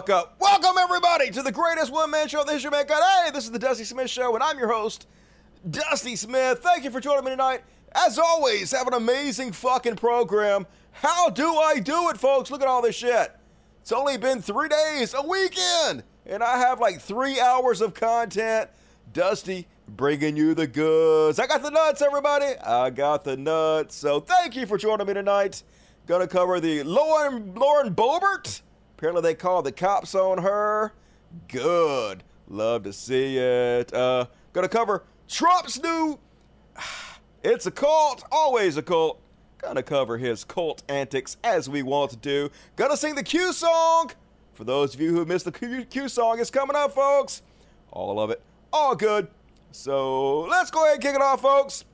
fuck up. Welcome, everybody, to the greatest one man show in the history of mankind. Hey, this is the Dusty Smith Show, and I'm your host, Dusty Smith. Thank you for joining me tonight. As always, have an amazing fucking program. How do I do it, folks? Look at all this shit. It's only been three days, a weekend, and I have like three hours of content. Dusty bringing you the goods. I got the nuts, everybody. I got the nuts. So thank you for joining me tonight. Gonna cover the Lauren Lauren Boebert. Apparently they called the cops on her. Good. Love to see it. Uh, gonna cover Trump's new. It's a cult. Always a cult. Gonna cover his cult antics as we want to do. Gonna sing the Q song. For those of you who missed the Q, Q song, it's coming up, folks. All of it. All good. So let's go ahead and kick it off, folks.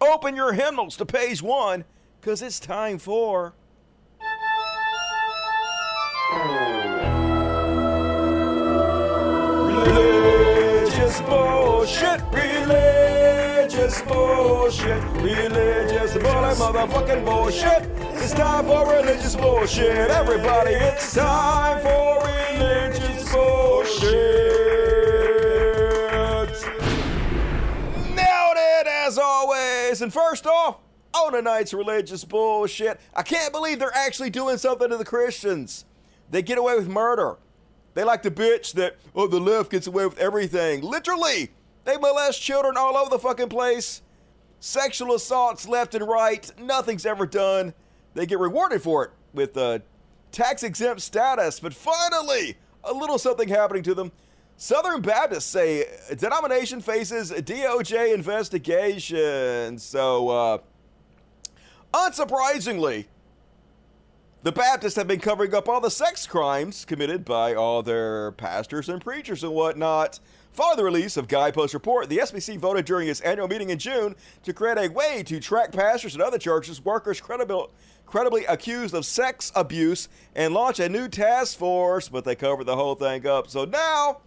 Open your hymnals to page one, because it's time for. Religious bullshit, religious bullshit, religious bullshit, motherfucking bullshit. It's time for religious bullshit. Everybody, it's time for religious bullshit. Nailed it as always. And first off, on tonight's religious bullshit, I can't believe they're actually doing something to the Christians. They get away with murder. They like to bitch that, oh, the left gets away with everything. Literally, they molest children all over the fucking place. Sexual assaults left and right. Nothing's ever done. They get rewarded for it with uh, tax exempt status. But finally, a little something happening to them. Southern Baptists say denomination faces a DOJ investigation. So, uh, unsurprisingly, the Baptists have been covering up all the sex crimes committed by all their pastors and preachers and whatnot. Following the release of Guidepost Report, the SBC voted during its annual meeting in June to create a way to track pastors and other churches, workers credibil- credibly accused of sex abuse and launch a new task force, but they covered the whole thing up. So now,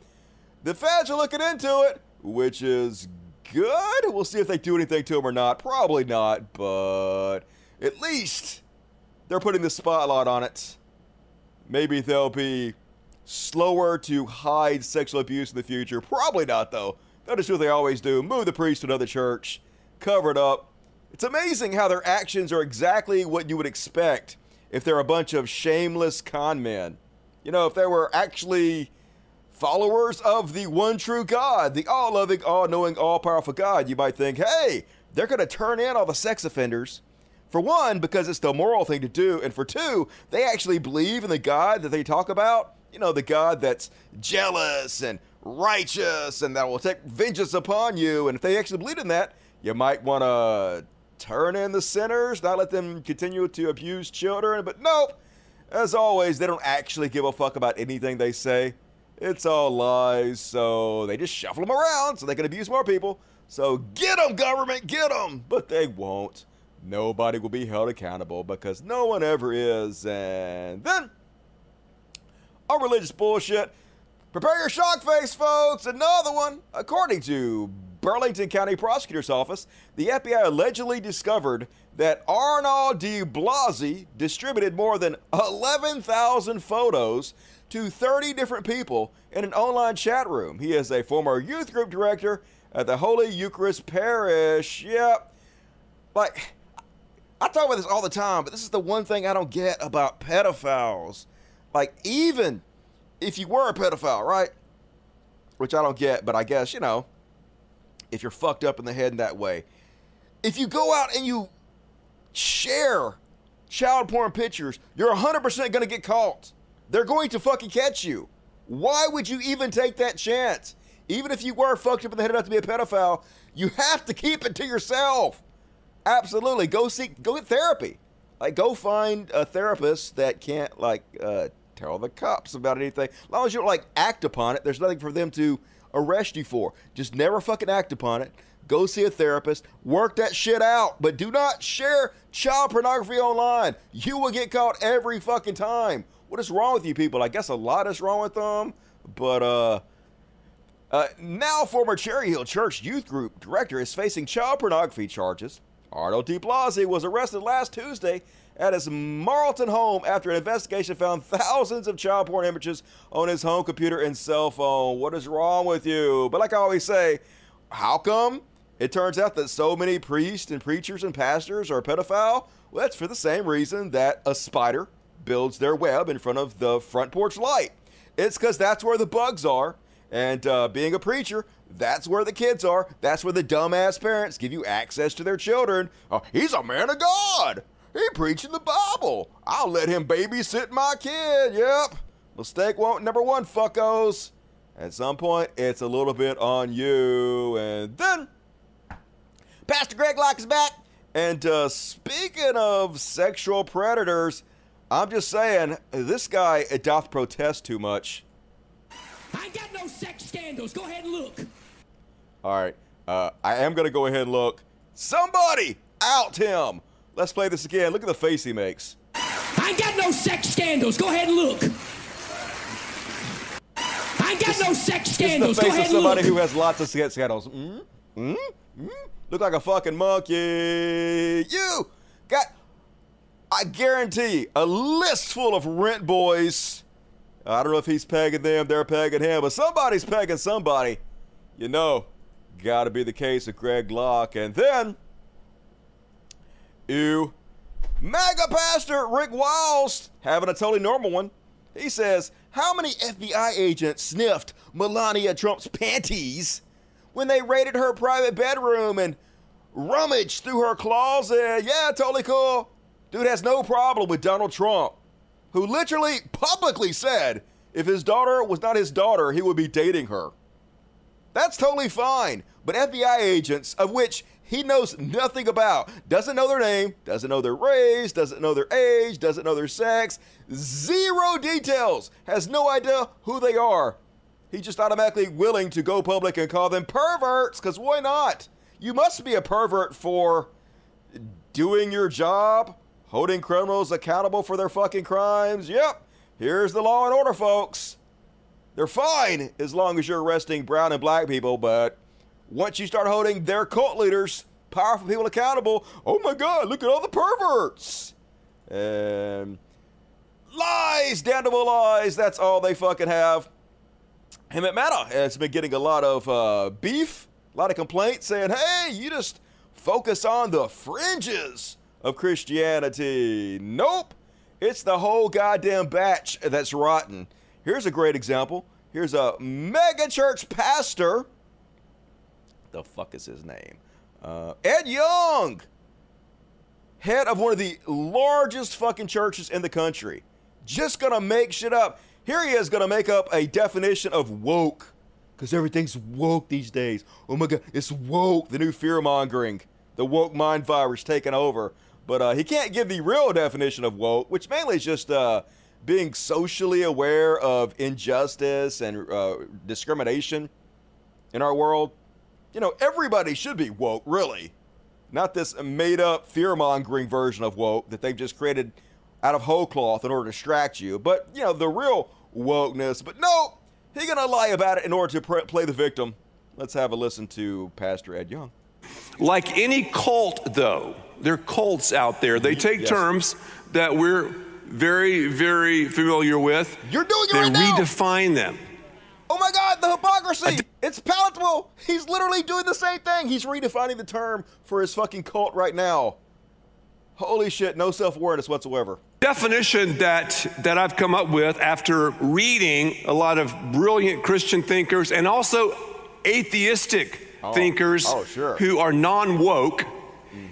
the feds are looking into it, which is good. We'll see if they do anything to them or not. Probably not, but at least they're putting the spotlight on it. Maybe they'll be slower to hide sexual abuse in the future. Probably not, though. They'll just do what they always do move the priest to another church, cover it up. It's amazing how their actions are exactly what you would expect if they're a bunch of shameless con men. You know, if they were actually followers of the one true God, the all loving, all knowing, all powerful God, you might think, hey, they're going to turn in all the sex offenders. For one, because it's the moral thing to do. And for two, they actually believe in the God that they talk about. You know, the God that's jealous and righteous and that will take vengeance upon you. And if they actually believe in that, you might want to turn in the sinners, not let them continue to abuse children. But nope, as always, they don't actually give a fuck about anything they say. It's all lies, so they just shuffle them around so they can abuse more people. So get them, government, get them! But they won't. Nobody will be held accountable because no one ever is. And then, on religious bullshit, prepare your shock face, folks. Another one. According to Burlington County Prosecutor's Office, the FBI allegedly discovered that Arnaud de Blasi distributed more than 11,000 photos to 30 different people in an online chat room. He is a former youth group director at the Holy Eucharist Parish. Yep. Like, I talk about this all the time, but this is the one thing I don't get about pedophiles. Like, even if you were a pedophile, right? Which I don't get, but I guess, you know, if you're fucked up in the head in that way. If you go out and you share child porn pictures, you're 100% going to get caught. They're going to fucking catch you. Why would you even take that chance? Even if you were fucked up in the head enough to be a pedophile, you have to keep it to yourself. Absolutely. Go seek, go get therapy. Like, go find a therapist that can't, like, uh, tell the cops about anything. As long as you don't, like, act upon it, there's nothing for them to arrest you for. Just never fucking act upon it. Go see a therapist. Work that shit out. But do not share child pornography online. You will get caught every fucking time. What is wrong with you people? I guess a lot is wrong with them, but uh, uh, now former Cherry Hill Church Youth Group director is facing child pornography charges. Arnold D. Blasi was arrested last Tuesday at his Marlton home after an investigation found thousands of child porn images on his home computer and cell phone. What is wrong with you? But like I always say, how come it turns out that so many priests and preachers and pastors are pedophile? Well, that's for the same reason that a spider builds their web in front of the front porch light. It's because that's where the bugs are. And uh, being a preacher, that's where the kids are. That's where the dumbass parents give you access to their children. Oh, he's a man of God. He preaching the Bible. I'll let him babysit my kid. Yep. Mistake one, number one, fuckos. At some point, it's a little bit on you. And then, Pastor Greg Locke is back. And uh, speaking of sexual predators, I'm just saying, this guy doth protest too much. I got no sex scandals. Go ahead and look. All right. Uh, I am going to go ahead and look. Somebody out him. Let's play this again. Look at the face he makes. I ain't got no sex scandals. Go ahead and look. I ain't got no sex scandals. It's the face Go ahead of somebody who has lots of sex scandals. Mm? Mm? Mm? Look like a fucking monkey. You got, I guarantee, a list full of rent boys. I don't know if he's pegging them, they're pegging him, but somebody's pegging somebody. You know, gotta be the case of Greg Locke. And then, ew, MAGA pastor Rick Wiles having a totally normal one. He says, How many FBI agents sniffed Melania Trump's panties when they raided her private bedroom and rummaged through her closet? Yeah, totally cool. Dude has no problem with Donald Trump, who literally publicly said if his daughter was not his daughter, he would be dating her. That's totally fine. But FBI agents, of which he knows nothing about, doesn't know their name, doesn't know their race, doesn't know their age, doesn't know their sex, zero details, has no idea who they are. He's just automatically willing to go public and call them perverts, because why not? You must be a pervert for doing your job, holding criminals accountable for their fucking crimes. Yep, here's the law and order, folks. They're fine as long as you're arresting brown and black people, but once you start holding their cult leaders, powerful people accountable, oh my God, look at all the perverts. And lies, damnable lies, that's all they fucking have. Hemant Mehta has been getting a lot of uh, beef, a lot of complaints saying, hey, you just focus on the fringes of Christianity. Nope, it's the whole goddamn batch that's rotten. Here's a great example. Here's a mega church pastor. The fuck is his name? Uh, Ed Young, head of one of the largest fucking churches in the country. Just gonna make shit up. Here he is gonna make up a definition of woke. Because everything's woke these days. Oh my god, it's woke. The new fear mongering. The woke mind virus taking over. But uh, he can't give the real definition of woke, which mainly is just uh, being socially aware of injustice and uh, discrimination in our world. You know, everybody should be woke, really. Not this made up fear mongering version of woke that they've just created out of whole cloth in order to distract you. But, you know, the real wokeness. But no, he's going to lie about it in order to pr- play the victim. Let's have a listen to Pastor Ed Young. Like any cult, though, there are cults out there. They take Yes. terms that we're very, very familiar with. You're doing it they right now. They redefine them. Oh my God, the hypocrisy! It's palatable. He's literally doing the same thing. He's redefining the term for his fucking cult right now. Holy shit, no self awareness whatsoever. Definition that that I've come up with after reading a lot of brilliant Christian thinkers and also atheistic oh, thinkers oh, sure. who are non-woke.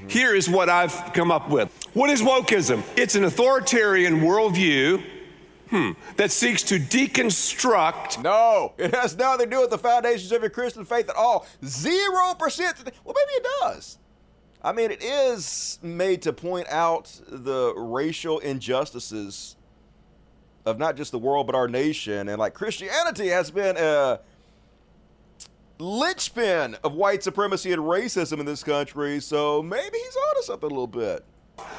Here is what I've come up with. What is wokeism? It's an authoritarian worldview hmm, that seeks to deconstruct No, it has nothing to do with the foundations of your Christian faith at all. Zero percent. Well, maybe it does. I mean, it is made to point out the racial injustices of not just the world but our nation, and like Christianity has been a linchpin of white supremacy and racism in this country. So maybe he's onto something a little bit.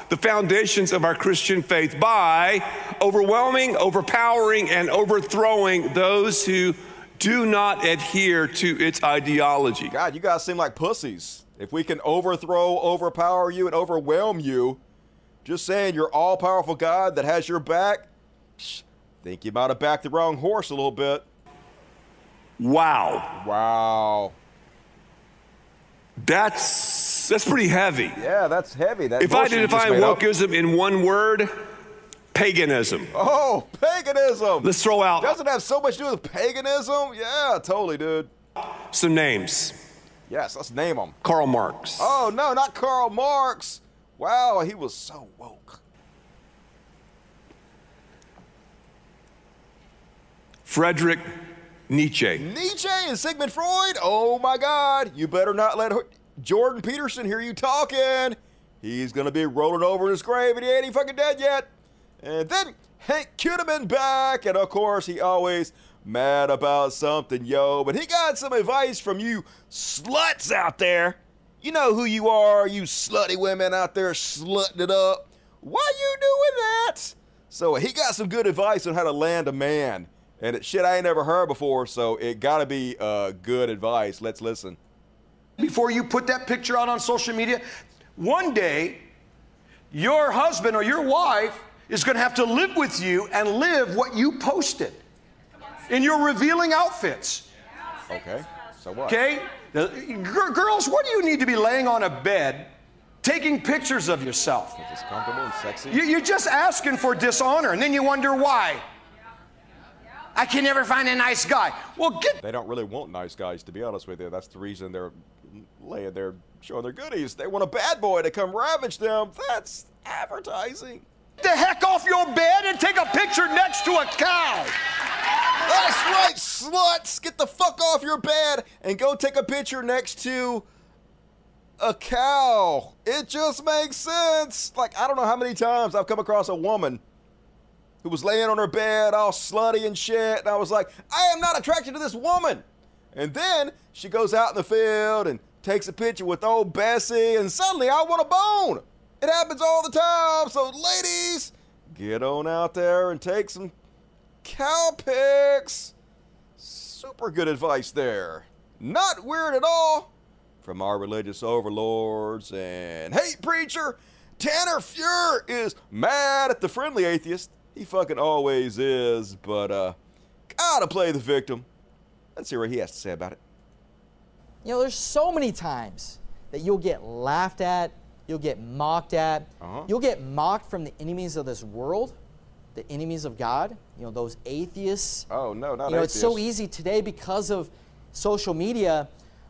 the foundations of our Christian faith by overwhelming, overpowering, and overthrowing those who do not adhere to its ideology. God, you guys seem like pussies. If we can overthrow, overpower you, and overwhelm you, just saying you're all powerful God that has your back, think you might have backed the wrong horse a little bit. Wow. Wow. That's that's pretty heavy. Yeah, that's heavy. That If I motion you just define wokeism in one word, paganism. Oh, paganism. Let's throw out Doesn't have so much to do with paganism? Yeah, totally, dude. some names. Yes, let's name them. Karl Marx. Oh, no, not Karl Marx. Wow, he was so woke. Frederick Nietzsche. Nietzsche and Sigmund Freud. Oh my God! You better not let Jordan Peterson hear you talking. He's gonna be rolling over in his grave, and he ain't fucking dead yet. And then Hank Kunneman back, and of course he always mad about something, yo. But he got some advice from you sluts out there. You know who you are, you slutty women out there slutting it up. Why you doing that? So he got some good advice on how to land a man. And it's shit I ain't never heard before, so it gotta be uh, good advice. Let's listen. before you put that picture out on social media. One day, your husband or your wife is going to have to live with you and live what you posted in your revealing outfits. Okay. So what? Okay? Girls, what do you need to be laying on a bed taking pictures of yourself? It's comfortable and sexy. You- You're just asking for dishonor, and then you wonder why. I can never find a nice guy. Well, get they don't really want nice guys, to be honest with you. That's the reason they're laying there showing their goodies. They want a bad boy to come ravage them. That's advertising. Get the heck off your bed and take a picture next to a cow. That's right, sluts! Get the fuck off your bed and go take a picture next to a cow. It just makes sense. Like, I don't know how many times I've come across a woman who was laying on her bed all slutty and shit, and I was like, I am not attracted to this woman. And then she goes out in the field and takes a picture with old Bessie, and suddenly I want a bone. It happens all the time. So, ladies, get on out there and take some cow pics. Super good advice there. Not weird at all from our religious overlords. And hate preacher, Tanner Fuhr is mad at the friendly atheist. He fucking always is, but uh, gotta play the victim. Let's see what he has to say about it. You know, there's so many times that you'll get laughed at, you'll get mocked at, Uh-huh. you'll get mocked from the enemies of this world, the enemies of God. You know, those atheists. Oh no, not you know, it's so easy today because of social media,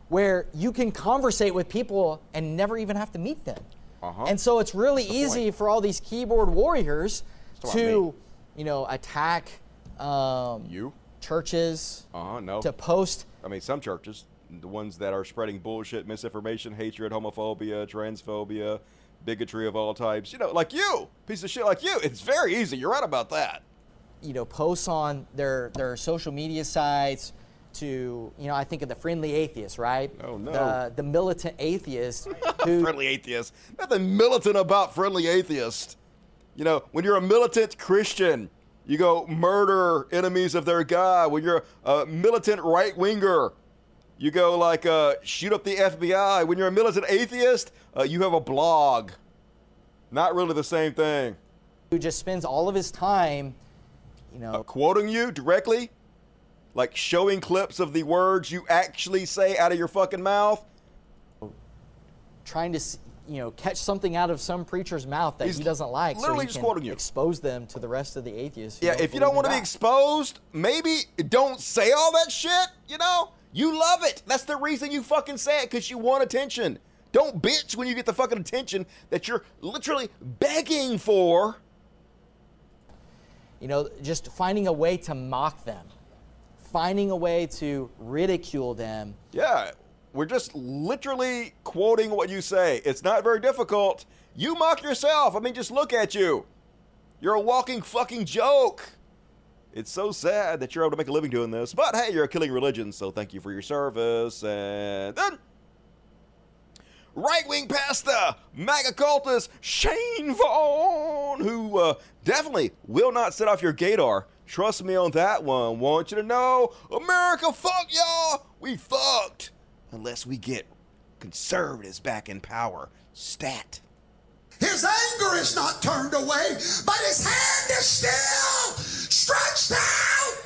where you can conversate with people and never even have to meet them. Uh-huh. And so it's really easy point. for all these keyboard warriors That's what I to, you know, attack um, You? churches, Uh huh. No. to post I mean, some churches, the ones that are spreading bullshit, misinformation, hatred, homophobia, transphobia, bigotry of all types. You know, like you, piece of shit like you. It's very easy. You're right about that. you know posts on their their social media sites to you know I think of the friendly atheist right Oh, no. the the militant atheist who friendly atheist. Nothing militant about friendly atheist. You know, when you're a militant Christian, you go murder enemies of their God. When you're a militant right winger, you go like uh, shoot up the FBI. When you're a militant atheist, uh, you have a blog. Not really the same thing. who just spends all of his time you know Uh, quoting you directly, like showing clips of the words you actually say out of your fucking mouth. trying to you know catch something out of some preacher's mouth that He's he doesn't like so literally he just quoting you. expose them to the rest of the atheists Yeah, if you don't want to be exposed, maybe don't say all that shit, you know? You love it. That's the reason you fucking say it, because you want attention. Don't bitch when you get the fucking attention that you're literally begging for. you know just finding a way to mock them finding a way to ridicule them Yeah, we're just literally quoting what you say. It's not very difficult. You mock yourself. I mean, just look at you. You're a walking fucking joke. It's so sad that you're able to make a living doing this, but hey, you're a killing religion, so thank you for your service. And then right wing pastor, MAGA cultist Shane Vaughn, who uh, definitely will not set off your gaydar. Trust me on that one. Want you to know, America, fuck y'all. We fucked. Unless we get conservatives back in power. Stat. His anger is not turned away, but his hand is still stretched out.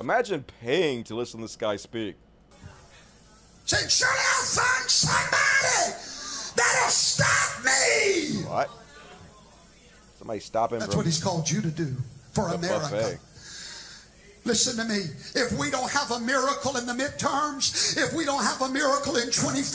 Imagine paying to listen to this guy speak. Say, surely I'll find somebody that'll stop me. What? Somebody stop him That's from what he's called you to do for America. buffet. Listen to me. If we don't have a miracle in the midterms, if we don't have a miracle in 24,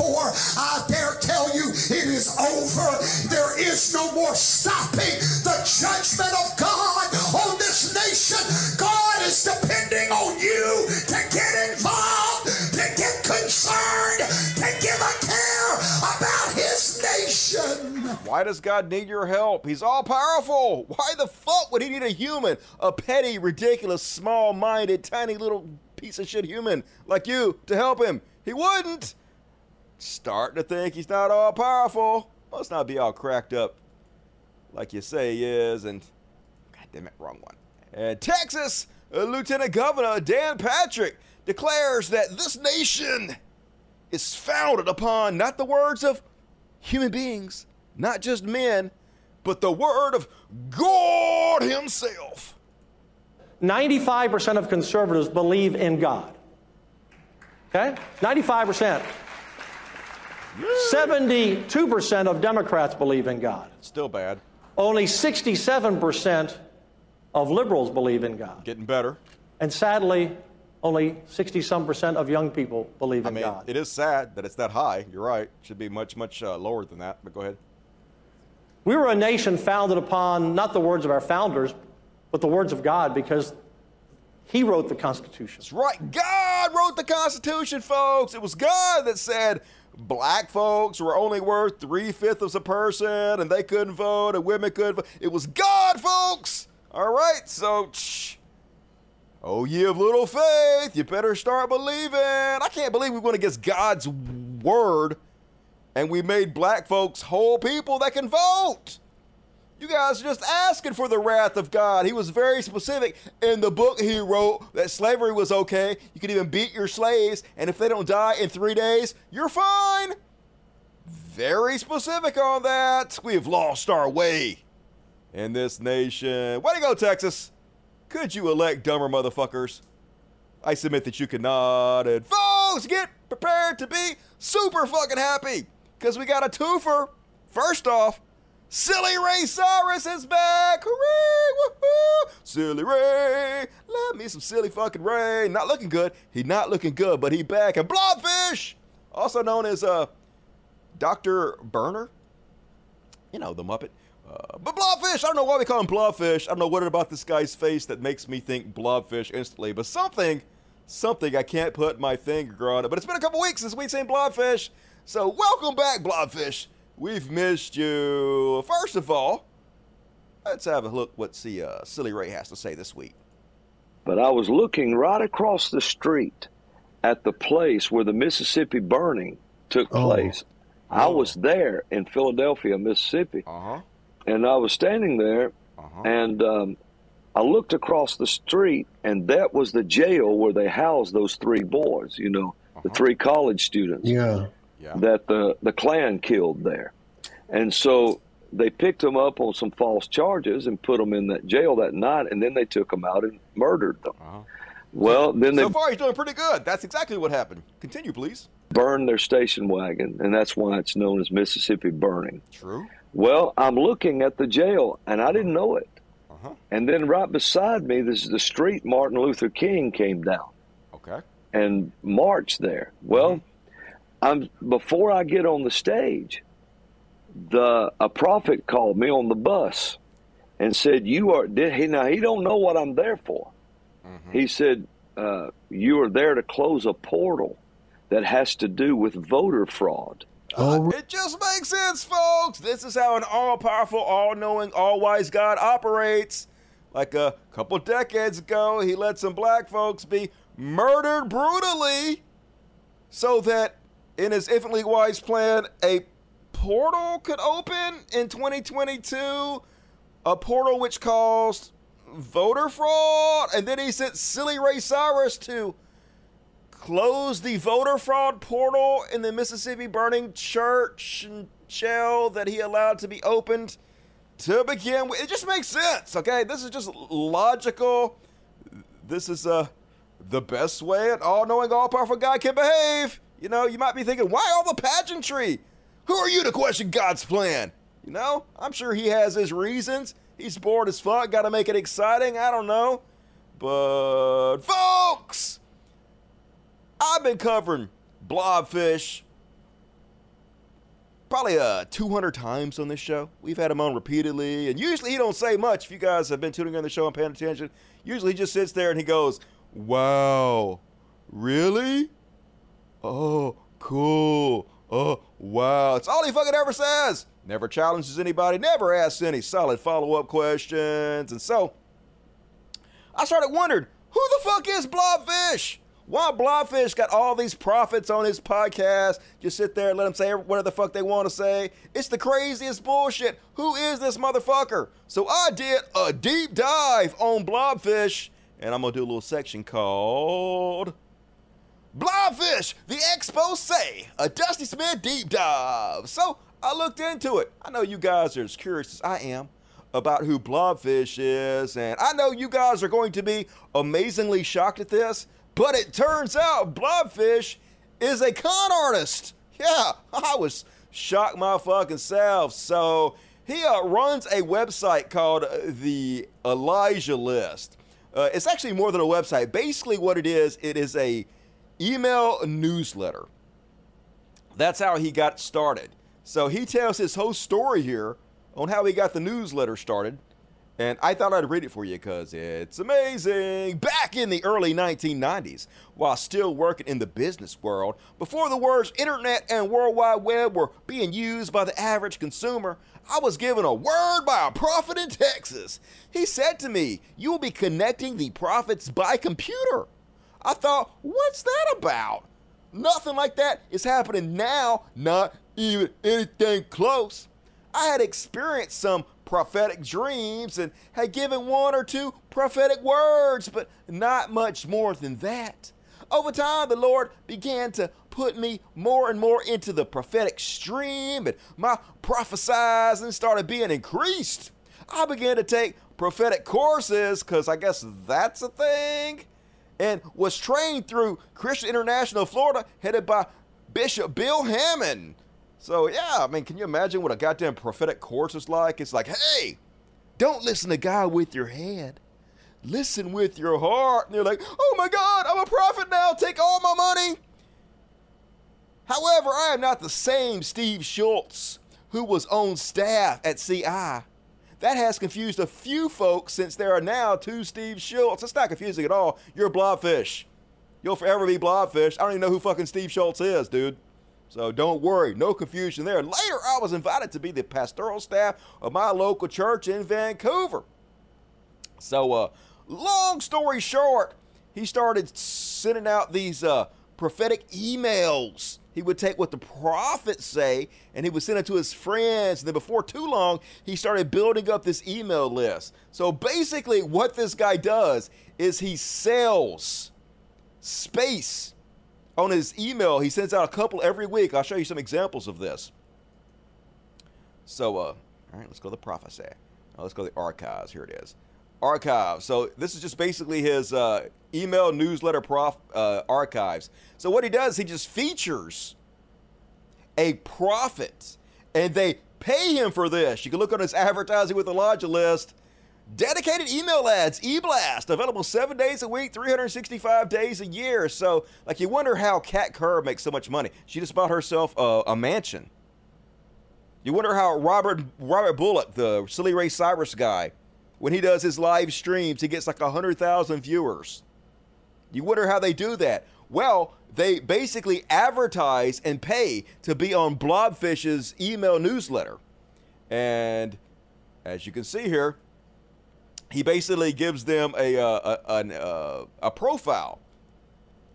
I dare tell you it is over. There is no more stopping the judgment of God on this nation. God is depending on you to get involved, to get concerned, Why does God need your help? He's all powerful. Why the fuck would he need a human? A petty, ridiculous, small minded, tiny little piece of shit human like you to help him? He wouldn't. Starting to think he's not all powerful. Must not be all cracked up like you say he is. And, god damn it, wrong one. And Texas, uh, Lieutenant Governor Dan Patrick declares that this nation is founded upon not the words of human beings, not just men, but the word of God Himself. 95% of conservatives believe in God. Okay? 95%. 72% of Democrats believe in God. Still bad. Only 67% of liberals believe in God. Getting better. And sadly, only 60 some percent of young people believe in I mean, God. it is sad that it's that high. You're right. It Should be much, much uh, lower than that. But go ahead. We were a nation founded upon not the words of our founders, but the words of God because He wrote the Constitution. That's right. God wrote the Constitution, folks. It was God that said black folks were only worth three fifths of a person and they couldn't vote and women couldn't vote. It was God, folks. All right. So, shh. Oh, ye of little faith, you better start believing. I can't believe we went against God's word and we made black folks whole people that can vote. You guys are just asking for the wrath of God. He was very specific in the book he wrote that slavery was okay. You could even beat your slaves, and if they don't die in three days, you're fine. Very specific on that. We have lost our way in this nation. Way to go, Texas. Could you elect dumber motherfuckers? I submit that you cannot. And folks, get prepared to be super fucking happy because we got a twofer. First off, Silly Ray Cyrus is back. Hooray! Woohoo! Silly Ray. Love me some silly fucking Ray. Not looking good. He not looking good, but he back. And Blobfish, also known as uh, Dr. Burner. You know, the Muppet. Uh, but Blobfish, I don't know why we call him Blobfish. I don't know what about this guy's face that makes me think Blobfish instantly, but something, something I can't put my finger on it. But it's been a couple weeks since we've seen Blobfish, so welcome back, Blobfish. We've missed you. First of all, let's have a look what see, uh, Silly Ray has to say this week. But I was looking right across the street at the place where the Mississippi burning took place. I was there in Philadelphia, Mississippi, Uh huh. and I was standing there, Uh-huh. and um, I looked across the street, and that was the jail where they housed those three boys. You know, the three college students Yeah. Yeah. that the the Klan killed there, and so they picked them up on some false charges and put them in that jail that night, and then they took them out and murdered them. Well, then they So far, he's doing pretty good. That's exactly what happened. Continue, please. burned their station wagon, and that's why it's known as Mississippi Burning. True. Well, I'm looking at the jail, and I didn't know it. Uh-huh. And then right beside me, this is the street Martin Luther King came down Okay. and marched there. Well, I'm before I get on the stage, the a prophet called me on the bus and said, "You are." Did he now? He don't know what I'm there for. He said, uh, "You are there to close a portal that has to do with voter fraud." Oh, It just makes sense, folks. This is how an all powerful, all knowing, all wise God operates. Like a couple decades ago, he let some black folks be murdered brutally so that in his infinitely wise plan, a portal could open in 2022. A portal which caused voter fraud. And then he sent silly Ray Cyrus to close the voter fraud portal in the Mississippi burning church and shell that he allowed to be opened to begin with. It just makes sense, okay? This is just logical. This is uh, the best way an all knowing, all powerful God can behave. You know, you might be thinking, why all the pageantry? Who are you to question God's plan? You know, I'm sure he has his reasons. He's bored as fuck, gotta make it exciting. I don't know. But, folks, I've been covering blobfish probably uh 200 times on this show. We've had him on repeatedly, and usually he don't say much. If you guys have been tuning in the show and paying attention, usually he just sits there and he goes, "Wow, really? Oh, cool. Oh, wow." It's all he fucking ever says. Never challenges anybody. Never asks any solid follow-up questions, and so I started wondering, who the fuck is Blobfish? Why Blobfish got all these prophets on his podcast? Just sit there and let them say whatever the fuck they want to say. It's the craziest bullshit. Who is this motherfucker? So I did a deep dive on Blobfish, and I'm gonna do a little section called Blobfish, the expose, a Dusty Smith deep dive. So I looked into it. I know you guys are as curious as I am about who Blobfish is, and I know you guys are going to be amazingly shocked at this, but it turns out Blobfish is a con artist. Yeah, I was shocked my fucking self. So he uh, runs a website called uh, the Elijah List. Uh, it's actually more than a website. Basically, what it is, it is a email newsletter. That's how he got started. So he tells his whole story here on how he got the newsletter started. And I thought I'd read it for you because it's amazing. Back in the early 1990s, while still working in the business world, before the words internet and World Wide Web were being used by the average consumer, I was given a word by a prophet in Texas. He said to me, You will be connecting the prophets by computer. I thought, What's that about? Nothing like that is happening now, not even anything close. I had experienced some prophetic dreams and had given one or two prophetic words, but not much more than that. Over time, the Lord began to put me more and more into the prophetic stream, and my prophesizing started being increased. I began to take prophetic courses because I guess that's a thing, and was trained through Christian International Florida, headed by Bishop Bill Hamon. So, yeah, I mean, can you imagine what a goddamn prophetic course is like? It's like, hey, don't listen to God with your head. Listen with your heart. And you're like, oh my God, I'm a prophet now. Take all my money. However, I am not the same Steve Shultz who was on staff at CI. That has confused a few folks since there are now two Steve Shultz. It's not confusing at all. You're blobfish. You'll forever be blobfish. I don't even know who fucking Steve Shultz is, dude. So don't worry, no confusion there. Later, I was invited to be the pastoral staff of my local church in Vancouver. So, uh, long story short, he started sending out these uh, prophetic emails. He would take what the prophets say and he would send it to his friends. And then before too long, he started building up this email list. So basically, what this guy does is he sells space on his email, he sends out a couple every week. I'll show you some examples of this. So, uh, all right, let's go to the prophecy. Now let's go to the archives. Here it is. Archives. So this is just basically his uh, email newsletter prof uh, archives. So what he does, he just features a prophet, and they pay him for this. You can look on his advertising with Elijah list Dedicated email ads, eBlast, available seven days a week, 365 days a year. So, like, you wonder how Kat Kerr makes so much money. She just bought herself a, a mansion. You wonder how Robert Robert Bullock, the Silly Ray Cyrus guy, when he does his live streams, he gets like 100,000 viewers. You wonder how they do that. Well, they basically advertise and pay to be on Blobfish's email newsletter. And as you can see here, he basically gives them a, uh, a, uh, a profile.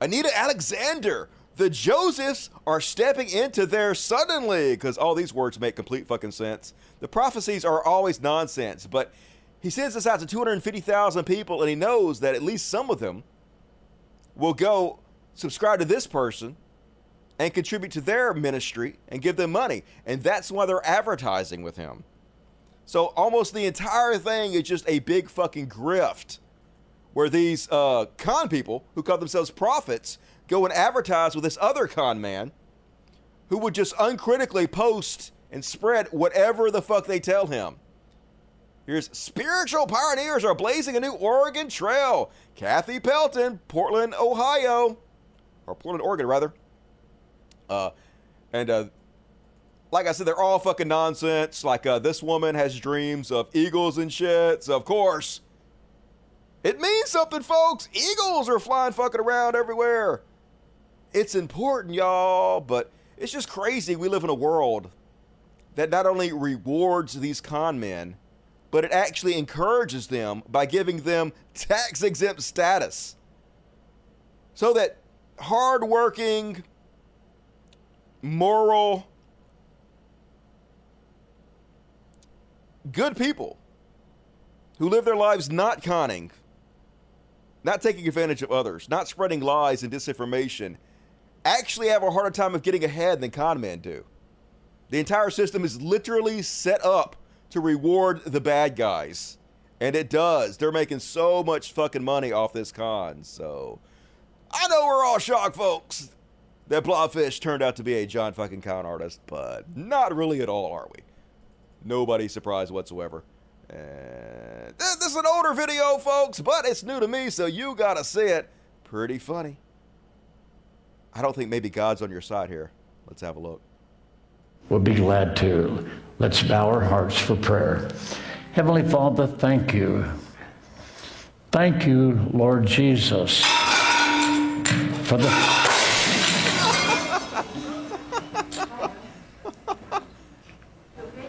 Anita Alexander, the Josephs are stepping into their suddenly, because all these words make complete fucking sense. The prophecies are always nonsense, but he sends this out to 250,000 people, and he knows that at least some of them will go subscribe to this person and contribute to their ministry and give them money. And that's why they're advertising with him. So almost the entire thing is just a big fucking grift where these uh, con people who call themselves prophets go and advertise with this other con man who would just uncritically post and spread whatever the fuck they tell him. Here's spiritual pioneers are blazing a new Oregon trail. Kathi Pelton, Portland, Ohio, or Portland, Oregon, rather. Uh, and uh, like I said, they're all fucking nonsense. Like uh, this woman has dreams of eagles and shit. So of course, it means something, folks. Eagles are flying fucking around everywhere. It's important, y'all, but it's just crazy. We live in a world that not only rewards these con men, but it actually encourages them by giving them tax exempt status. So that hardworking, moral, good people who live their lives not conning, not taking advantage of others, not spreading lies and disinformation, actually have a harder time of getting ahead than con men do. The entire system is literally set up to reward the bad guys. And it does. They're making so much fucking money off this con. So I know we're all shocked, folks, that Blobfish turned out to be a John fucking con artist, but not really at all, are we? Nobody surprised whatsoever. And this is an older video, folks, but it's new to me, so you gotta see it. Pretty funny. I don't think maybe God's on your side here. Let's have a look. We'll be glad to. Let's bow our hearts for prayer. Heavenly Father, thank you. Thank you, Lord Jesus, for the.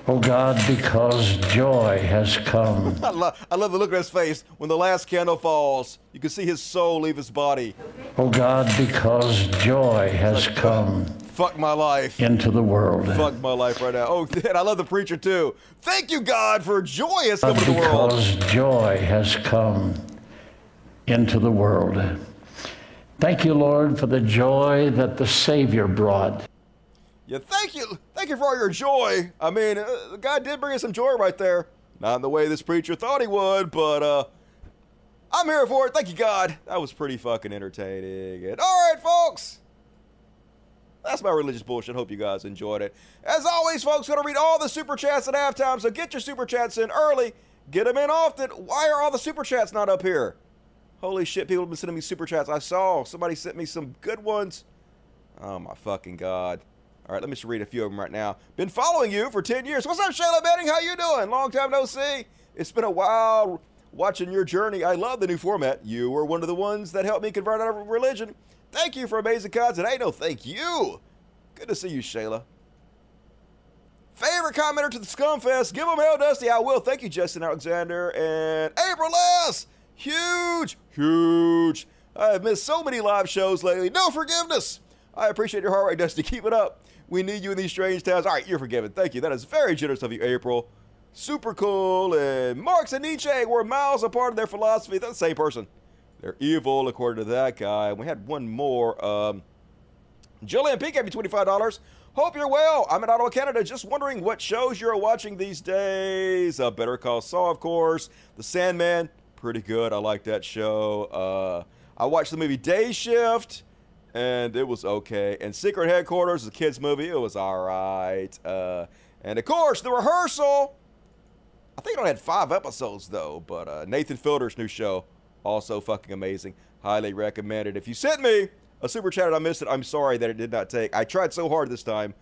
Oh God, because joy has come. I love, I love the look on his face when the last candle falls. You can see his soul leave his body. Oh God, because joy has come Fuck my life. into the world. Fuck my life right now. Oh, and I love the preacher too. Thank you, God, for joy has come God, to the world. because joy has come into the world. Thank you, Lord, for the joy that the Savior brought. Yeah, thank you. Thank you for all your joy. I mean, uh, God did bring us some joy right there. Not in the way this preacher thought he would, but uh, I'm here for it. Thank you, God. That was pretty fucking entertaining. And all right, folks. That's my religious bullshit. Hope you guys enjoyed it. As always, folks, gonna read all the super chats at halftime, so get your super chats in early. Get them in often. Why are all the super chats not up here? Holy shit, people have been sending me super chats. I saw somebody sent me some good ones. Oh my fucking god. All right, let me just read a few of them right now. Been following you for 10 years. What's up, Shayla Benning? How you doing? Long time no see. It's been a while watching your journey. I love the new format. You were one of the ones that helped me convert out of religion. Thank you for amazing content. Hey, no, thank you. Good to see you, Shayla. Favorite commenter to the Scumfest. Give them hell, Dusty. I will. Thank you, Justin Alexander and April S. Huge, huge. I have missed so many live shows lately. No forgiveness. I appreciate your heart rate, Dusty. Keep it up. We need you in these strange times. All right, you're forgiven. Thank you. That is very generous of you, April. Super cool. And Marx and Nietzsche were miles apart in their philosophy. They're the same person. They're evil, according to that guy. We had one more. Um, Jillian P gave me $25. Hope you're well. I'm in Ottawa, Canada. Just wondering what shows you're watching these days. Uh, Better Call Saul, of course. The Sandman, pretty good. I like that show. Uh, I watched the movie Day Shift, and it was okay. And Secret Headquarters, the kids' movie, it was all right. Uh, and of course, The Rehearsal. I think it only had five episodes though, but uh, Nathan Fielder's new show, also fucking amazing. Highly recommended. If you sent me a super chat and I missed it, I'm sorry that it did not take. I tried so hard this time,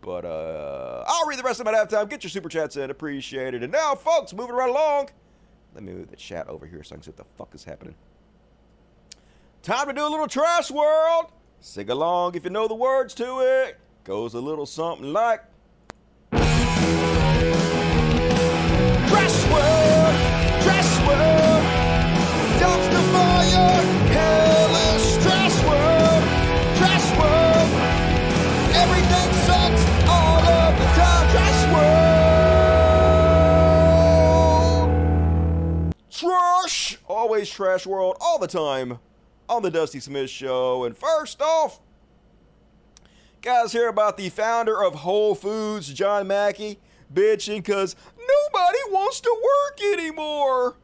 but uh, I'll read the rest of them at halftime. Get your super chats in, appreciate it. And now, folks, moving right along. Let me move the chat over here so I can see what the fuck is happening. Time to do a little trash world. Sing along if you know the words to it. Goes a little something like. Always trash world, all the time on the Dusty Smith Show. And first off, guys, hear about the founder of Whole Foods, John Mackey, bitching because nobody wants to work anymore.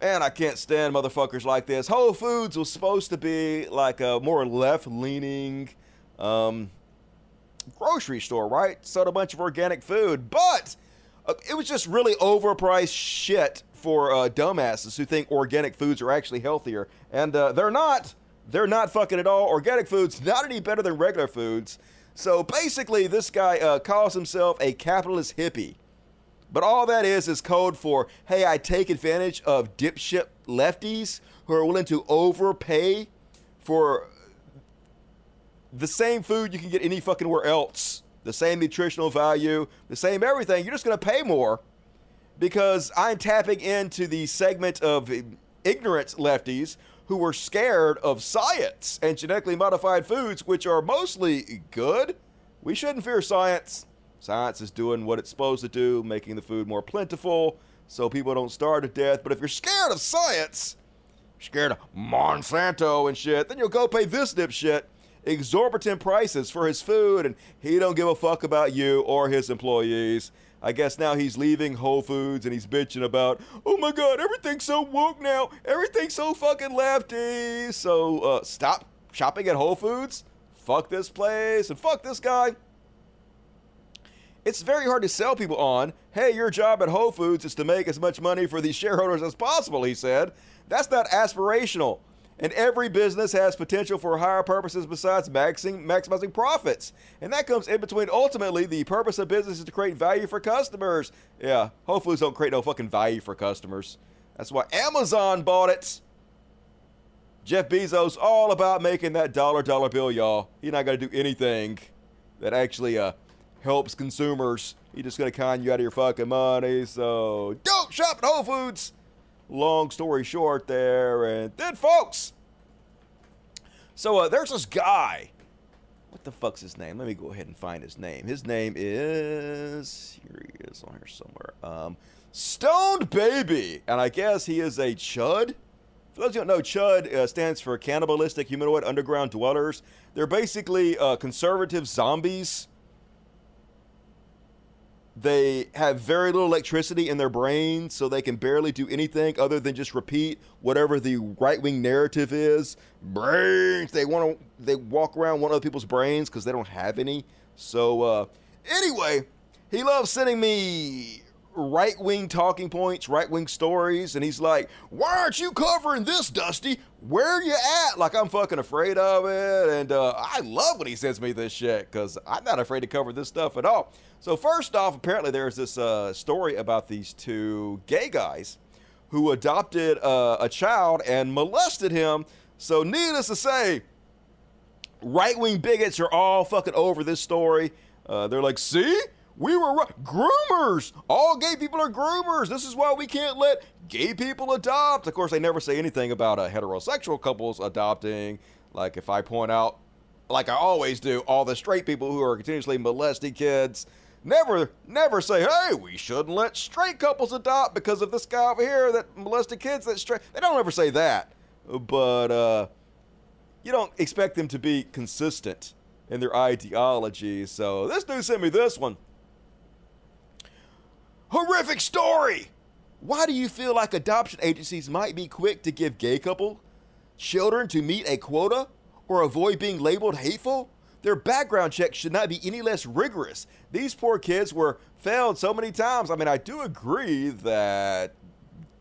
Man, I can't stand motherfuckers like this. Whole Foods was supposed to be like a more left leaning um, grocery store, right? Sold a bunch of organic food, but uh, it was just really overpriced shit for uh, dumbasses who think organic foods are actually healthier, and uh, they're not. They're not fucking at all. Organic foods not any better than regular foods. So basically, this guy uh, calls himself a capitalist hippie. But all that is is code for, hey, I take advantage of dipshit lefties who are willing to overpay for the same food you can get any fucking where else. The same nutritional value, the same everything. You're just to pay more because I'm tapping into the segment of ignorant lefties who were scared of science and genetically modified foods, which are mostly good. We shouldn't fear science. Science is doing what it's supposed to do, making the food more plentiful so people don't starve to death. But if you're scared of science, scared of Monsanto and shit, then you'll go pay this dipshit exorbitant prices for his food and he don't give a fuck about you or his employees. I guess now he's leaving Whole Foods and he's bitching about, oh my god, everything's so woke now. Everything's so fucking lefty. So uh, stop shopping at Whole Foods. Fuck this place and fuck this guy. It's very hard to sell people on, hey, your job at Whole Foods is to make as much money for these shareholders as possible, he said. That's not aspirational. And every business has potential for higher purposes besides maxing, maximizing profits. And that comes in between ultimately the purpose of business is to create value for customers. Yeah, Whole Foods don't create no fucking value for customers. That's why Amazon bought it. Jeff Bezos all about making that dollar dollar bill, y'all. He's not gonna do anything that actually uh, helps consumers. He's just gonna con you out of your fucking money. So don't shop at Whole Foods long story short there. And then, folks, so uh, there's this guy. What the fuck's his name? Let me go ahead and find his name. His name is here. He is on here somewhere. Um, Stoned Baby, and I guess he is a chud. For those who don't know, CHUD uh, stands for Cannibalistic Humanoid Underground Dwellers. They're basically uh, conservative zombies they have very little electricity in their brain, so they can barely do anything other than just repeat whatever the right wing narrative is. Brains. They want to. They walk around one other people's brains because they don't have any. So uh, anyway, he loves sending me right wing talking points, right wing stories, and he's like, "Why aren't you covering this, Dusty? Where are you at?" Like I'm fucking afraid of it, and uh, I love when he sends me this shit because I'm not afraid to cover this stuff at all. So first off, apparently there's this uh, story about these two gay guys who adopted uh, a child and molested him. So needless to say, right-wing bigots are all fucking over this story. Uh, they're like, see, we were groomers. All gay people are groomers. This is why we can't let gay people adopt. Of course, they never say anything about uh, heterosexual couples adopting. Like if I point out, like I always do, all the straight people who are continuously molesting kids Never, never say, hey, we shouldn't let straight couples adopt because of this guy over here that molested kids that straight. They don't ever say that. But uh, you don't expect them to be consistent in their ideology. So this dude sent me this one. Horrific story! Why do you feel like adoption agencies might be quick to give gay couple children to meet a quota or avoid being labeled hateful? Their background checks should not be any less rigorous. These poor kids were failed so many times. I mean, I do agree that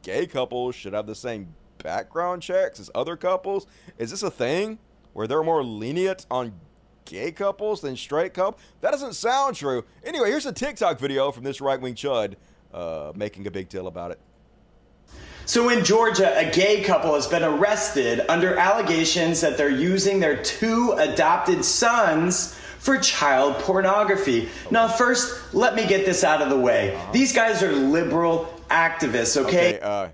gay couples should have the same background checks as other couples. Is this a thing where they're more lenient on gay couples than straight couples? That doesn't sound true. Anyway, here's a TikTok video from this right wing chud uh, making a big deal about it. So in Georgia, a gay couple has been arrested under allegations that they're using their two adopted sons for child pornography. Now, first, let me get this out of the way. These guys are liberal activists, okay? okay uh,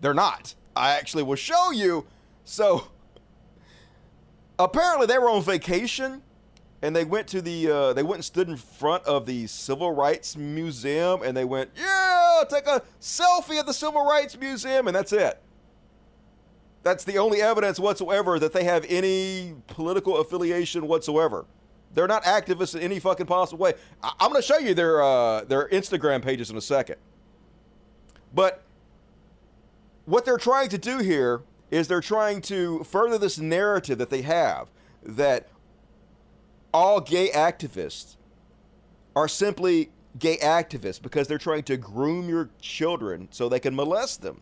they're not. I actually will show you. So, apparently, they were on vacation and they went to the uh, they went and stood in front of the Civil Rights Museum and they went, yeah, take a selfie at the Civil Rights Museum, and that's it. That's the only evidence whatsoever that they have any political affiliation whatsoever. They're not activists in any fucking possible way. I- am going to show you their uh, their Instagram pages in a second. But what they're trying to do here is they're trying to further this narrative that they have that all gay activists are simply gay activists because they're trying to groom your children so they can molest them,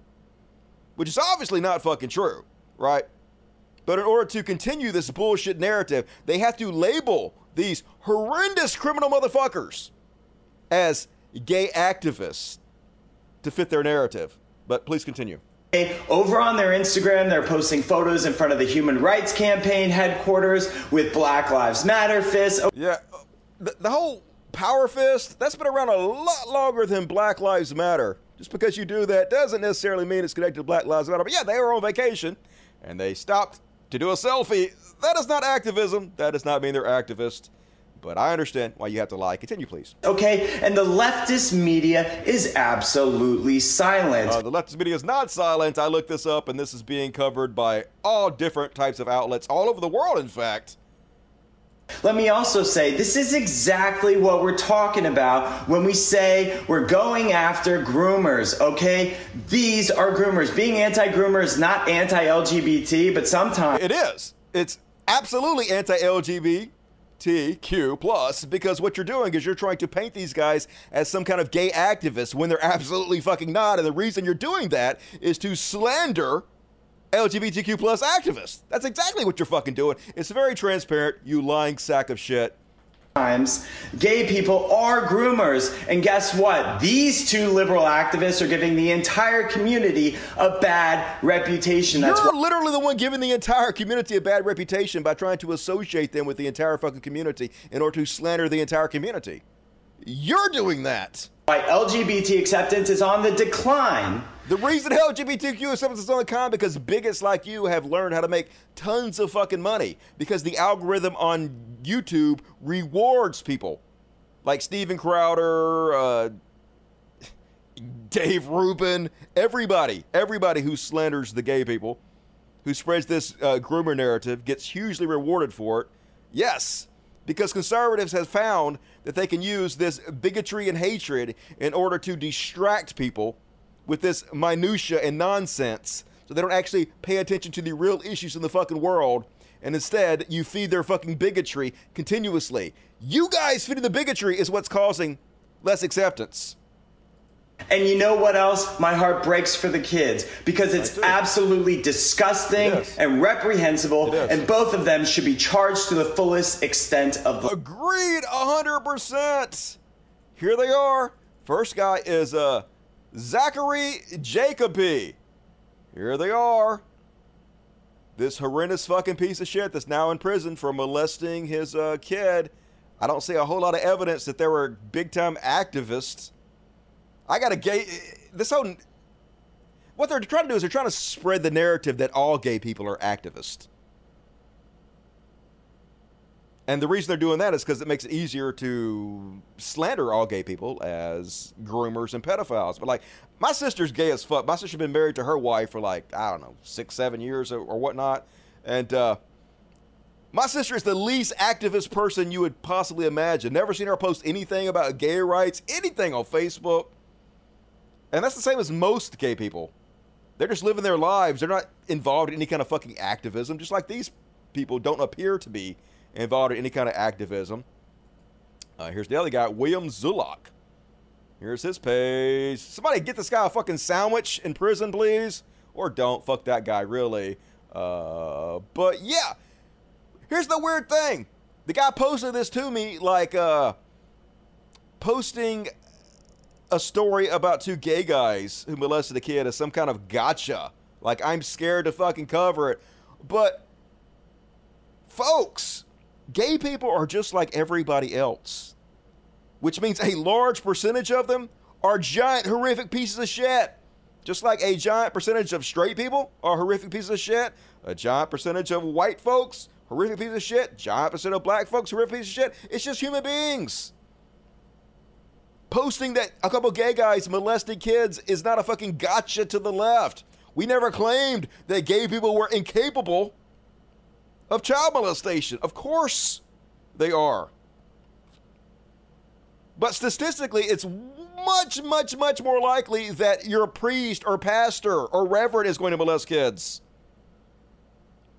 which is obviously not fucking true, right? But in order to continue this bullshit narrative, they have to label these horrendous criminal motherfuckers as gay activists to fit their narrative. But please continue. Over on their Instagram, they're posting photos in front of the Human Rights Campaign headquarters with Black Lives Matter fists. Yeah, the, the whole power fist, that's been around a lot longer than Black Lives Matter. Just because you do that doesn't necessarily mean it's connected to Black Lives Matter. But yeah, they were on vacation and they stopped to do a selfie. That is not activism. That does not mean they're activists but I understand why you have to lie. Continue, please. Okay, and the leftist media is absolutely silent. Uh, the leftist media is not silent. I looked this up, and this is being covered by all different types of outlets all over the world, in fact. Let me also say, this is exactly what we're talking about when we say we're going after groomers, okay? These are groomers. Being anti groomer is not anti LGBT, but sometimes. It is. It's absolutely anti LGBT LGBTQ plus because what you're doing is you're trying to paint these guys as some kind of gay activists when they're absolutely fucking not. And the reason you're doing that is to slander LGBTQ plus activists. That's exactly what you're fucking doing. It's very transparent, you lying sack of shit times gay people are groomers. And guess what? These two liberal activists are giving the entire community a bad reputation. That's You're literally the one giving the entire community a bad reputation by trying to associate them with the entire fucking community in order to slander the entire community. You're doing that. Why LGBT acceptance is on the decline. The reason LGBTQ acceptance is on the decline because bigots like you have learned how to make tons of fucking money because the algorithm on YouTube rewards people like Steven Crowder, uh, Dave Rubin, everybody, everybody who slanders the gay people, who spreads this uh, groomer narrative, gets hugely rewarded for it. Yes, because conservatives have found that they can use this bigotry and hatred in order to distract people with this minutia and nonsense so they don't actually pay attention to the real issues in the fucking world and instead you feed their fucking bigotry continuously. You guys feeding the bigotry is what's causing less acceptance. And you know what else? My heart breaks for the kids because it's absolutely disgusting it and reprehensible, and both of them should be charged to the fullest extent of the. Agreed, 100%. Here they are. First guy is uh, Zachary Jacoby. Here they are. This horrendous fucking piece of shit that's now in prison for molesting his uh, kid. I don't see a whole lot of evidence that there were big time activists I got a gay. This whole. What they're trying to do is they're trying to spread the narrative that all gay people are activists. And the reason they're doing that is because it makes it easier to slander all gay people as groomers and pedophiles. But like, my sister's gay as fuck. My sister's been married to her wife for like, I don't know, six, seven years or, or whatnot. And uh, my sister is the least activist person you would possibly imagine. Never seen her post anything about gay rights, anything on Facebook. And that's the same as most gay people. They're just living their lives. They're not involved in any kind of fucking activism, just like these people don't appear to be involved in any kind of activism. Uh, here's the other guy, William Zulock. Here's his page. Somebody get this guy a fucking sandwich in prison, please. Or don't. Fuck that guy, really. Uh, but yeah. Here's the weird thing. The guy posted this to me like uh, posting a story about two gay guys who molested a kid as some kind of gotcha. Like, I'm scared to fucking cover it. But, folks, gay people are just like everybody else, which means a large percentage of them are giant, horrific pieces of shit. Just like a giant percentage of straight people are horrific pieces of shit, a giant percentage of white folks, horrific pieces of shit, giant percent of black folks, horrific pieces of shit. It's just human beings posting that a couple gay guys molested kids is not a fucking gotcha to the left. We never claimed that gay people were incapable of child molestation. Of course they are. But statistically, it's much, much, much more likely that your priest or pastor or reverend is going to molest kids.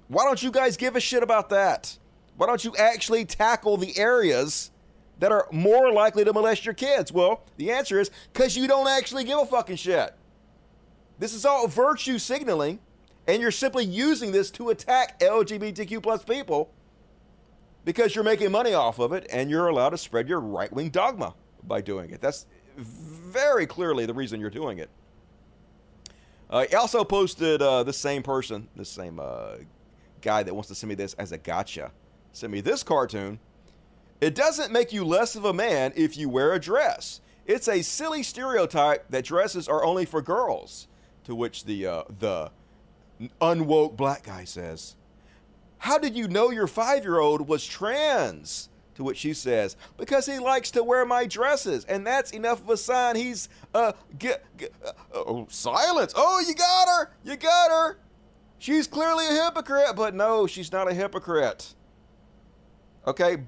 Why don't you guys give a shit about that? Why don't you actually tackle the areas that are more likely to molest your kids? Well, the answer is because you don't actually give a fucking shit. This is all virtue signaling, and you're simply using this to attack LGBTQ plus people because you're making money off of it and you're allowed to spread your right wing dogma by doing it. That's very clearly the reason you're doing it. Uh, also posted uh, the same person, the same uh, guy that wants to send me this as a gotcha. Send me this cartoon. It doesn't make you less of a man if you wear a dress. It's a silly stereotype that dresses are only for girls. To which the uh, the unwoke black guy says, "How did you know your five-year-old was trans?" To which she says, "Because he likes to wear my dresses, and that's enough of a sign he's uh uh, oh silence. Oh, you got her, you got her. She's clearly a hypocrite, but no, she's not a hypocrite. Okay,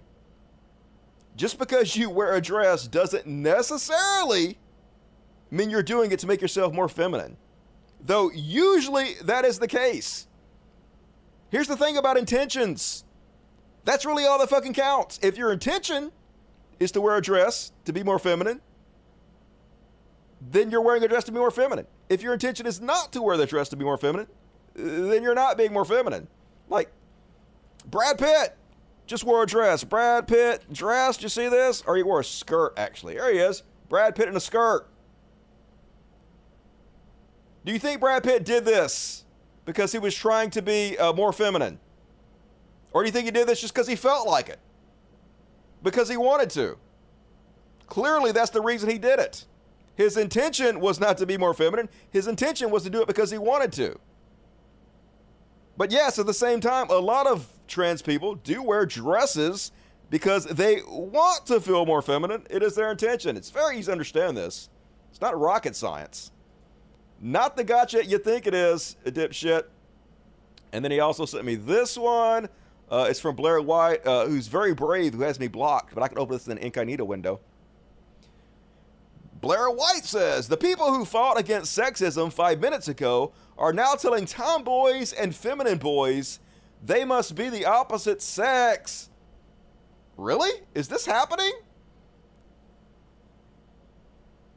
just because you wear a dress doesn't necessarily mean you're doing it to make yourself more feminine. Though usually that is the case. Here's the thing about intentions. That's really all that fucking counts. If your intention is to wear a dress to be more feminine, then you're wearing a dress to be more feminine. If your intention is not to wear the dress to be more feminine, then you're not being more feminine. Like Brad Pitt just wore a dress. Brad Pitt dressed. You see this? Or he wore a skirt, actually. There he is. Brad Pitt in a skirt. Do you think Brad Pitt did this because he was trying to be uh, more feminine? Or do you think he did this just because he felt like it? Because he wanted to? Clearly, that's the reason he did it. His intention was not to be more feminine, his intention was to do it because he wanted to. But yes, at the same time, a lot of trans people do wear dresses because they want to feel more feminine. It is their intention. It's very easy to understand this. It's not rocket science. Not the gotcha you think it is, dipshit. And then he also sent me this one. Uh, it's from Blair White, uh, who's very brave, who has me blocked, but I can open this in an incognito window. Blair White says the people who fought against sexism five minutes ago are now telling tomboys and feminine boys they must be the opposite sex. Really? Is this happening?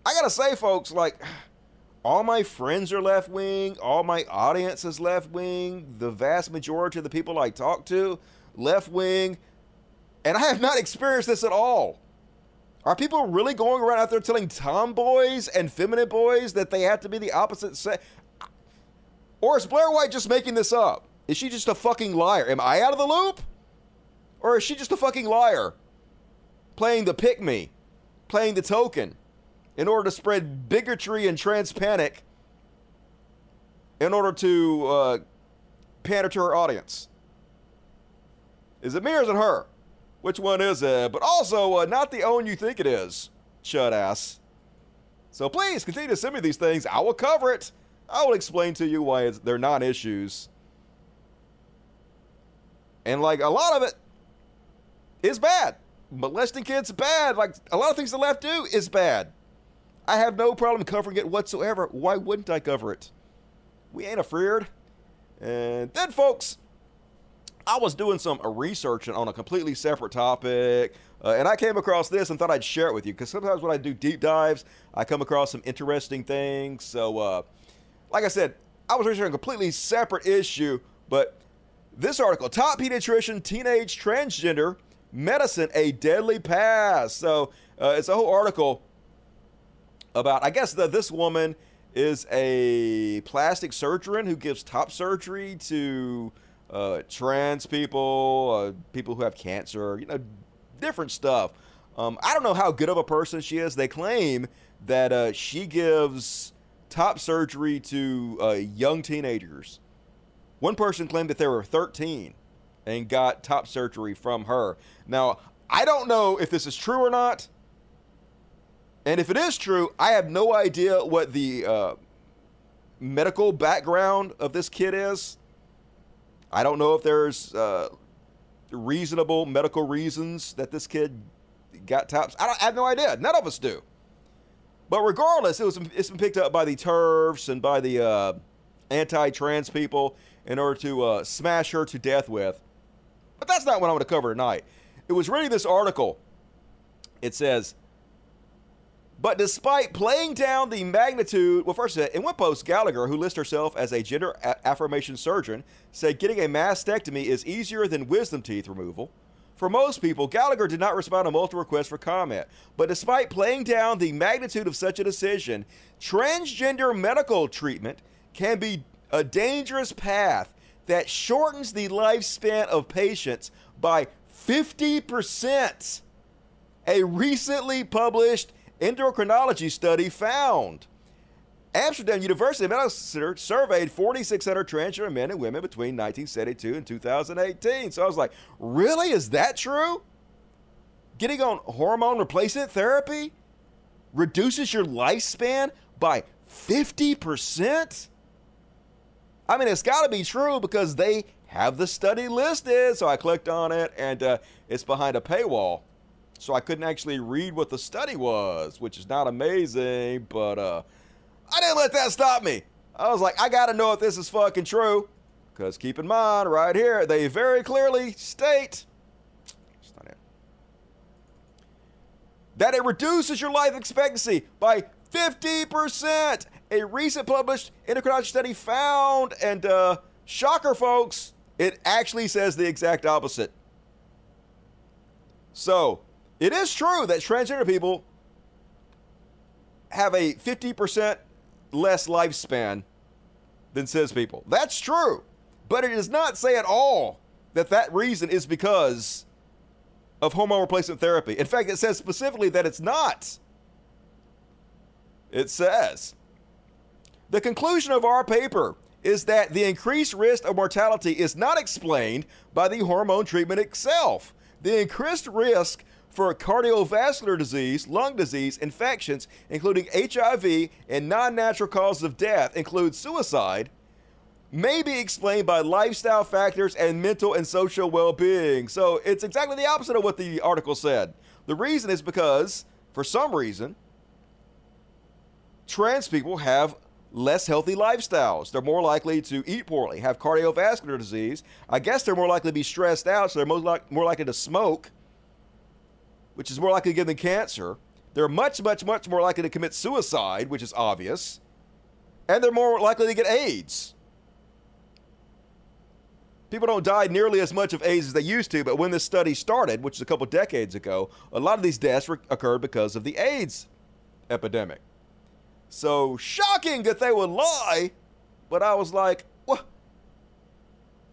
I gotta say, folks, like, all my friends are left wing, all my audience is left wing, the vast majority of the people I talk to, left wing, and I have not experienced this at all. Are people really going around out there telling tomboys and feminine boys that they have to be the opposite sex? Or is Blair White just making this up? Is she just a fucking liar? Am I out of the loop? Or is she just a fucking liar? Playing the pick me, playing the token in order to spread bigotry and trans panic in order to uh, pander to her audience. Is it me or is it her? Which one is it? But also, uh, not the own you think it is, shut ass. So please continue to send me these things. I will cover it. I will explain to you why they're not issues. And like a lot of it is bad. Molesting kids bad. Like a lot of things the left do is bad. I have no problem covering it whatsoever. Why wouldn't I cover it? We ain't afraid. And then, folks, I was doing some research on a completely separate topic, uh, and I came across this and thought I'd share it with you because sometimes when I do deep dives, I come across some interesting things. So, uh, like I said, I was researching a completely separate issue, but this article Top Pediatrician, Teenage Transgender Medicine, a Deadly Past. So, uh, it's a whole article about, I guess, that this woman is a plastic surgeon who gives top surgery to uh, trans people, uh, people who have cancer, you know, different stuff. Um, I don't know how good of a person she is. They claim that uh, she gives top surgery to uh, young teenagers. One person claimed that they were 13 and got top surgery from her. Now, I don't know if this is true or not. And if it is true, I have no idea what the uh, medical background of this kid is. I don't know if there's uh, reasonable medical reasons that this kid got tops. I, I have no idea. None of us do. But regardless, it was it's been picked up by the turfs and by the uh, anti-trans people in order to uh, smash her to death with. But that's not what I want to cover tonight. It was reading this article. It says, but despite playing down the magnitude, well, first, in one post, Gallagher, who lists herself as a gender affirmation surgeon, said getting a mastectomy is easier than wisdom teeth removal. For most people, Gallagher did not respond to multiple requests for comment. But despite playing down the magnitude of such a decision, transgender medical treatment can be a dangerous path that shortens the lifespan of patients by 50%. A recently published endocrinology study found. Amsterdam University Medical Center surveyed 4,600 transgender men and women between 1972 and 2018. So I was like, really? Is that true? Getting on hormone replacement therapy reduces your lifespan by 50%? I mean, it's got to be true because they have the study listed. So I clicked on it and uh, it's behind a paywall. So I couldn't actually read what the study was, which is not amazing, but uh, I didn't let that stop me. I was like, I got to know if this is fucking true. Because keep in mind, right here, they very clearly state that it reduces your life expectancy by 50%. A recent published endocrinology study found, and uh, shocker, folks, it actually says the exact opposite. So, it is true that transgender people have a 50% less lifespan than cis people. That's true. But it does not say at all that that reason is because of hormone replacement therapy. In fact, it says specifically that it's not. It says the conclusion of our paper is that the increased risk of mortality is not explained by the hormone treatment itself. The increased risk for cardiovascular disease, lung disease, infections, including HIV, and non natural causes of death, include suicide, may be explained by lifestyle factors and mental and social well being. So it's exactly the opposite of what the article said. The reason is because, for some reason, trans people have less healthy lifestyles. They're more likely to eat poorly, have cardiovascular disease. I guess they're more likely to be stressed out, so they're more, like, more likely to smoke, which is more likely to give them cancer. They're much, much, much more likely to commit suicide, which is obvious. And they're more likely to get AIDS. People don't die nearly as much of AIDS as they used to, but when this study started, which is a couple decades ago, a lot of these deaths occurred because of the AIDS epidemic. So shocking that they would lie, but I was like, what?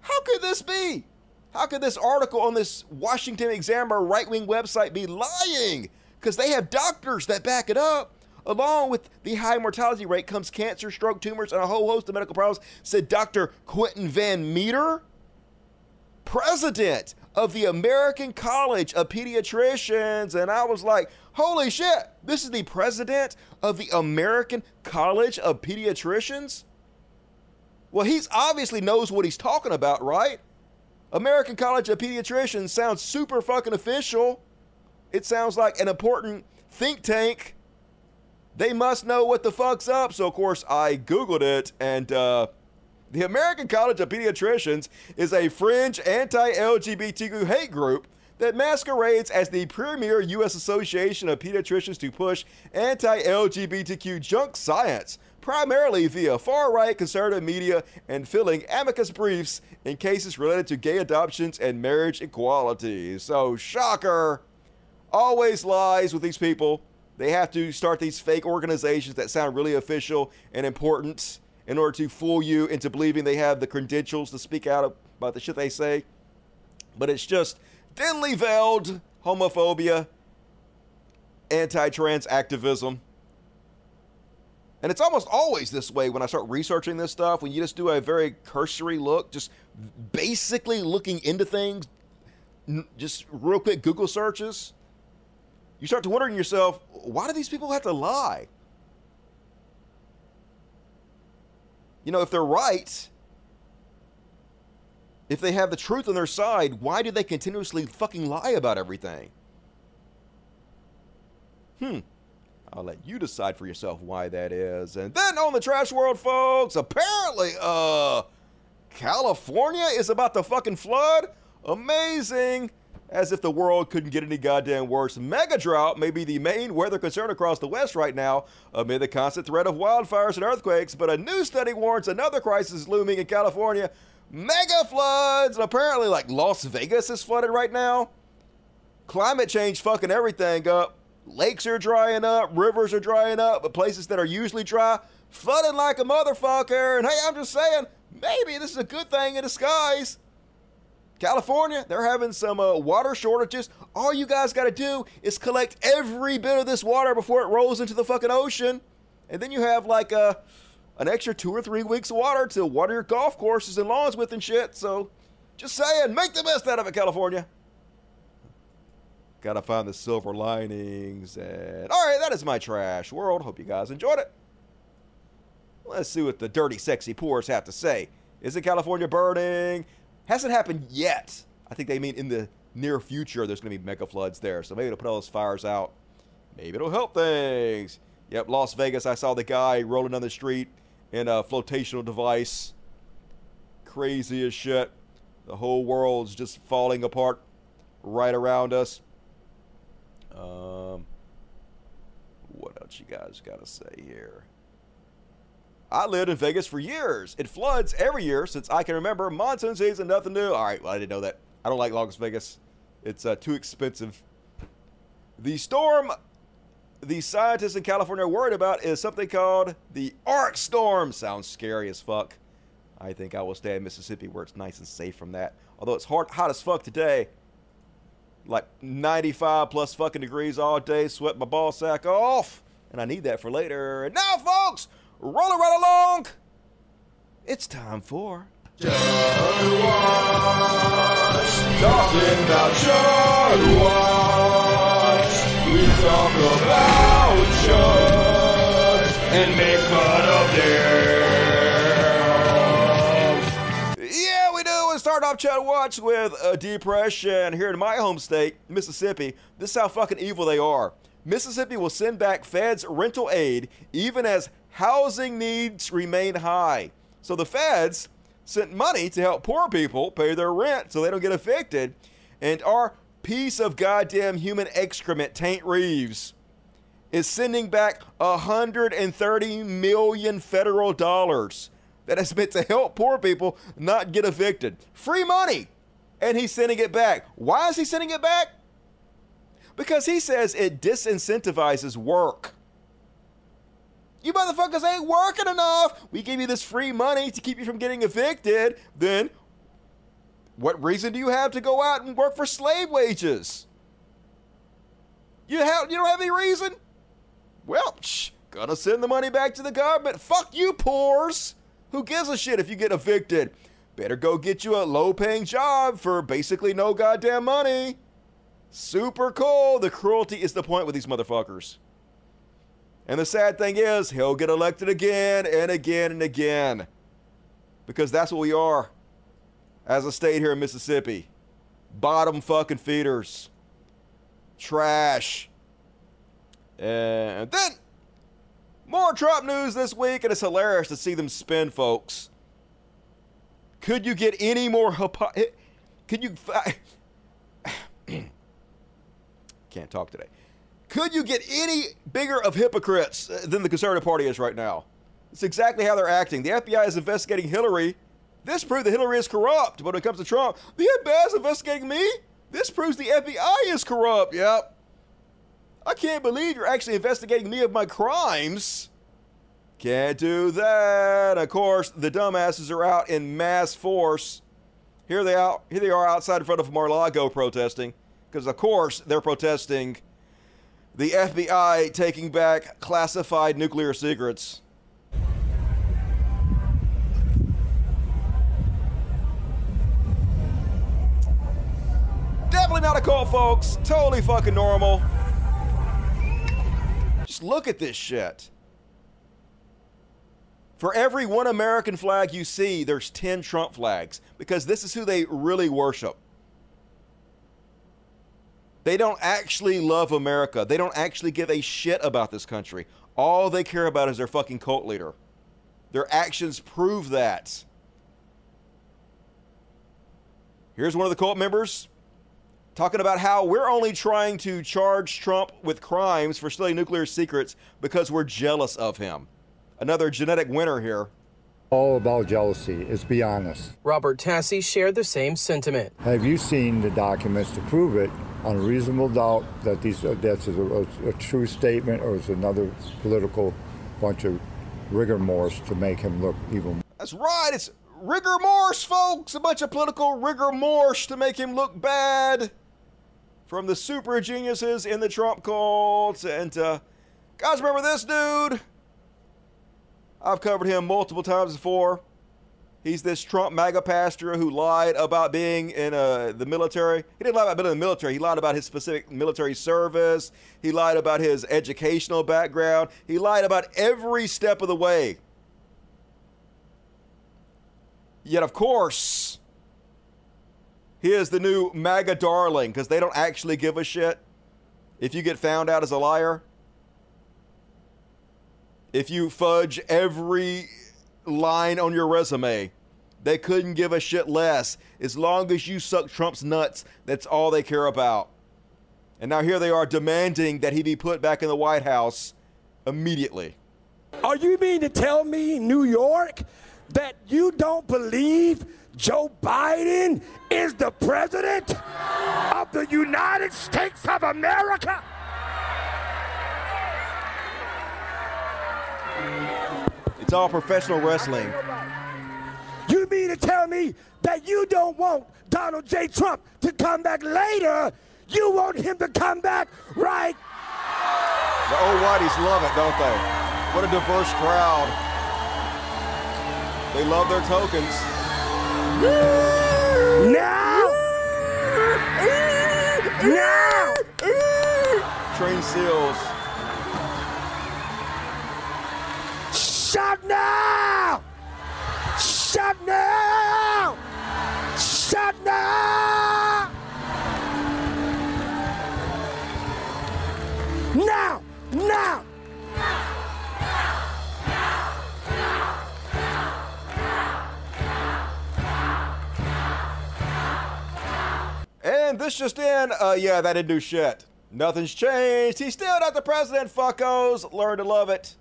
How could this be? How could this article on this Washington Examiner right wing website be lying? Because they have doctors that back it up. Along with the high mortality rate comes cancer, stroke, tumors, and a whole host of medical problems, said Dr. Quentin Van Meter, president of the American College of Pediatricians. And I was like, holy shit, this is the president of the American College of Pediatricians? Well, he's obviously knows what he's talking about, right? American College of Pediatricians sounds super fucking official. It sounds like an important think tank. They must know what the fuck's up. So, of course, I Googled it, and uh, the American College of Pediatricians is a fringe anti LGBTQ hate group that masquerades as the premier U.S. Association of Pediatricians to push anti LGBTQ junk science, primarily via far right conservative media and filling amicus briefs in cases related to gay adoptions and marriage equality. So, shocker! Always lies with these people. They have to start these fake organizations that sound really official and important in order to fool you into believing they have the credentials to speak out about the shit they say. But it's just thinly veiled homophobia, anti trans activism. And it's almost always this way when I start researching this stuff, when you just do a very cursory look, just basically looking into things, just real quick Google searches you start to wondering yourself, why do these people have to lie? you know, if they're right, if they have the truth on their side, why do they continuously fucking lie about everything? Hmm. I'll let you decide for yourself why that is. And then on the trash world, folks, apparently, uh, California is about to fucking flood. Amazing. As if the world couldn't get any goddamn worse. Mega drought may be the main weather concern across the West right now, amid the constant threat of wildfires and earthquakes. But a new study warns another crisis looming in California mega floods. And apparently, like Las Vegas is flooded right now. Climate change fucking everything up. Lakes are drying up, rivers are drying up, but places that are usually dry, flooding like a motherfucker. And hey, I'm just saying, maybe this is a good thing in disguise. California, they're having some uh, water shortages. All you guys got to do is collect every bit of this water before it rolls into the fucking ocean. And then you have like uh, an extra two or three weeks of water to water your golf courses and lawns with and shit. So just saying, make the best out of it, California. Gotta find the silver linings. And all right, that is my trash world. Hope you guys enjoyed it. Let's see what the dirty, sexy poors have to say. Isn't California burning? Hasn't happened yet. I think they mean in the near future there's going to be mega floods there. So maybe it'll put all those fires out. Maybe it'll help things. Yep, Las Vegas. I saw the guy rolling down the street in a flotational device. Crazy as shit. The whole world's just falling apart right around us. Um, what else you guys got to say here? I lived in Vegas for years. It floods every year since I can remember. Monsoon season, nothing new. All right, well, I didn't know that. I don't like Las Vegas. It's uh, too expensive. The storm the scientists in California are worried about is something called the arc storm. Sounds scary as fuck. I think I will stay in Mississippi where it's nice and safe from that. Although it's hot, hot as fuck today. Like 95 plus fucking degrees all day, sweat my ball sack off. And I need that for later. And now, folks, rolling right along. It's time for Watch. Talking about talk about and make fun of them. Yeah, we do. We start off Chud Watch with a depression here in my home state, Mississippi. This is how fucking evil they are. Mississippi will send back feds rental aid even as housing needs remain high. So the feds sent money to help poor people pay their rent so they don't get evicted. And our piece of goddamn human excrement, Taint Reeves, is sending back 130 million federal dollars that is meant to help poor people not get evicted. Free money! And he's sending it back. Why is he sending it back? Because he says it disincentivizes work. You motherfuckers ain't working enough. We give you this free money to keep you from getting evicted. Then, what reason do you have to go out and work for slave wages? You have you don't have any reason? Well, shh, gonna send the money back to the government. Fuck you, poors. Who gives a shit if you get evicted? Better go get you a low-paying job for basically no goddamn money. Super cool. The cruelty is the point with these motherfuckers. And the sad thing is, he'll get elected again and again and again. Because that's what we are as a state here in Mississippi. Bottom fucking feeders. Trash. And then, more Trump news this week, and it's hilarious to see them spin, folks. Could you get any more hypo- Could you. Can't talk today. Could you get any bigger of hypocrites uh, than the Conservative Party is right now? It's exactly how they're acting. The FBI is investigating Hillary. This proves that Hillary is corrupt. But when it comes to Trump, the FBI is investigating me. This proves the FBI is corrupt. Yep. I can't believe you're actually investigating me of my crimes. Can't do that. Of course, the dumbasses are out in mass force. Here they out. Here they are outside in front of Mar-a-Lago protesting, because of course they're protesting the FBI taking back classified nuclear secrets. Definitely not a cult, folks. Totally fucking normal. Just look at this shit. For every one American flag you see, there's 10 Trump flags because this is who they really worship. They don't actually love America. They don't actually give a shit about this country. All they care about is their fucking cult leader. Their actions prove that. Here's one of the cult members talking about how we're only trying to charge Trump with crimes for stealing nuclear secrets because we're jealous of him. Another genetic winner here. All about jealousy, let's be honest. Robert Tassi shared the same sentiment. Have you seen the documents to prove it on reasonable doubt that these uh, that's a, a, a true statement or is another political bunch of rigor mortis to make him look even That's right. It's rigor mortis, folks. A bunch of political rigor mortis to make him look bad. From the super geniuses in the Trump cult. And, uh, guys, remember this dude? I've covered him multiple times before. He's this Trump MAGA pastor who lied about being in uh, the military. He didn't lie about being in the military. He lied about his specific military service. He lied about his educational background. He lied about every step of the way. Yet, of course, he is the new MAGA darling because they don't actually give a shit if you get found out as a liar. If you fudge every line on your resume, they couldn't give a shit less. As long as you suck Trump's nuts, that's all they care about. And now here they are demanding that he be put back in the White House immediately. Are you mean to tell me, New York, that you don't believe Joe Biden is the president of the United States of America? It's all professional wrestling. You mean to tell me that you don't want Donald J. Trump to come back later? You want him to come back right The old whiteys love it, don't they? What a diverse crowd. They love their tokens. Now? now! Train seals. Shut now! Shut now! Shut now! Now! Now! And this just in, uh, yeah, that didn't do shit. Nothing's changed. He's still not the president, fuckos. Learn to love it.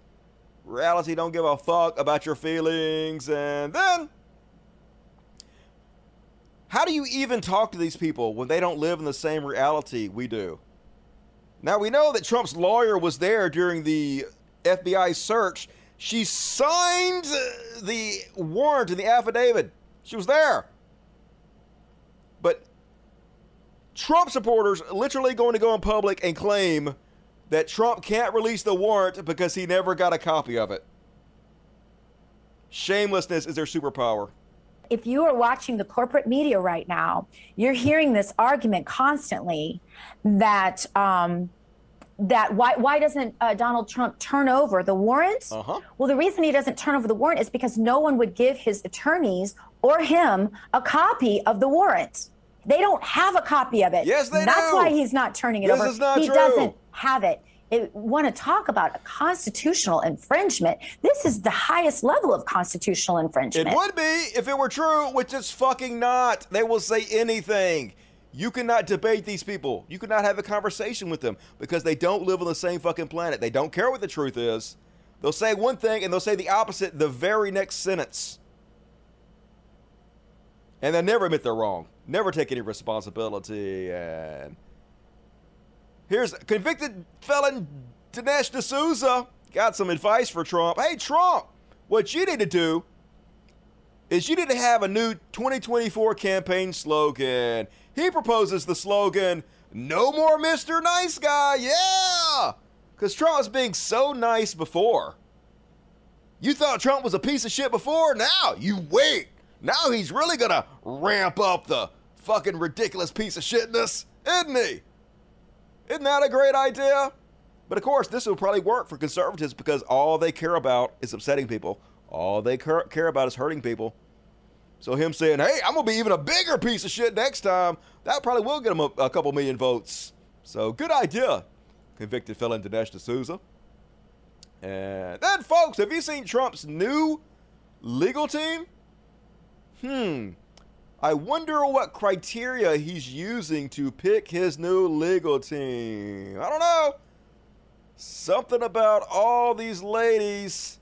Reality don't give a fuck about your feelings. And then, how do you even talk to these people when they don't live in the same reality we do? Now, we know that Trump's lawyer was there during the FBI search. She signed the warrant in the affidavit. She was there. But Trump supporters literally going to go in public and claim that Trump can't release the warrant because he never got a copy of it. Shamelessness is their superpower. If you are watching the corporate media right now, you're hearing this argument constantly that um, that why why doesn't uh, Donald Trump turn over the warrants? Uh-huh. Well, the reason he doesn't turn over the warrant is because no one would give his attorneys or him a copy of the warrant. They don't have a copy of it. Yes, they That's do. why he's not turning it This over. is not he true. doesn't have it. It, want to talk about a constitutional infringement? This is the highest level of constitutional infringement. It would be if it were true, which it's fucking not. They will say anything. You cannot debate these people. You cannot have a conversation with them because they don't live on the same fucking planet. They don't care what the truth is. They'll say one thing and they'll say the opposite the very next sentence. And they never admit they're wrong. Never take any responsibility. And here's convicted felon Dinesh D'Souza got some advice for Trump. Hey, Trump, what you need to do is you need to have a new 2024 campaign slogan. He proposes the slogan, No more Mr. Nice Guy. Yeah! Because Trump was being so nice before. You thought Trump was a piece of shit before? Now, you wait. Now he's really to ramp up the fucking ridiculous piece of shitness, isn't he? Isn't that a great idea? But of course, this will probably work for conservatives because all they care about is upsetting people. all they care care about is hurting people. So him saying, "Hey, I'm gonna be even a bigger piece of shit next time," that probably will get him a, a couple million votes. So good idea, convicted felon Dinesh D'Souza. And then, folks, have you seen Trump's new legal team? Hmm. I wonder what criteria he's using to pick his new legal team. I don't know. Something about all these ladies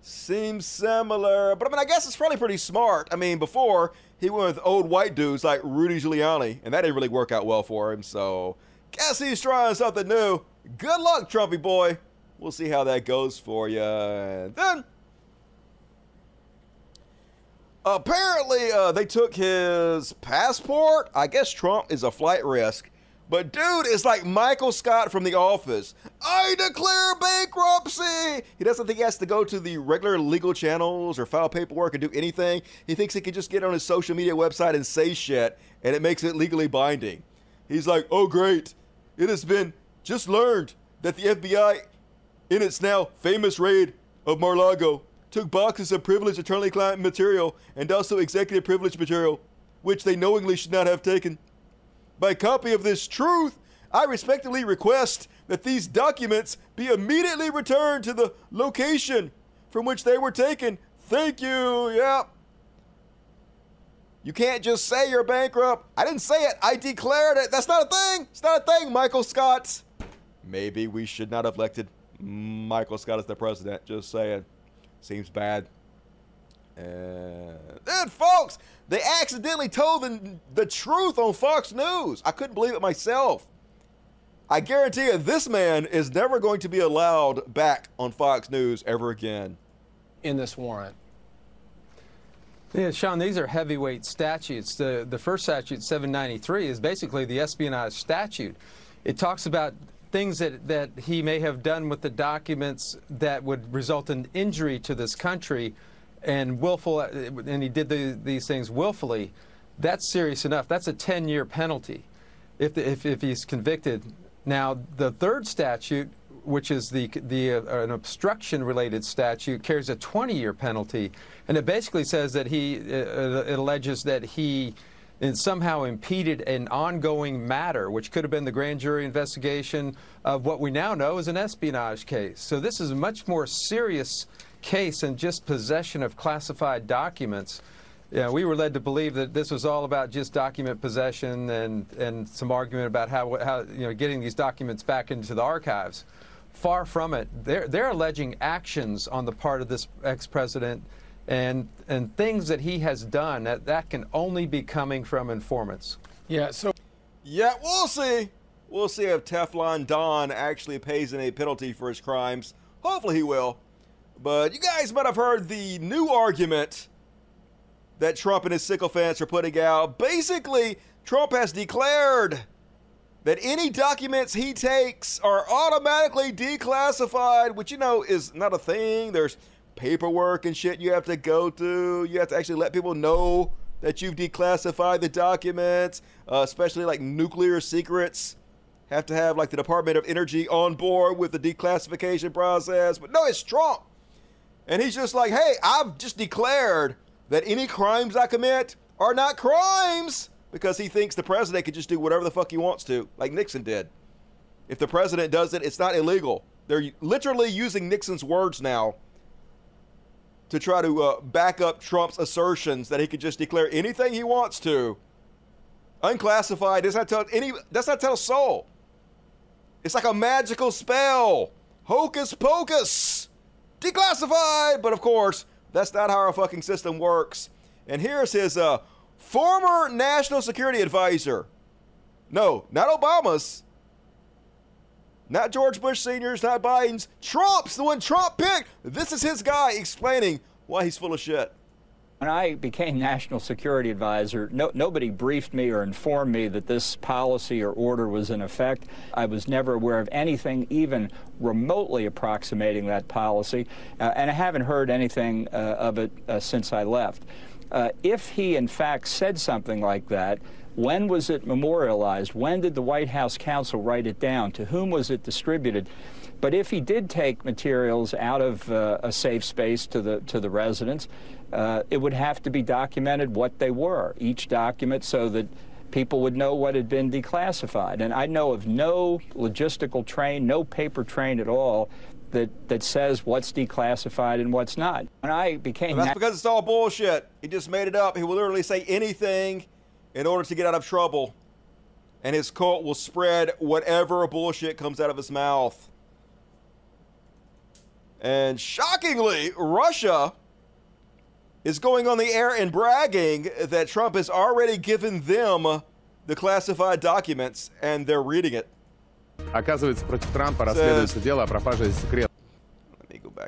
seems similar. But I mean, I guess it's probably pretty smart. I mean, before he went with old white dudes like Rudy Giuliani, and that didn't really work out well for him. So, guess he's trying something new. Good luck, Trumpy boy. We'll see how that goes for you. Then Apparently, uh, they took his passport. I guess Trump is a flight risk. But dude is like Michael Scott from The Office. I declare bankruptcy. He doesn't think he has to go to the regular legal channels or file paperwork or do anything. He thinks he can just get on his social media website and say shit, and it makes it legally binding. He's like, oh great, it has been just learned that the FBI, in its now famous raid of Mar-Lago, took boxes of privileged attorney-client material and also executive privilege material, which they knowingly should not have taken. By copy of this truth, I respectfully request that these documents be immediately returned to the location from which they were taken. Thank you. Yep. You can't just say you're bankrupt. I didn't say it. I declared it. That's not a thing. It's not a thing, Michael Scott. Maybe we should not have elected Michael Scott as the president. Just saying. Seems bad. Uh, and then, folks, they accidentally told the, the truth on Fox News. I couldn't believe it myself. I guarantee you, this man is never going to be allowed back on Fox News ever again. In this warrant. Yeah, Sean, these are heavyweight statutes. The, the first statute, 793, is basically the espionage statute. It talks about things that, that he may have done with the documents that would result in injury to this country and willful, and he did the, these things willfully, that's serious enough. That's a 10 year penalty if, the, if, if he's convicted. Now, the third statute, which is the, the uh, an obstruction related statute, carries a 20 year penalty. And it basically says that he, uh, uh, it alleges that he and somehow impeded an ongoing matter, which could have been the grand jury investigation of what we now know is an espionage case. So this is a much more serious case than just possession of classified documents. Yeah, we were led to believe that this was all about just document possession and, and some argument about how, how you know getting these documents back into the archives. Far from it. They're, they're alleging actions on the part of this ex-president and and things that he has done that that can only be coming from informants. Yeah. So. Yeah, we'll see. We'll see if Teflon Don actually pays any penalty for his crimes. Hopefully he will. But you guys might have heard the new argument that Trump and his sycophants are putting out. Basically, Trump has declared that any documents he takes are automatically declassified, which you know is not a thing. There's paperwork and shit you have to go through. You have to actually let people know that you've declassified the documents, uh, especially like nuclear secrets. Have to have like the Department of Energy on board with the declassification process. But no, it's Trump. And he's just like, hey, I've just declared that any crimes I commit are not crimes because he thinks the president could just do whatever the fuck he wants to, like Nixon did. If the president does it, it's not illegal. They're literally using Nixon's words now to try to uh, back up Trump's assertions that he could just declare anything he wants to, unclassified. Does not tell any. Does not tell a soul. It's like a magical spell. Hocus pocus. Declassified. But of course, that's not how our fucking system works. And here's his uh, former national security advisor. No, not Obama's. Not George Bush Sr.'s, not Biden's. Trump's the one Trump picked. This is his guy explaining why he's full of shit. When I became national security advisor, no, nobody briefed me or informed me that this policy or order was in effect. I was never aware of anything even remotely approximating that policy, uh, and I haven't heard anything uh, of it uh, since I left. Uh, if he, in fact, said something like that, When was it memorialized? When did the White House counsel write it down? To whom was it distributed? But if he did take materials out of uh, a safe space to the to the residents, uh, it would have to be documented what they were, each document, so that people would know what had been declassified. And I know of no logistical train, no paper train at all that, that says what's declassified and what's not. When I became that's because it's all bullshit. He just made it up. He will literally say anything in order to get out of trouble. And his cult will spread whatever bullshit comes out of his mouth. And shockingly, Russia is going on the air and bragging that Trump has already given them the classified documents and they're reading it. Оказывается, против Трампа расследуется дело о пропаже секретов.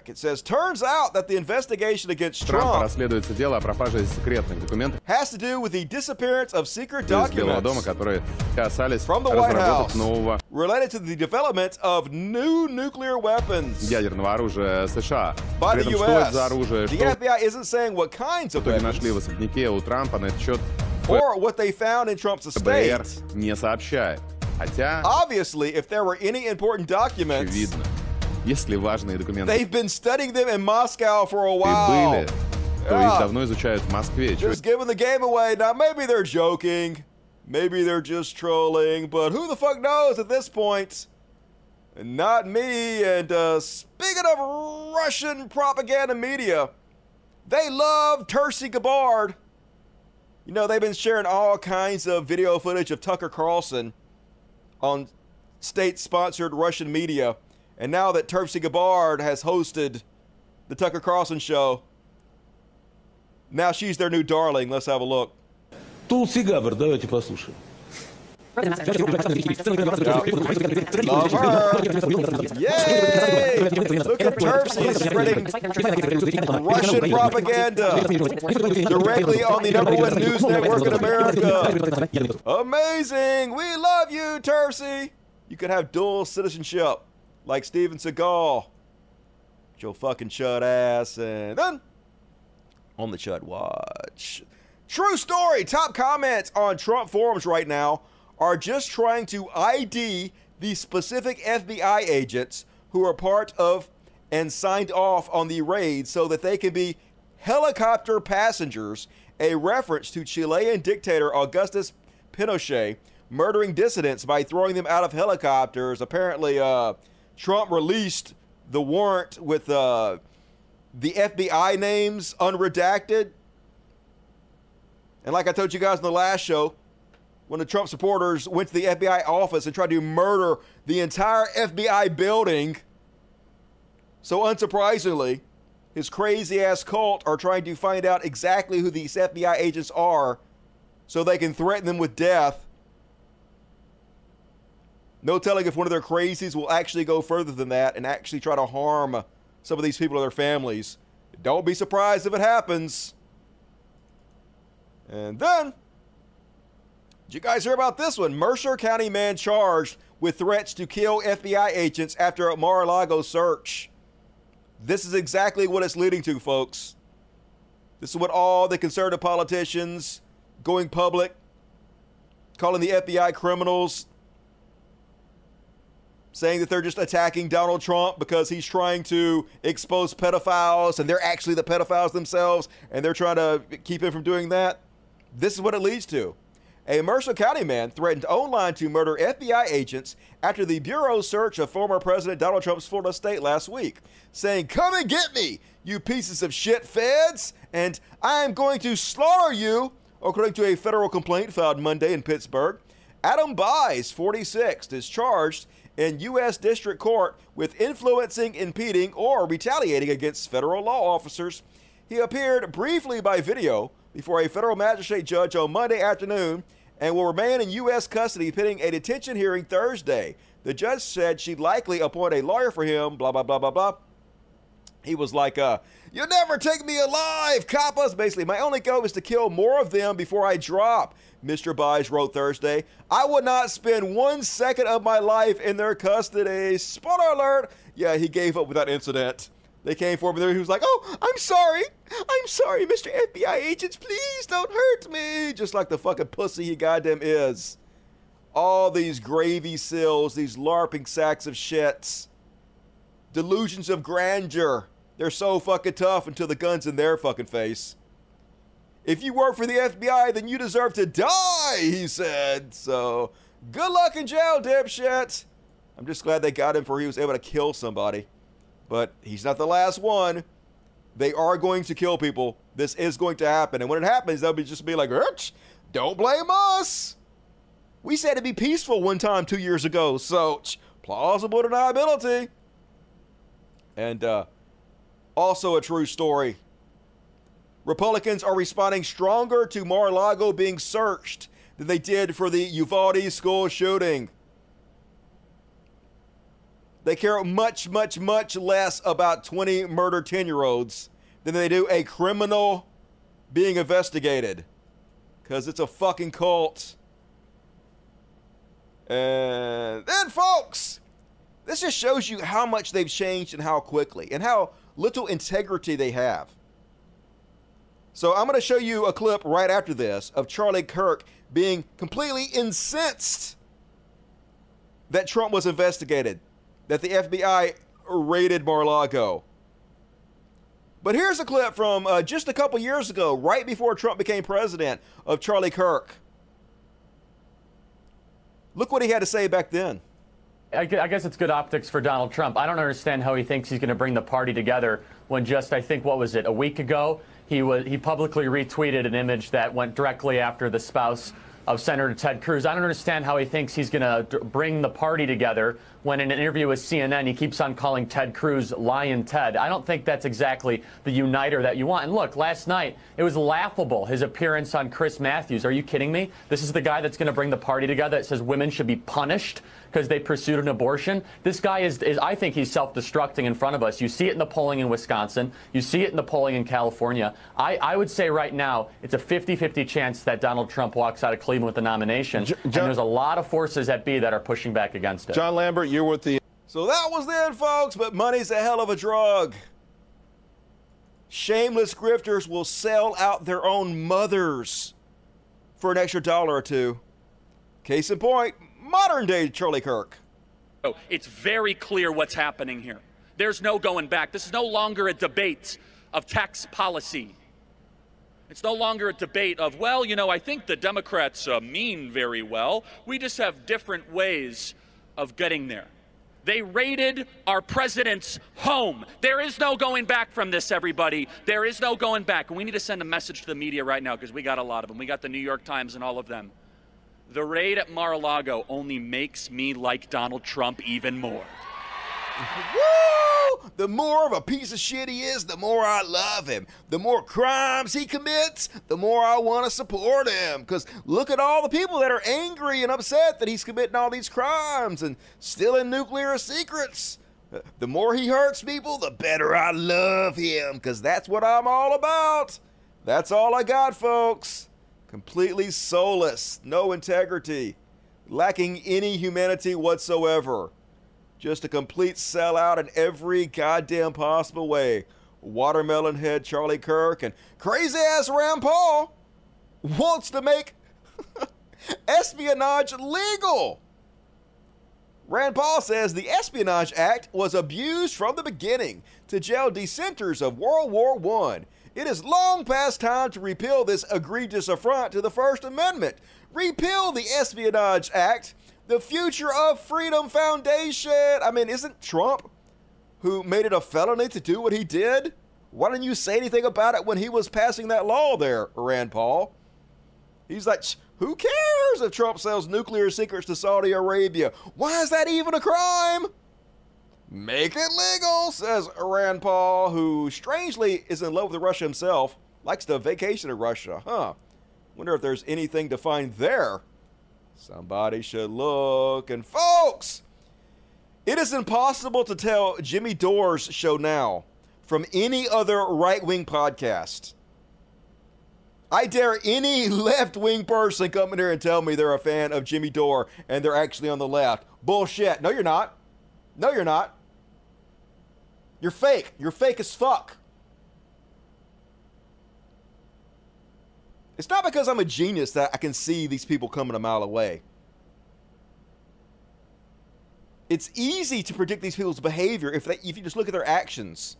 It says, turns out that the investigation against Трампа Trump расследуется дело о пропаже секретных документов has to do with the disappearance of secret из Белого дома, documents которые касались from the White разработок House нового related to the development of new nuclear weapons ядерного оружия США. by При the этом, что это U.S. за оружие, The что FBI isn't saying what kinds в of итоге weapons нашли в особняке у Трампа на этот счет or what they found in Trump's ФБР estate. не сообщает. Хотя, Obviously, if there were any important documents, очевидно, если важные документы they've been studying them in Moscow for a и while. были, то Yeah. их давно изучают в Москве. Чего Just giving the game away. Now, maybe they're joking. Maybe they're just trolling. But who the fuck knows at this point? Not me. And uh, speaking of Russian propaganda media, they love Tercy Gabbard. You know, they've been sharing all kinds of video footage of Tucker Carlson on state sponsored Russian media. And now that Tercy Gabbard has hosted the Tucker Carlson show, now she's their new darling. Let's have a look. Тулси Габбард, давайте послушаем. Love her. Yay! Look at Tercy spreading Russian propaganda directly on the number one news network in America. Amazing! We love you, Tercy. You could have dual citizenship like Steven Seagal. Get Your fucking chud ass. And then on the Chud Watch. True story. Top comments on Trump forums right now are just trying to ID the specific FBI agents who are part of and signed off on the raid so that they can be helicopter passengers, a reference to Chilean dictator Augustus Pinochet murdering dissidents by throwing them out of helicopters. Apparently, uh, Trump released the warrant with uh, the FBI names unredacted. And like I told you guys in the last show, when the Trump supporters went to the FBI office and tried to murder the entire FBI building, so unsurprisingly, his crazy ass cult are trying to find out exactly who these FBI agents are so they can threaten them with death. No telling if one of their crazies will actually go further than that and actually try to harm some of these people or their families. Don't be surprised if it happens. And then, did you guys hear about this one? Mercer County man charged with threats to kill FBI agents after a Mar-a-Lago search. This is exactly what it's leading to, folks. This is what all the conservative politicians going public, calling the FBI criminals, saying that they're just attacking Donald Trump because he's trying to expose pedophiles and they're actually the pedophiles themselves and they're trying to keep him from doing that. This is what it leads to. A Mercer County man threatened online to murder FBI agents after the Bureau's search of former President Donald Trump's Florida state last week, saying, Come and get me, you pieces of shit feds, and I am going to slaughter you, according to a federal complaint filed Monday in Pittsburgh. Adam Bies, 46, is charged in U.S. District Court with influencing, impeding, or retaliating against federal law officers. He appeared briefly by video before a federal magistrate judge on Monday afternoon and will remain in U.S. custody pending a detention hearing Thursday. The judge said she'd likely appoint a lawyer for him, blah, blah, blah, blah, blah. He was like, uh, You'll never take me alive, coppas. Basically, my only goal is to kill more of them before I drop, Mr. Bies wrote Thursday. I would not spend one second of my life in their custody. Spoiler alert. Yeah, he gave up with that incident. They came for him. He was like, "Oh, I'm sorry. I'm sorry, Mr. FBI agents. Please don't hurt me." Just like the fucking pussy he goddamn is. All these gravy seals, these larping sacks of shits, delusions of grandeur. They're so fucking tough until the gun's in their fucking face. If you work for the FBI, then you deserve to die, he said. So, good luck in jail, dipshit. I'm just glad they got him for he was able to kill somebody. But he's not the last one. They are going to kill people. This is going to happen. And when it happens, they'll be just be like, don't blame us. We said it'd be peaceful one time two years ago. So, plausible deniability. And uh, also a true story. Republicans are responding stronger to Mar-a-Lago being searched than they did for the Uvalde school shooting. They care much, much, much less about 20 murdered 10 year olds than they do a criminal being investigated. Because it's a fucking cult. And then, folks, this just shows you how much they've changed and how quickly, and how little integrity they have. So, I'm going to show you a clip right after this of Charlie Kirk being completely incensed that Trump was investigated that the FBI raided Mar-a-Lago. But here's a clip from uh, just a couple years ago, right before Trump became president, of Charlie Kirk. Look what he had to say back then. I guess it's good optics for Donald Trump. I don't understand how he thinks he's going to bring the party together when just, I think, what was it, a week ago, he was he publicly retweeted an image that went directly after the spouse of Senator Ted Cruz. I don't understand how he thinks he's going to bring the party together when in an interview with CNN he keeps on calling Ted Cruz Lyin' Ted. I don't think that's exactly the uniter that you want. And look, last night it was laughable his appearance on Chris Matthews. Are you kidding me? This is the guy that's going to bring the party together that says women should be punished because they pursued an abortion. This guy is, is I think he's self-destructing in front of us. You see it in the polling in Wisconsin. You see it in the polling in California. I, I would say right now it's a 50-50 chance that Donald Trump walks out of Cleveland with the nomination. John, and there's a lot of forces at B that are pushing back against it. John Lambert, you're with the. So that was then, folks, but money's a hell of a drug. Shameless grifters will sell out their own mothers for an extra dollar or two. Case in point, modern day Charlie Kirk. Oh, it's very clear what's happening here. There's no going back. This is no longer a debate of tax policy. It's no longer a debate of, well, you know, I think the Democrats uh, mean very well. We just have different ways of getting there. They raided our president's home. There is no going back from this, everybody. There is no going back. And we need to send a message to the media right now because we got a lot of them. We got the New York Times and all of them. The raid at Mar a Lago only makes me like Donald Trump even more. Woo! The more of a piece of shit he is, the more I love him. The more crimes he commits, the more I want to support him. Because look at all the people that are angry and upset that he's committing all these crimes and stealing nuclear secrets. The more he hurts people, the better I love him. Because that's what I'm all about. That's all I got, folks. Completely soulless, no integrity, lacking any humanity whatsoever. Just a complete sellout in every goddamn possible way. Watermelon head Charlie Kirk and crazy ass Rand Paul wants to make espionage legal. Rand Paul says the Espionage Act was abused from the beginning to jail dissenters of World War I. It is long past time to repeal this egregious affront to the First Amendment. Repeal the Espionage Act the Future of Freedom Foundation. I mean, isn't Trump who made it a felony to do what he did? Why didn't you say anything about it when he was passing that law there, Rand Paul? He's like, who cares if Trump sells nuclear secrets to Saudi Arabia? Why is that even a crime? Make it legal, says Rand Paul, who strangely is in love with Russia himself, likes to vacation in Russia. Huh. Wonder if there's anything to find there. Somebody should look. And folks, it is impossible to tell Jimmy Dore's show now from any other right wing podcast. I dare any left wing person come in here and tell me they're a fan of Jimmy Dore and they're actually on the left. Bullshit. No, you're not. No, you're not. You're fake. You're fake as fuck. It's not because I'm a genius that I can see these people coming a mile away. It's easy to predict these people's behavior if they if you just look at their actions.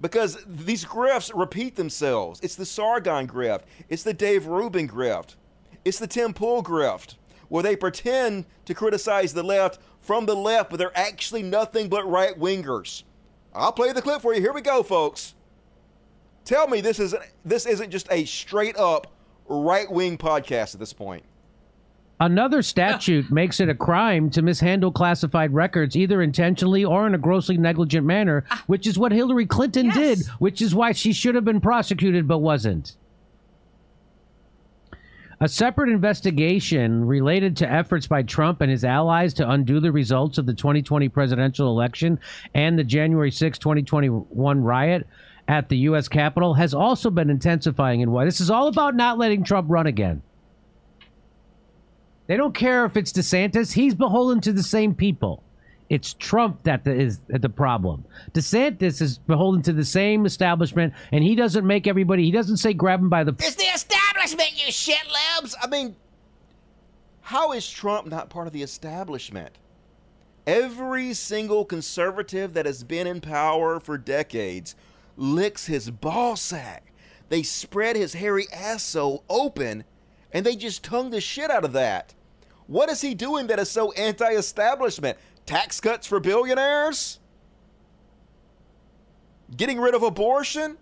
Because these grifts repeat themselves. It's the Sargon grift. It's the Dave Rubin grift. It's the Tim Pool grift, where they pretend to criticize the left from the left, but they're actually nothing but right wingers. I'll play the clip for you. Here we go, folks. Tell me this isn't this isn't just a straight up right wing podcast at this point. Another statute makes it a crime to mishandle classified records, either intentionally or in a grossly negligent manner, ah. which is what Hillary Clinton did, which is why she should have been prosecuted but wasn't. A separate investigation related to efforts by Trump and his allies to undo the results of the 2020 presidential election and the January 6, 2021 riot at the U.S. Capitol has also been intensifying in why this is all about not letting Trump run again. They don't care if it's DeSantis. He's beholden to the same people. It's Trump that is the problem. DeSantis is beholden to the same establishment, and he doesn't make everybody. He doesn't say grab him by the. It's the establishment, you shit libs. I mean, how is Trump not part of the establishment? Every single conservative that has been in power for decades licks his ball sack. They spread his hairy ass so open, and they just tongue the shit out of that. What is he doing that is so anti establishment? Tax cuts for billionaires? Getting rid of abortion?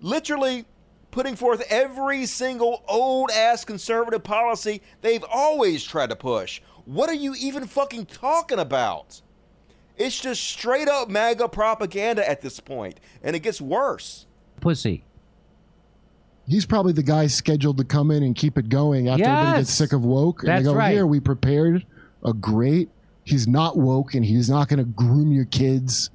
Literally putting forth every single old ass conservative policy they've always tried to push. What are you even fucking talking about? It's just straight up MAGA propaganda at this point, and it gets worse. Pussy. He's probably the guy scheduled to come in and keep it going after everybody gets Yes. sick of woke. And That's they go, right. here, we prepared a great, he's not woke and he's not going to groom your kids.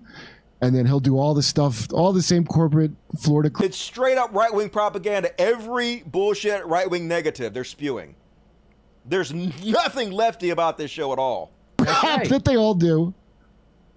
And then he'll do all the stuff, all the same corporate Florida. cr- It's straight up right wing propaganda. Every bullshit right wing negative they're spewing. There's nothing lefty about this show at all. that they all do.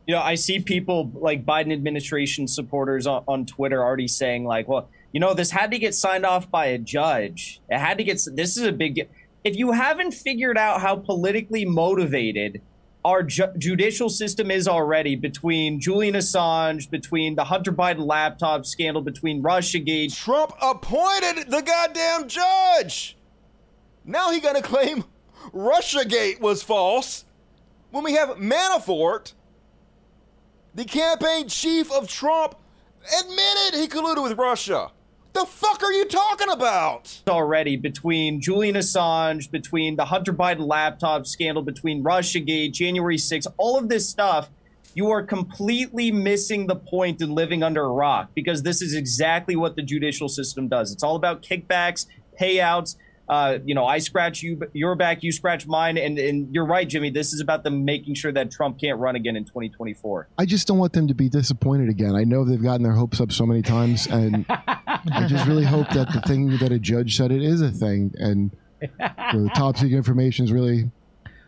You know, I see people like Biden administration supporters on, on Twitter already saying like, well, you know, this had to get signed off by a judge. It had to get. This is a big. If you haven't figured out how politically motivated our ju- judicial system is already between Julian Assange, between the Hunter Biden laptop scandal, between RussiaGate, Trump appointed the goddamn judge. Now he gonna claim Russiagate was false when we have Manafort, the campaign chief of Trump, admitted he colluded with Russia. The fuck are you talking about? already between Julian Assange, between the Hunter Biden laptop scandal, between Russiagate, January 6th, all of this stuff, you are completely missing the point and living under a rock because this is exactly what the judicial system does. It's all about kickbacks, payouts. Uh, you know, I scratch you, your back, you scratch mine, and and you're right, Jimmy. This is about them making sure that Trump can't run again in 2024. I just don't want them to be disappointed again. I know they've gotten their hopes up so many times, and I just really hope that the thing that a judge said it is a thing, and the top secret information is really.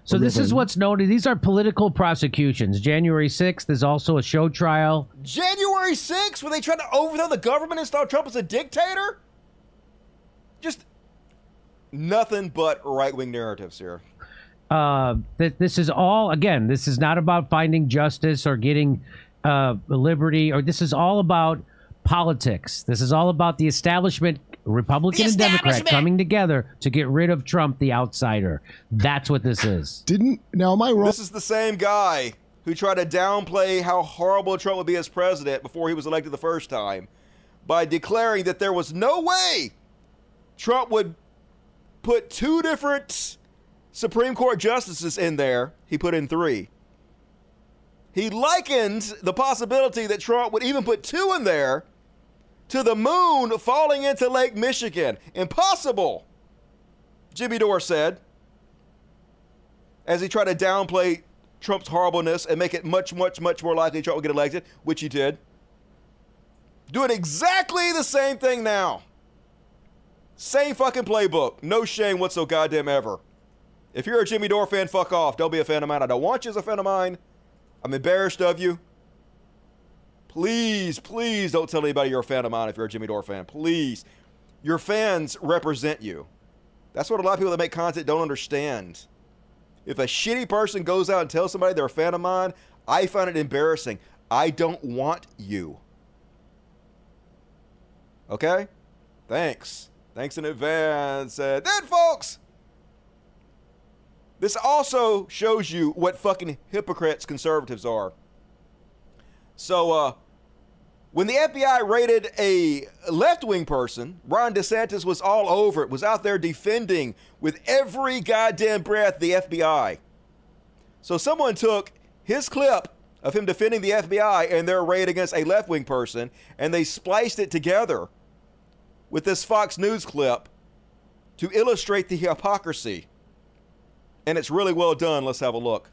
So this is thing. what's noted. These are political prosecutions. January 6th is also a show trial. January 6th, when they tried to overthrow the government and start Trump as a dictator? Just nothing but right wing narratives here. uh, that this is all again. This is not about finding justice or getting uh, liberty, or this is all about politics. This is all about the establishment, Republican and Democrat, coming together to get rid of Trump, the outsider. That's what this is. Didn't now am I wrong? This is the same guy who tried to downplay how horrible Trump would be as president before he was elected the first time by declaring that there was no way Trump would put two different Supreme Court justices in there. He put in three. He likened the possibility that Trump would even put two in there to the moon falling into Lake Michigan. Impossible, Jimmy Dore said as he tried to downplay Trump's horribleness and make it much, much, much more likely Trump would get elected, which he did. Doing exactly the same thing now. Same fucking playbook. No shame what's so goddamn ever. If you're a Jimmy Dore fan, fuck off. Don't be a fan of mine. I don't want you as a fan of mine. I'm embarrassed of you. please, please don't tell anybody you're a fan of mine if you're a Jimmy Dore fan. Please. Your fans represent you. That's what a lot of people that make content don't understand. If a shitty person goes out and tells somebody they're a fan of mine, I find it embarrassing. I don't want you. Okay? Thanks. Thanks in advance. Uh, then, folks, this also shows you what fucking hypocrites conservatives are. So, uh, when the FBI raided a left wing person, Ron DeSantis was all over it, was out there defending with every goddamn breath the FBI. So, someone took his clip of him defending the FBI and their raid against a left wing person, and they spliced it together with this Fox News clip to illustrate the hypocrisy. And it's really well done. Let's have a look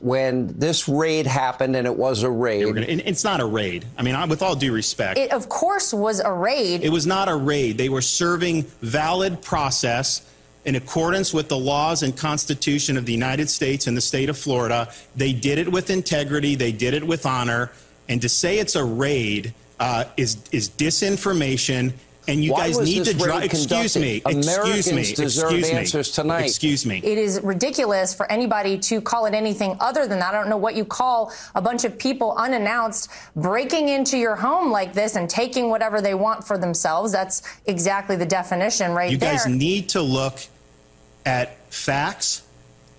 when this raid happened, and it was a raid. Gonna, it's not a raid. I mean, with all due respect, it of course was a raid. It was not a raid. They were serving valid process in accordance with the laws and Constitution of the United States and the state of Florida. They did it with integrity. They did it with honor. And to say it's a raid uh, is is disinformation and you Why guys need to drive. Excuse me. Americans excuse me. deserve excuse answers me. tonight. Excuse me. It is ridiculous for anybody to call it anything other than that. I don't know what you call a bunch of people unannounced breaking into your home like this and taking whatever they want for themselves. That's exactly the definition right you there. You guys need to look at facts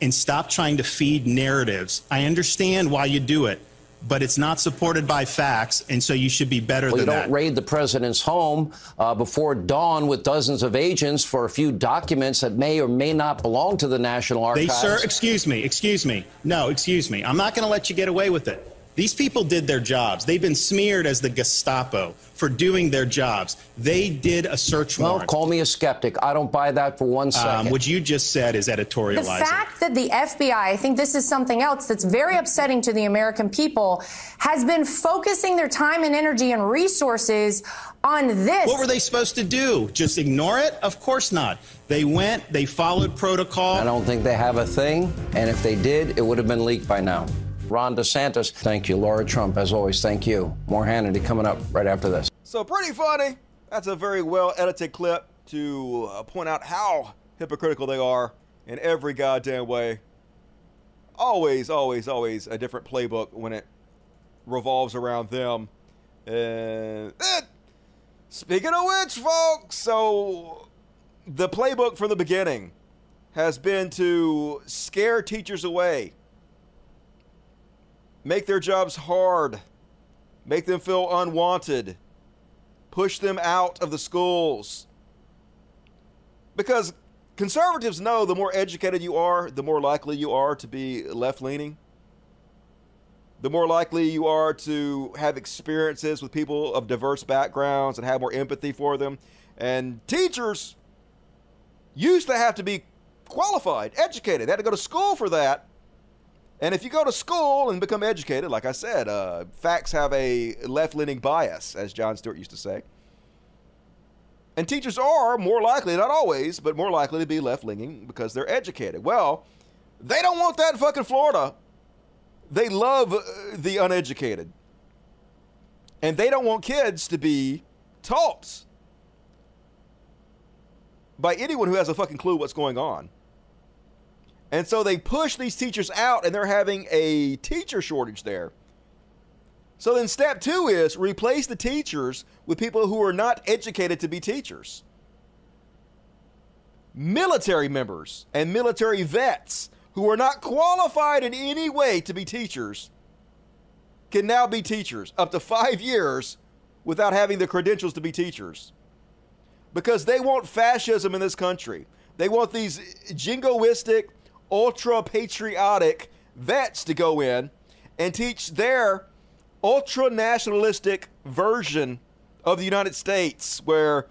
and stop trying to feed narratives. I understand why you do it but it's not supported by facts, and so you should be better well, than you don't that. raid the president's home uh, before dawn with dozens of agents for a few documents that may or may not belong to the National Archives. They, sir, excuse me, excuse me. No, excuse me. I'm not going to let you get away with it. These people did their jobs. They've been smeared as the Gestapo for doing their jobs. They did a search well, warrant. Well, call me a skeptic. I don't buy that for one second. Um, what you just said is editorializing. The fact that the FBI, I think this is something else that's very upsetting to the American people, has been focusing their time and energy and resources on this. What were they supposed to do? Just ignore it? Of course not. They went, they followed protocol. I don't think they have a thing, and if they did, it would have been leaked by now. Ron DeSantis. Thank you. Lara Trump, as always, thank you. More Hannity coming up right after this. So, pretty funny. That's a very well edited clip to uh, point out how hypocritical they are in every goddamn way. Always, always, always a different playbook when it revolves around them. And eh, speaking of which, folks, so the playbook from the beginning has been to scare teachers away make their jobs hard, make them feel unwanted, push them out of the schools. Because conservatives know the more educated you are, the more likely you are to be left leaning. The more likely you are to have experiences with people of diverse backgrounds and have more empathy for them. And teachers used to have to be qualified, educated, they had to go to school for that. And if you go to school and become educated, like I said, uh, facts have a left leaning bias, as Jon Stewart used to say. And teachers are more likely, not always, but more likely to be left leaning because they're educated. Well, they don't want that in fucking Florida. They love uh, the uneducated. And they don't want kids to be taught by anyone who has a fucking clue what's going on. And so they push these teachers out, and they're having a teacher shortage there. So then, step two is replace the teachers with people who are not educated to be teachers. Military members and military vets who are not qualified in any way to be teachers can now be teachers up to five years without having the credentials to be teachers. Because they want fascism in this country. They want these jingoistic, ultra patriotic vets to go in and teach their ultra nationalistic version of the United States where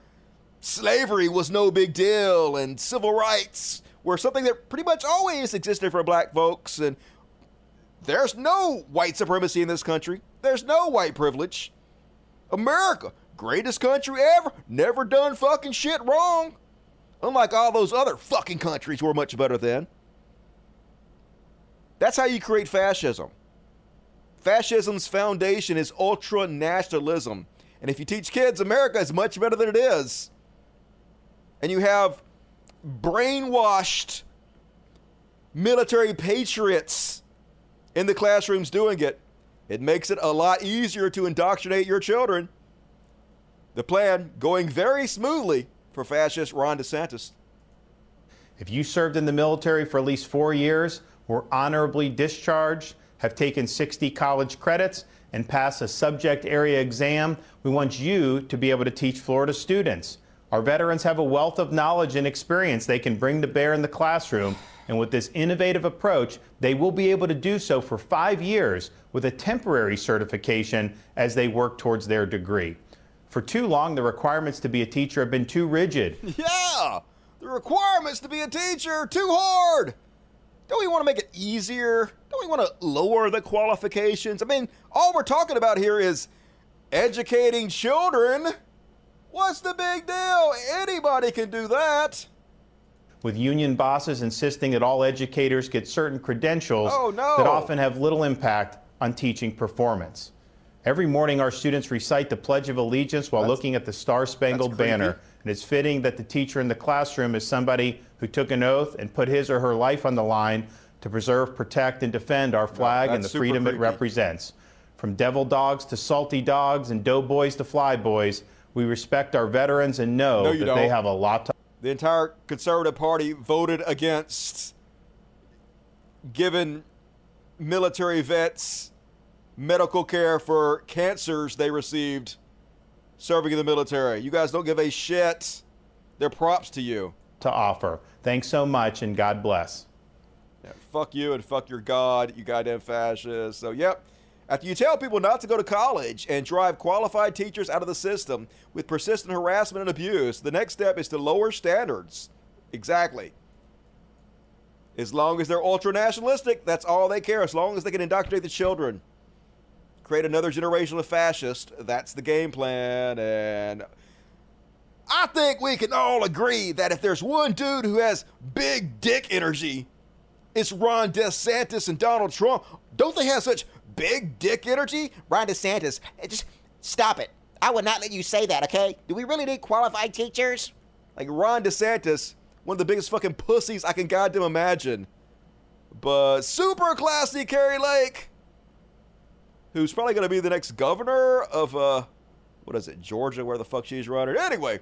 slavery was no big deal and civil rights were something that pretty much always existed for black folks and there's no white supremacy in this country. There's no white privilege. America, greatest country ever, never done fucking shit wrong. Unlike all those other fucking countries we're much better than. That's how you create fascism. Fascism's foundation is ultra nationalism. And if you teach kids America is much better than it is, and you have brainwashed military patriots in the classrooms doing it, it makes it a lot easier to indoctrinate your children. The plan going very smoothly for fascist Ron DeSantis. If you served in the military for at least four years, were honorably discharged, have taken 60 college credits, and passed a subject area exam, we want you to be able to teach Florida students. Our veterans have a wealth of knowledge and experience they can bring to bear in the classroom, and with this innovative approach, they will be able to do so for five years with a temporary certification as they work towards their degree. For too long, the requirements to be a teacher have been too rigid. Yeah! The requirements to be a teacher too hard. Don't we want to make it easier? Don't we want to lower the qualifications? I mean, all we're talking about here is educating children. What's the big deal? Anybody can do that. With union bosses insisting that all educators get certain credentials oh, no. that often have little impact on teaching performance. Every morning, our students recite the Pledge of Allegiance while that's, looking at the Star Spangled Banner. And it's fitting that the teacher in the classroom is somebody who took an oath and put his or her life on the line to preserve, protect, and defend our flag no, and the freedom creepy. it represents. From devil dogs to salty dogs and doughboys to flyboys, we respect our veterans and know no, that don't. they have a lot to. The entire Conservative Party voted against giving military vets medical care for cancers they received serving in the military. You guys don't give a shit. They're props to you. To offer. Thanks so much and God bless. Yeah, fuck you and fuck your God, you goddamn fascist. So, yep. After you tell people not to go to college and drive qualified teachers out of the system with persistent harassment and abuse, the next step is to lower standards. Exactly. As long as they're ultra nationalistic, that's all they care. As long as they can indoctrinate the children create another generation of fascists. That's the game plan. And I think we can all agree that if there's one dude who has big dick energy, it's Ron DeSantis and Donald Trump. Don't they have such big dick energy? Ron DeSantis, just stop it. I would not let you say that, okay? Do we really need qualified teachers? Like Ron DeSantis, one of the biggest fucking pussies I can goddamn imagine. But super classy Kari Lake who's probably going to be the next governor of, uh, what is it, Georgia, where the fuck she's running. Anyway,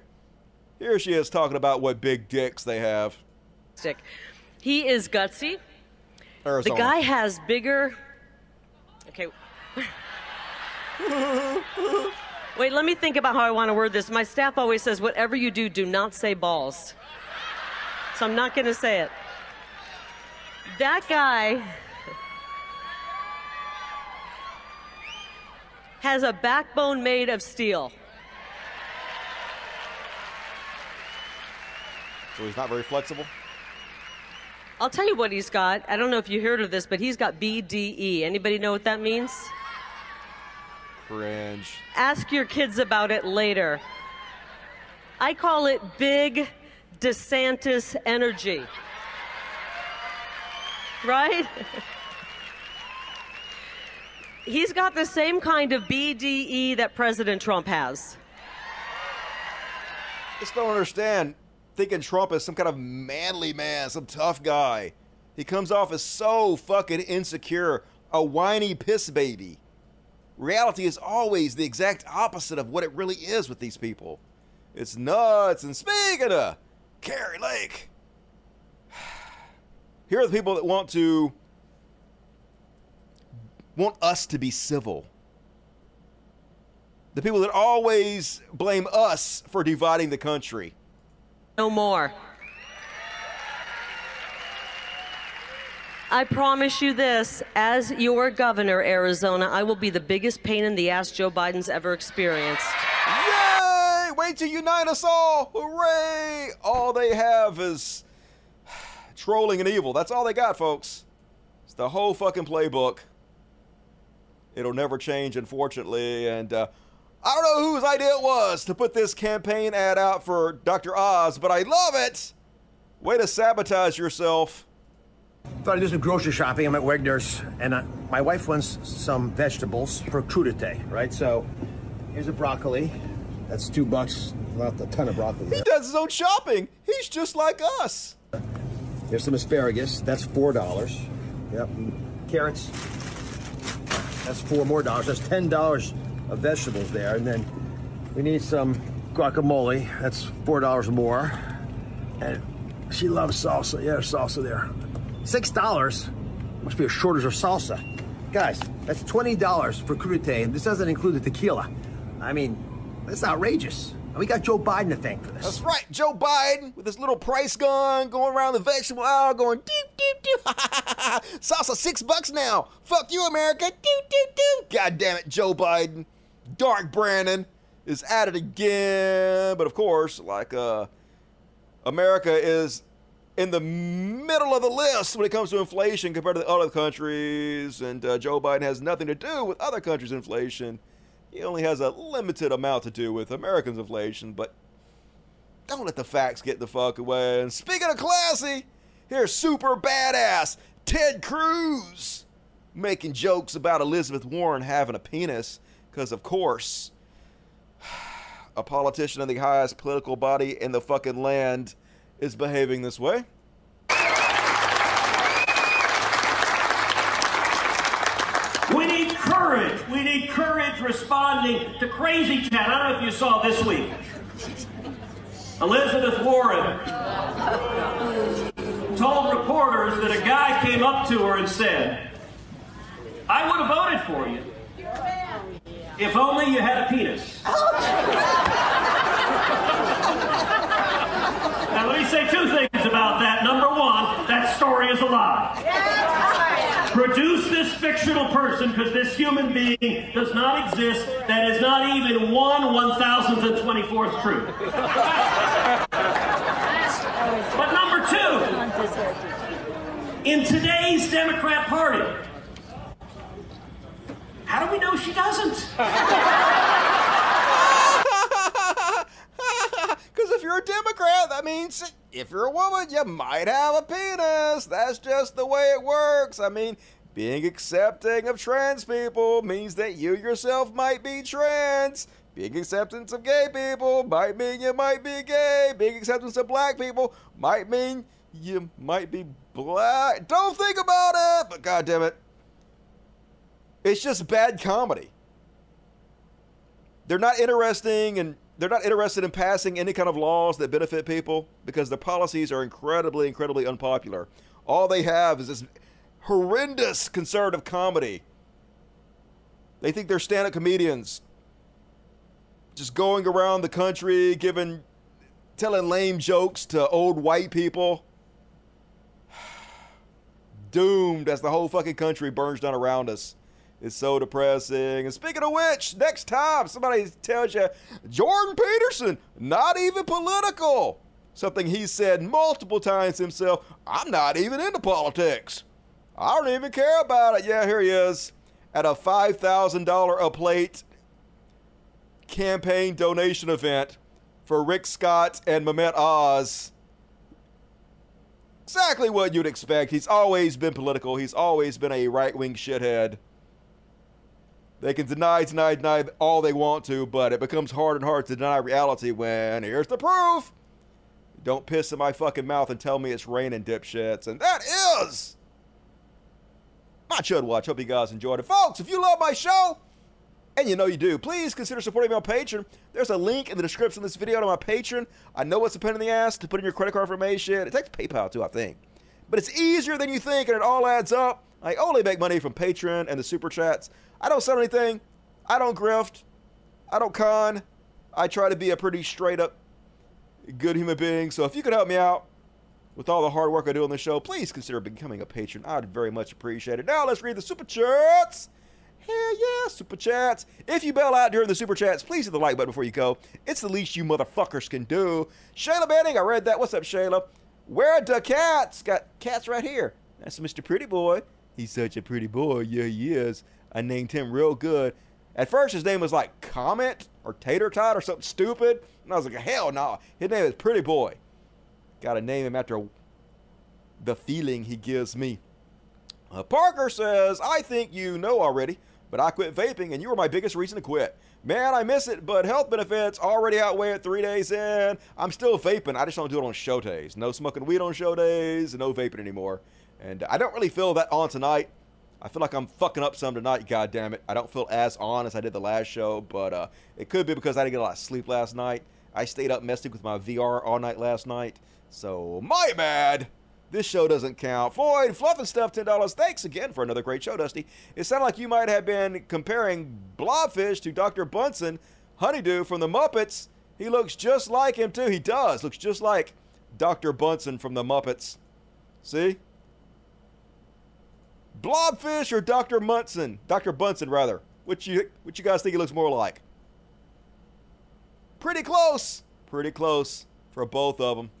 here she is talking about what big dicks they have. He is gutsy. Arizona. The guy has bigger. Okay. Wait, let me think about how I want to word this. My staff always says, whatever you do, do not say balls. So I'm not going to say it. That guy has a backbone made of steel. So he's not very flexible? I'll tell you what he's got. I don't know if you heard of this, but he's got BDE. Anybody know what that means? Cringe. Ask your kids about it later. I call it big DeSantis energy. Right? he's got the same kind of BDE that President Trump has. I Just don't understand thinking Trump is some kind of manly man, some tough guy. He comes off as so fucking insecure, a whiny piss baby. Reality is always the exact opposite of what it really is with these people. It's nuts. And speaking of Kari Lake, here are the people that want to want us to be civil. The people that always blame us for dividing the country. No more. I promise you this as your governor, Arizona, I will be the biggest pain in the ass Joe Biden's ever experienced. Yay! Wait to unite us all! Hooray! All they have is trolling and evil. That's all they got, folks. It's the whole fucking playbook. It'll never change, unfortunately. And uh, I don't know whose idea it was to put this campaign ad out for Dr. Oz, but I love it. Way to sabotage yourself. Thought I'd do some grocery shopping. I'm at Wegner's, and uh, my wife wants some vegetables for crudite, right? So here's a broccoli. That's two bucks. Not a ton of broccoli. He does his own shopping. He's just like us. Here's some asparagus. That's four dollars. Yep. Carrots. That's four more dollars. That's ten dollars of vegetables there, and then we need some guacamole. That's four dollars more. And she loves salsa. Yeah, there's salsa there. Six dollars. Must be a shortage of salsa. Guys, that's twenty dollars for crudite, and this doesn't include the tequila. I mean, that's outrageous. And we got Joe Biden to thank for this. That's right, Joe Biden with his little price gun going around the vegetable aisle going doop doop doop. Salsa six bucks now. Fuck you, America. Doop doop doop. God damn it, Joe Biden. Dark Brandon is at it again. But of course, like uh, America is in the middle of the list when it comes to inflation compared to the other countries, and uh, Joe Biden has nothing to do with other countries' inflation. He only has a limited amount to do with Americans' inflation, but don't let the facts get the fuck away. And speaking of classy, here's super badass Ted Cruz making jokes about Elizabeth Warren having a penis, because of course, a politician in the highest political body in the fucking land is behaving this way. We need courage. We need courage responding to crazy chat. I don't know if you saw this week. Elizabeth Warren told reporters that a guy came up to her and said, I would have voted for you if only you had a penis. Now, let me say two things about that. Number one, that story is a lie. Produce this fictional person because this human being does not exist. That is not even one one thousandth and twenty fourth true. but number two, in today's Democrat Party, how do we know she doesn't? Because if you're a Democrat, that means if you're a woman, you might have a penis. That's just the way it works. I mean, being accepting of trans people means that you yourself might be trans. Being acceptance of gay people might mean you might be gay. Being acceptance of black people might mean you might be black. Don't think about it, but god damn it. It's just bad comedy. They're not interesting and they're not interested in passing any kind of laws that benefit people because their policies are incredibly, incredibly unpopular. All they have is this horrendous conservative comedy. They think they're stand up comedians just going around the country giving, telling lame jokes to old white people. Doomed as the whole fucking country burns down around us. It's so depressing. And speaking of which, next time somebody tells you Jordan Peterson, not even political, something he said multiple times himself, I'm not even into politics. I don't even care about it. Yeah, here he is at a $5,000 a plate campaign donation event for Rick Scott and Mehmet Oz. Exactly what you'd expect. He's always been political. He's always been a right wing shithead. They can deny, deny, deny all they want to, but it becomes hard and hard to deny reality when here's the proof. Don't piss in my fucking mouth and tell me it's raining, dipshits. And that is my Chud Watch. Hope you guys enjoyed it. Folks, if you love my show, and you know you do, please consider supporting me on Patreon. There's a link in the description of this video to my Patreon. I know it's a pain in the ass to put in your credit card information. It takes PayPal too, I think. But it's easier than you think, and it all adds up. I only make money from Patreon and the super chats. I don't sell anything. I don't grift. I don't con. I try to be a pretty straight up good human being. So if you could help me out with all the hard work I do on the show, please consider becoming a patron. I'd very much appreciate it. Now let's read the super chats. Hell yeah, super chats. If you bail out during the super chats, please hit the like button before you go. It's the least you motherfuckers can do. Shayla Manning, I read that. What's up, Shayla? Where the cats? Got cats right here. That's Mr. Pretty Boy. He's such a pretty boy. Yeah, he is. I named him real good. At first, his name was like Comet or Tater Tot or something stupid. And I was like, hell no. His name is Pretty Boy. Got to name him after the feeling he gives me. Uh, Parker says, I think you know already, but I quit vaping and you were my biggest reason to quit. Man, I miss it, but health benefits already outweigh it three days in. I'm still vaping. I just don't do it on show days. No smoking weed on show days, no vaping anymore. And I don't really feel that on tonight. I feel like I'm fucking up some tonight, god damn it. I don't feel as on as I did the last show, but uh, it could be because I didn't get a lot of sleep last night. I stayed up messing with my VR all night last night. So, my bad. This show doesn't count. Floyd, Fluff and Stuff, $10. Thanks again for another great show, Dusty. It sounded like you might have been comparing Blobfish to Dr. Bunsen, Honeydew from the Muppets. He looks just like him, too. He does. Looks just like Dr. Bunsen from the Muppets. See? Blobfish or Dr. Munson? Dr. Bunsen, rather. What you, what you guys think he looks more like? Pretty close. Pretty close for both of them.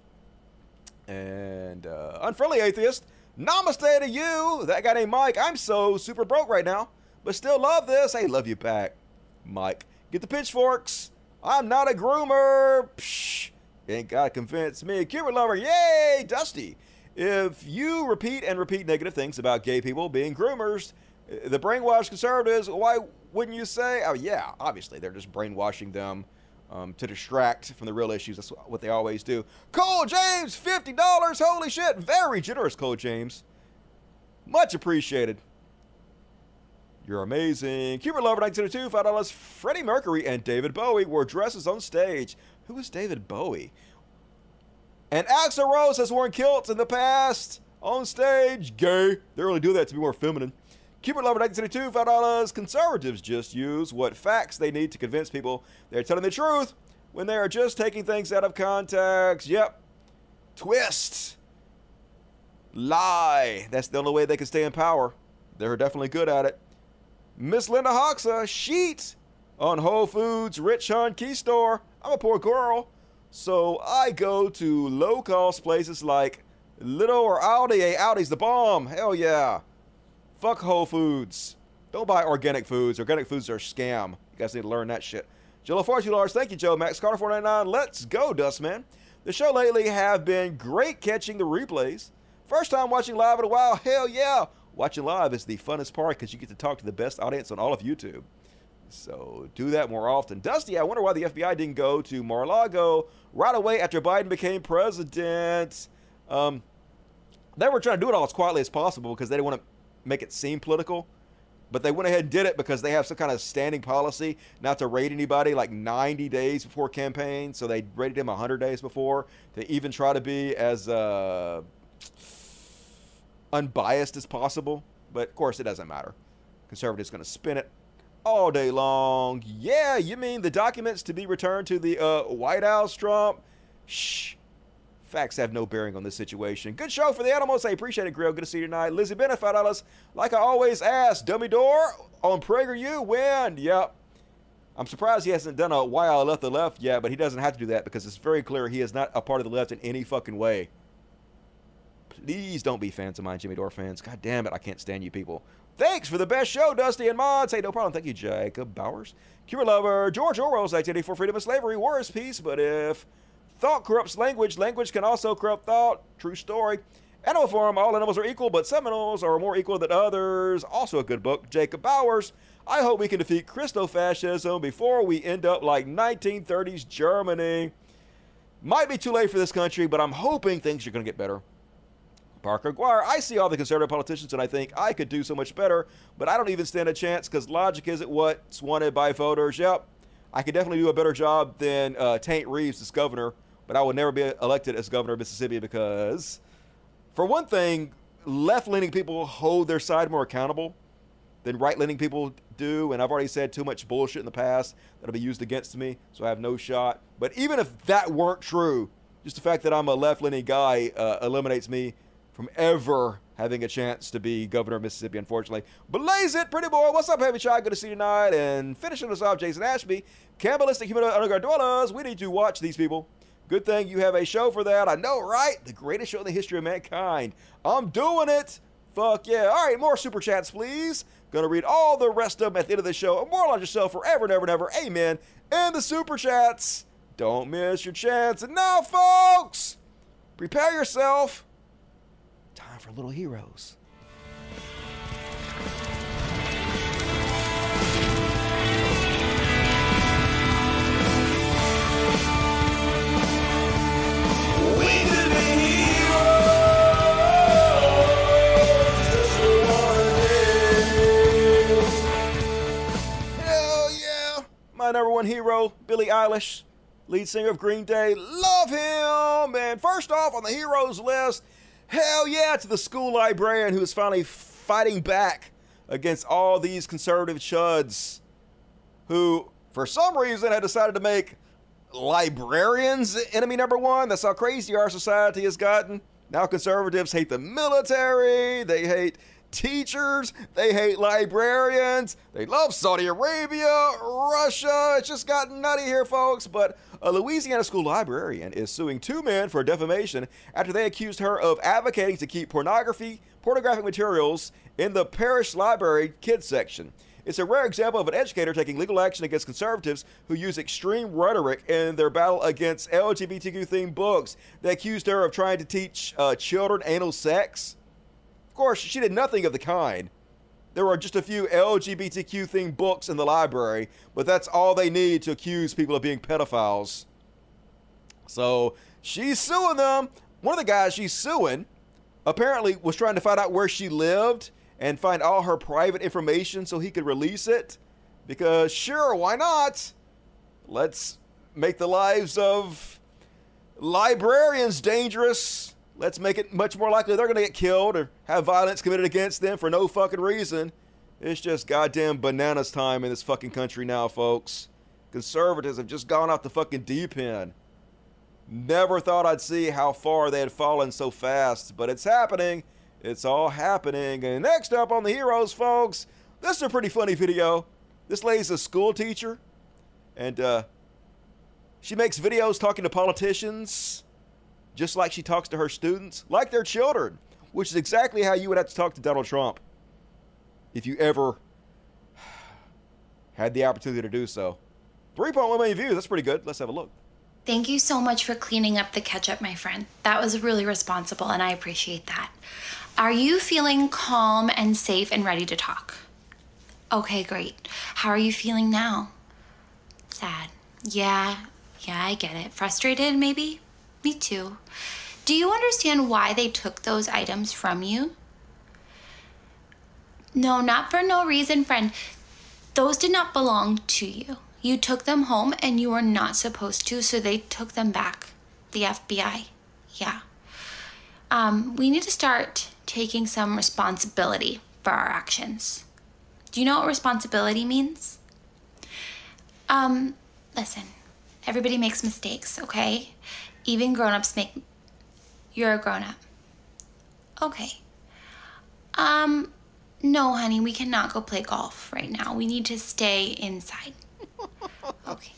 And uh, Unfriendly Atheist, namaste to you. That guy named Mike. I'm so super broke right now, but still love this. Hey, love you back, Mike. Get the pitchforks. I'm not a groomer. Psh, ain't got to convince me. Cupid lover. Yay, Dusty. If you repeat and repeat negative things about gay people being groomers, the brainwashed conservatives, why wouldn't you say, oh, yeah, obviously, they're just brainwashing them um, to distract from the real issues. That's what they always do. Cole James, $50. Holy shit. Very generous, Cole James. Much appreciated. You're amazing. Cupid Lover 1902, $5. Freddie Mercury and David Bowie wore dresses on stage. Who was David Bowie? And Axl Rose has worn kilts in the past on stage. Gay. They really do that to be more feminine. Cupid Lover 1972, $5. Conservatives just use what facts they need to convince people they're telling the truth when they are just taking things out of context. Yep. Twist. Lie. That's the only way they can stay in power. They're definitely good at it. Miss Linda Hoxa, sheet on Whole Foods Rich Hun Key Store. I'm a poor girl. So I go to low cost places like Lidl or Aldi. Hey, Aldi's the bomb. Hell yeah. Fuck Whole Foods. Don't buy organic foods. Organic foods are a scam. You guys need to learn that shit. Joe LaForge, Lars. Thank you, Joe. Max Carter 499. Let's go, Dustman. The show lately have been great catching the replays. First time watching live in a while. Hell yeah. Watching live is the funnest part because you get to talk to the best audience on all of YouTube. So do that more often. Dusty, I wonder why the FBI didn't go to Mar-a-Lago right away after Biden became president. Um, they were trying to do it all as quietly as possible because they didn't want to make it seem political. But they went ahead and did it because they have some kind of standing policy not to raid anybody like 90 days before campaign. So they raided him 100 days before. They even try to be as uh, unbiased as possible. But of course, it doesn't matter. Conservatives going to spin it all day long. Yeah, you mean the documents to be returned to the uh, White House, Trump? Shh. Facts have no bearing on this situation. Good show for the animals. I appreciate it, Grill. Good to see you tonight. Lizzie Bennett, $5. Like I always ask, Dummy Door on PragerU, win. Yep. I'm surprised he hasn't done a Why I Left the Left yet, but he doesn't have to do that because it's very clear he is not a part of the left in any fucking way. Please don't be fans of mine, Jimmy Dore fans. God damn it, I can't stand you people. Thanks for the best show, Dusty and Mods. Hey, no problem. Thank you, Jacob Bowers. Cure Lover, George Orwell's activity for freedom of slavery, war is peace, but if thought corrupts language, language can also corrupt thought. True story. Animal Farm, all animals are equal, but some animals are more equal than others. Also a good book. Jacob Bowers. I hope we can defeat Christofascism before we end up like 1930s Germany. Might be too late for this country, but I'm hoping things are going to get better. Parker Aguirre, I see all the conservative politicians and I think I could do so much better, but I don't even stand a chance because logic isn't what's wanted by voters. Yep, I could definitely do a better job than uh, Taint Reeves as governor, but I will never be elected as governor of Mississippi because, for one thing, left leaning people hold their side more accountable than right leaning people do. And I've already said too much bullshit in the past that'll be used against me, so I have no shot. But even if that weren't true, just the fact that I'm a left leaning guy uh, eliminates me from ever having a chance to be governor of Mississippi, unfortunately. Blaze it, pretty boy. What's up, Heavy Shot? Good to see you tonight. And finishing us off, Jason Ashby. Cannibalistic Human Underground Dwellers. We need to watch these people. Good thing you have a show for that. I know, right? The greatest show in the history of mankind. I'm doing it. Fuck yeah. All right, more super chats, please. Gonna read all the rest of them at the end of the show. Immortalize yourself forever and ever and ever. Amen. And the super chats. Don't miss your chance. And now, folks, prepare yourself Time for little heroes. My number one hero, Billie Eilish, lead singer of Green Day. Love him! And first off on the heroes list, hell yeah to the school librarian who is finally fighting back against all these conservative chuds who, for some reason, had decided to make librarians enemy number one. That's how crazy our society has gotten. Now conservatives hate the military, they hate teachers, they hate librarians, they love Saudi Arabia, Russia. It's just gotten nutty here, folks. But a Louisiana school librarian is suing two men for defamation after they accused her of advocating to keep pornography, pornographic materials in the parish library kids section. It's a rare example of an educator taking legal action against conservatives who use extreme rhetoric in their battle against LGBTQ themed books. They accused her of trying to teach uh, children anal sex. Of course, she did nothing of the kind. There are just a few LGBTQ themed books in the library, but that's all they need to accuse people of being pedophiles. So she's suing them. One of the guys she's suing apparently was trying to find out where she lived and find all her private information so he could release it. Because, sure, why not? Let's make the lives of librarians dangerous. Let's make it much more likely they're going to get killed or have violence committed against them for no fucking reason. It's just goddamn bananas time in this fucking country now, folks. Conservatives have just gone off the fucking deep end. Never thought I'd see how far they had fallen so fast, but it's happening. It's all happening. And next up on the heroes, folks, this is a pretty funny video. This lady's a school teacher, and uh, she makes videos talking to politicians just like she talks to her students, like their children, which is exactly how you would have to talk to Donald Trump if you ever had the opportunity to do so. 3.1 million views, that's pretty good. Let's have a look. Thank you so much for cleaning up the ketchup, my friend. That was really responsible, and I appreciate that. Are you feeling calm and safe and ready to talk? Okay, great. How are you feeling now? Sad. Yeah, yeah, I get it. Frustrated, maybe? Me too. Do you understand why they took those items from you? No, not for no reason, friend. Those did not belong to you. You took them home and you were not supposed to, so they took them back. The FBI. Yeah. Um, we need to start taking some responsibility for our actions. Do you know what responsibility means? Um, listen, everybody makes mistakes, okay? Even grown-ups make you're a grown-up. Okay. Um, no, honey, we cannot go play golf right now. We need to stay inside. Okay.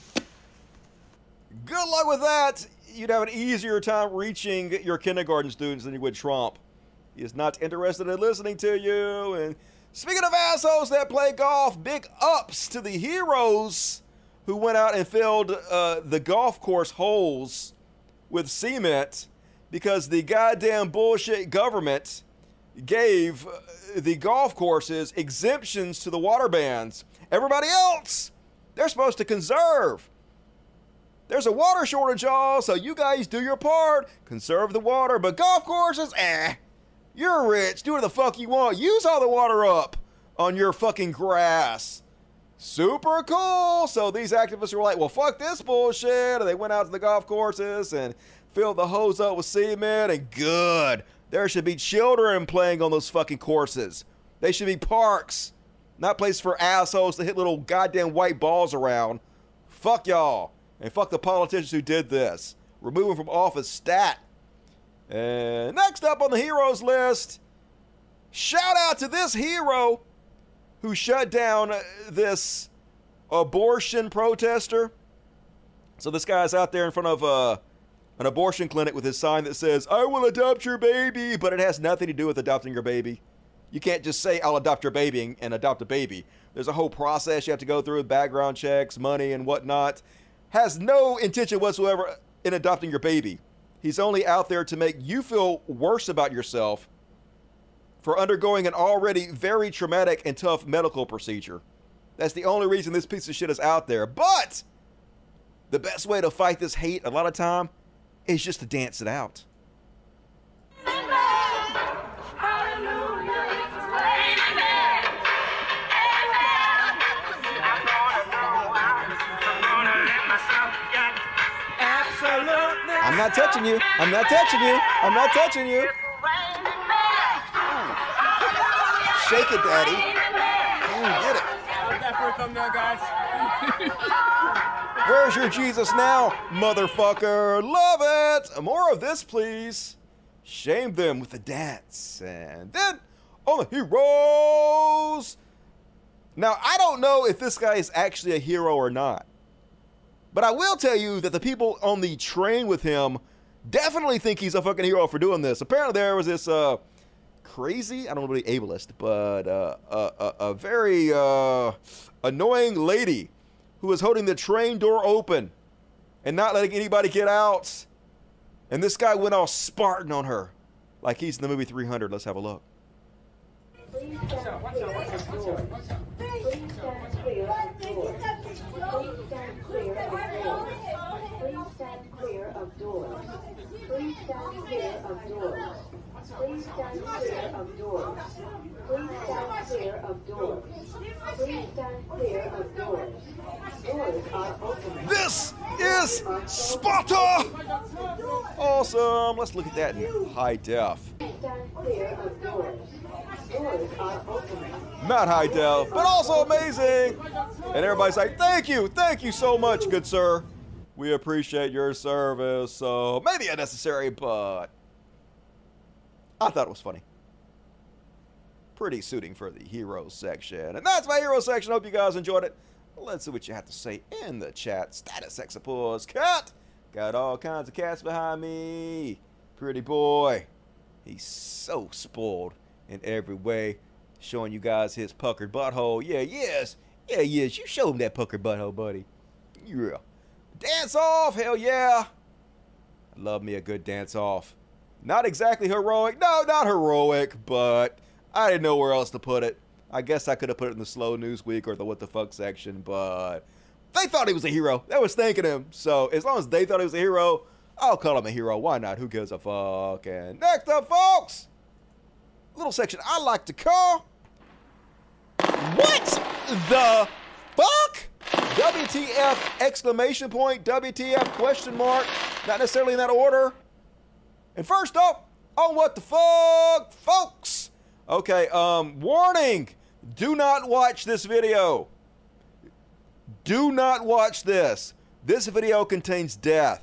Good luck with that. You'd have an easier time reaching your kindergarten students than you would Trump. He is not interested in listening to you. And speaking of assholes that play golf, big ups to the heroes who went out and filled uh, the golf course holes with cement because the goddamn bullshit government gave uh, the golf courses exemptions to the water bans. Everybody else, they're supposed to conserve. There's a water shortage, y'all, so you guys do your part. Conserve the water, but golf courses, eh. You're rich. Do what the fuck you want. Use all the water up on your fucking grass. Super cool. So these activists were like, well, fuck this bullshit. And they went out to the golf courses and filled the hose up with cement. And good. There should be children playing on those fucking courses. They should be parks, not places for assholes to hit little goddamn white balls around. Fuck y'all. And fuck the politicians who did this. Remove them from office stat. And next up on the heroes list, shout out to this hero who shut down this abortion protester. So this guy's out there in front of uh, an abortion clinic with his sign that says, I will adopt your baby, but it has nothing to do with adopting your baby. You can't just say, I'll adopt your baby and adopt a baby. There's a whole process you have to go through background checks, money, and whatnot. Has no intention whatsoever in adopting your baby. He's only out there to make you feel worse about yourself for undergoing an already very traumatic and tough medical procedure. That's the only reason this piece of shit is out there. But the best way to fight this hate a lot of time is just to dance it out. I'm not touching you. I'm not touching you. I'm not touching you. Shake it, Daddy. Mm, get it. Where's your Jesus now, motherfucker? Love it. More of this, please. Shame them with the dance. And then on the heroes. Now, I don't know if this guy is actually a hero or not. But I will tell you that the people on the train with him definitely think he's a fucking hero for doing this. Apparently, there was this uh, crazy, I don't know really ableist, but uh, a, a, a, very uh, annoying lady who was holding the train door open and not letting anybody get out. And this guy went all Spartan on her, like he's in the movie 300. Let's have a look. Please stand clear of doors. Please stand clear of doors. Please stand clear of doors. Please stand clear of doors. Please stand clear of doors. Doors are open. This is Sparta! Awesome. Let's look at that in high def. Stand clear of doors. Doors are open. Not high def, but also amazing. And everybody's like, thank you, thank you so much, good sir. We appreciate your service. So maybe unnecessary, but I thought it was funny. Pretty suiting for the hero section. And that's my hero section. Hope you guys enjoyed it. Let's see what you have to say in the chat. Status Exapores. Cut! Got all kinds of cats behind me. Pretty boy. He's so spoiled in every way. Showing you guys his puckered butthole. Yeah, yes. Yeah, yes. You show him that puckered butthole, buddy. Yeah. Dance off, hell yeah. Love me a good dance off. Not exactly heroic. No, not heroic, but I didn't know where else to put it. I guess I could have put it in the slow news week or the what the fuck section, but they thought he was a hero. They was thanking him. So as long as they thought he was a hero, I'll call him a hero. Why not? Who gives a fuck? And next up, folks, little section I like to call What the fuck? WTF exclamation point, WTF question mark, not necessarily in that order. And first up, on what the fuck, folks? Okay, um, warning, do not watch this video. Do not watch this. This video contains death.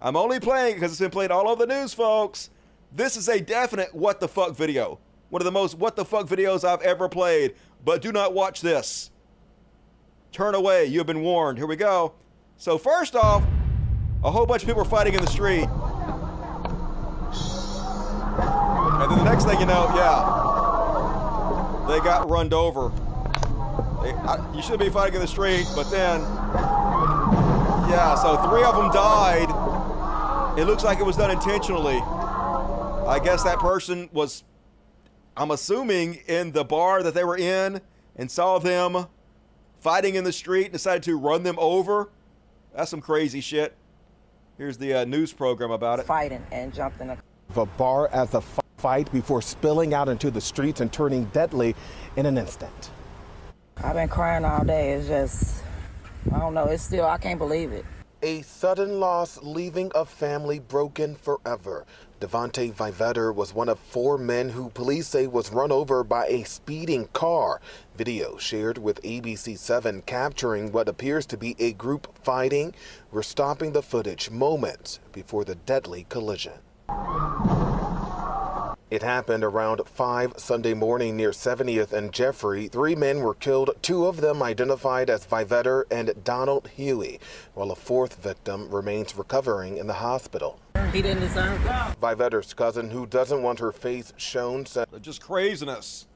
I'm only playing it because it's been played all over the news, folks. This is a definite what the fuck video. One of the most what the fuck videos I've ever played. But do not watch this. Turn away. You have been warned. Here we go. So first off, a whole bunch of people are fighting in the street. And then the next thing you know, yeah, they got runned over. They, I, you should be fighting in the street, but then, yeah, so three of them died. It looks like it was done intentionally. I guess that person was, I'm assuming, in the bar that they were in and saw them fighting in the street and decided to run them over. That's some crazy shit. Here's the uh, news program about it. Fighting and jumped in a a bar as the fight before spilling out into the streets and turning deadly in an instant. I've been crying all day. It's just, I don't know. It's still, I can't believe it. A sudden loss leaving a family broken forever. Devonte Vivetter was one of four men who police say was run over by a speeding car. Video shared with ABC7 capturing what appears to be a group fighting. We're stopping the footage moments before the deadly collision. It happened around 5 Sunday morning near 70th and Jeffery. Three men were killed, two of them identified as Vivetter and Donald Huey, while a fourth victim remains recovering in the hospital. He didn't deserve it. Vivetter's cousin, who doesn't want her face shown, said, Just craziness.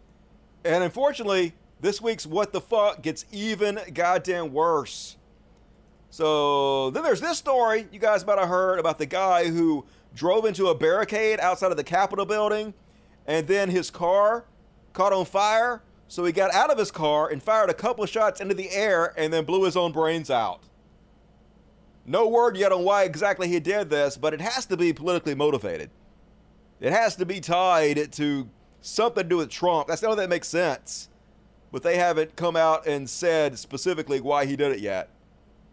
And unfortunately, this week's What the Fuck gets even goddamn worse. So then there's this story you guys might have heard about the guy who drove into a barricade outside of the Capitol building and then his car caught on fire. So he got out of his car and fired a couple of shots into the air and then blew his own brains out. No word yet on why exactly he did this, but it has to be politically motivated. It has to be tied to something to do with Trump. That's the only thing that makes sense. But they haven't come out and said specifically why he did it yet.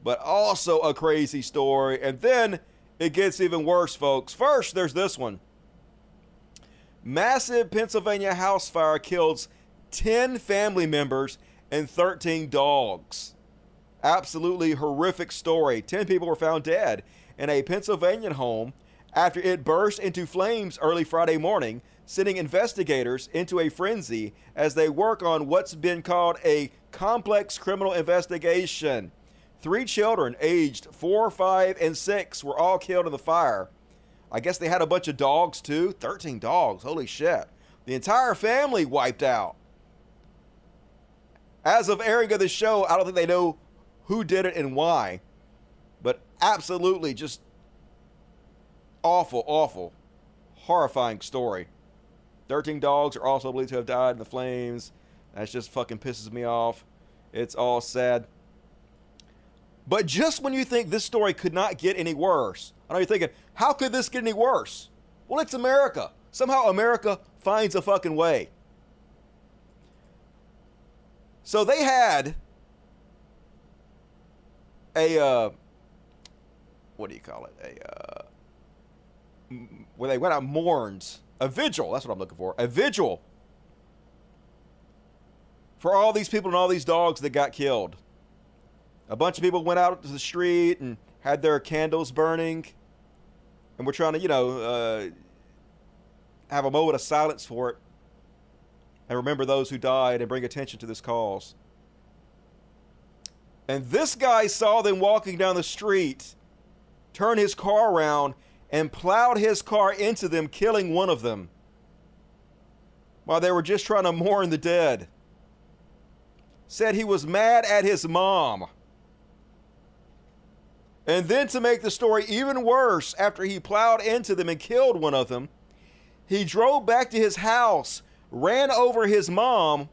But also a crazy story. And then it gets even worse, folks. First, there's this one. Massive Pennsylvania house fire kills 10 family members and 13 dogs. Absolutely horrific story. 10 people were found dead in a Pennsylvania home after it burst into flames early Friday morning, sending investigators into a frenzy as they work on what's been called a complex criminal investigation. Three children aged 4, 5, and 6 were all killed in the fire. I guess they had a bunch of dogs too. 13 dogs. Holy shit. The entire family wiped out. As of airing of the show, I don't think they know who did it and why. But absolutely just awful, awful, horrifying story. 13 dogs are also believed to have died in the flames. That just fucking pisses me off. It's all sad. But just when you think this story could not get any worse, I know you're thinking, how could this get any worse? Well, it's America. Somehow America finds a fucking way. So they had a uh, what do you call it? A uh, where they went out and mourned a vigil. That's what I'm looking for. A vigil for all these people and all these dogs that got killed. A bunch of people went out to the street and had their candles burning, and we're trying to, you know, uh, have a moment of silence for it and remember those who died and bring attention to this cause. And this guy saw them walking down the street, turn his car around, and plowed his car into them, killing one of them while they were just trying to mourn the dead. Said he was mad at his mom. And then to make the story even worse, after he plowed into them and killed one of them, he drove back to his house, ran over his mom,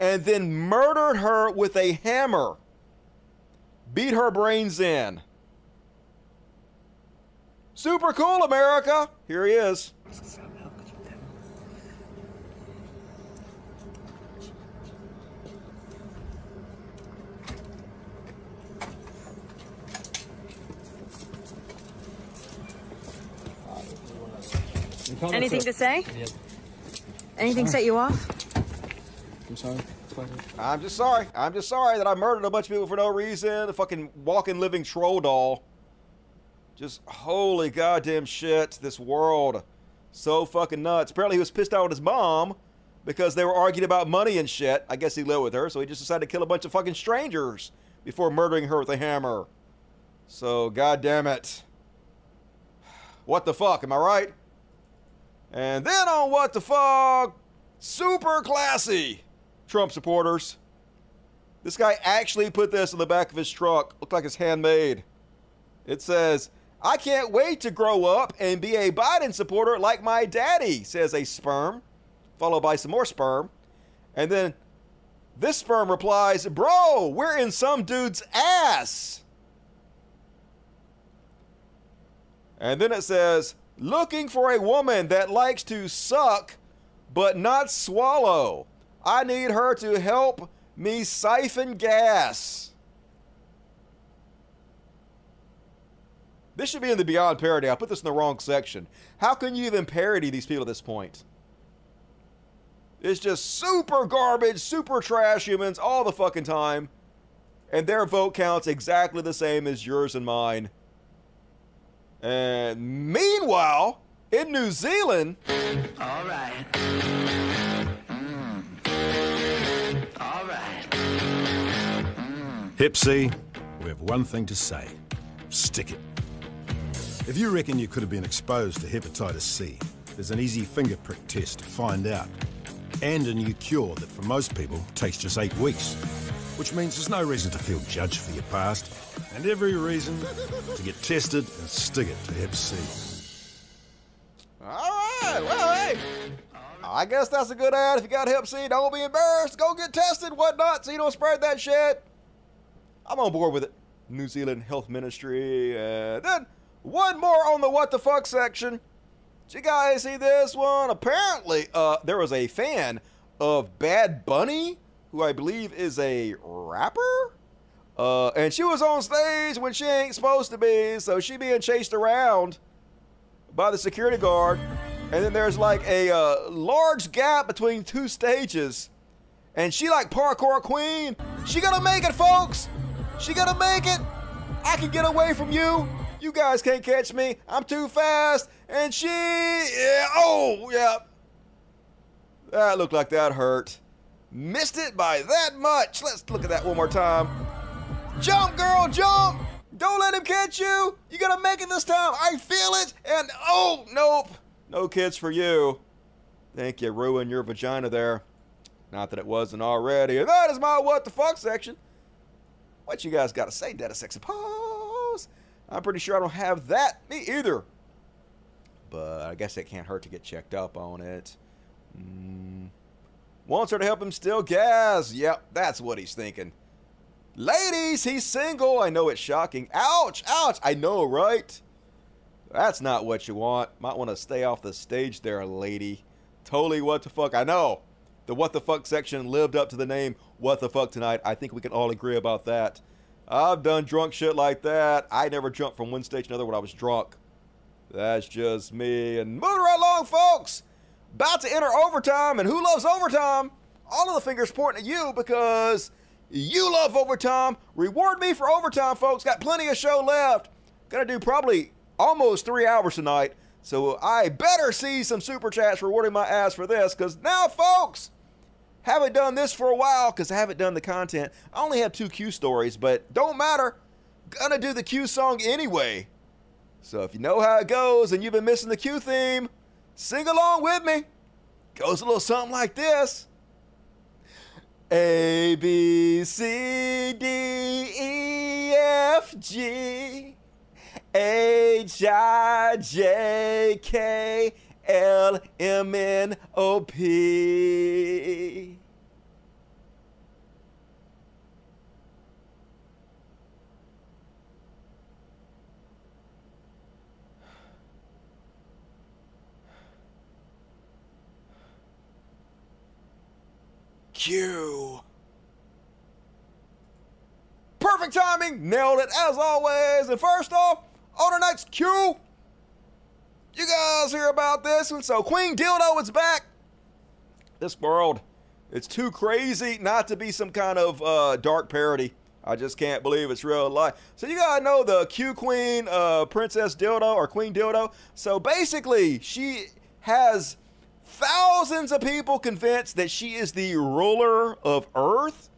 and then murdered her with a hammer. Beat her brains in. Super cool, America! Here he is. Anything to say? Anything set you off? I'm sorry. I'm just sorry. I'm just sorry that I murdered a bunch of people for no reason. A fucking walking, living troll doll. Just holy goddamn shit. This world. So fucking nuts. Apparently, he was pissed out with his mom because they were arguing about money and shit. I guess he lived with her, so he just decided to kill a bunch of fucking strangers before murdering her with a hammer. So, goddamn it. What the fuck? Am I right? And then on What the Fuck, super classy Trump supporters. This guy actually put this in the back of his truck. Looked like it's handmade. It says, I can't wait to grow up and be a Biden supporter like my daddy, says a sperm, followed by some more sperm. And then this sperm replies, Bro, we're in some dude's ass. And then it says, looking for a woman that likes to suck but not swallow. I need her to help me siphon gas. This should be in the Beyond parody. I put this in the wrong section. How can you even parody these people at this point? It's just super garbage, super trash humans all the fucking time. And their vote counts exactly the same as yours and mine. And meanwhile, in New Zealand. All right. Mm. All right. Hep C, we have one thing to say stick it. If you reckon you could have been exposed to hepatitis C, there's an easy finger prick test to find out. And a new cure that for most people takes just eight weeks. Which means there's no reason to feel judged for your past, and every reason to get tested and stick it to Hep C. All right, well, hey. I guess that's a good ad. If you got hep C, don't be embarrassed. Go get tested, whatnot, so you don't spread that shit. I'm on board with it. New Zealand Health Ministry. And then one more on the what the fuck section. Did you guys see this one? Apparently, uh, there was a fan of Bad Bunny, who I believe is a rapper. Uh, and she was on stage when she ain't supposed to be, so she being chased around by the security guard. And then there's like a uh, large gap between two stages. And she like parkour queen. She gonna make it, folks. She gonna make it. I can get away from you. You guys can't catch me. I'm too fast. And she, yeah, oh, yeah. That looked like that hurt. Missed it by that much. Let's look at that one more time. Jump, girl, jump. Don't let him catch you. You gotta make it this time. I feel it. And oh, nope. No kids for you. Think you ruined your vagina there. Not that it wasn't already. That is my what the fuck section. What you guys got to say, Data Sex Pose? I'm pretty sure I don't have that. Me either. But I guess it can't hurt to get checked up on it. Mm. Wants her to help him steal gas. Yep, that's what he's thinking. Ladies, he's single. I know it's shocking. Ouch, ouch. I know, right? That's not what you want. Might want to stay off the stage there, lady. Totally what the fuck. I know. The what the fuck section lived up to the name what the fuck tonight. I think we can all agree about that. I've done drunk shit like that. I never jumped from one stage to another when I was drunk. That's just me. And moving right along, folks. About to enter overtime. And who loves overtime? All of the fingers pointing at you because you love overtime. Reward me for overtime, folks. Got plenty of show left. Gonna do probably almost three hours tonight. So I better see some super chats rewarding my ass for this because now, folks, haven't done this for a while because I haven't done the content. I only have two Q stories, but don't matter. Gonna do the Q song anyway. So if you know how it goes and you've been missing the Q theme, sing along with me. Goes a little something like this. A B C D E F G H I J K L M N O P. Perfect timing, nailed it as always. And first off, on tonight's Q, you guys hear about this one? So Queen Dildo is back. This world, it's too crazy not to be some kind of uh, dark parody. I just can't believe it's real life. So you gotta know the Q Queen, uh, Princess Dildo or Queen Dildo. So basically, she has thousands of people convinced that she is the ruler of Earth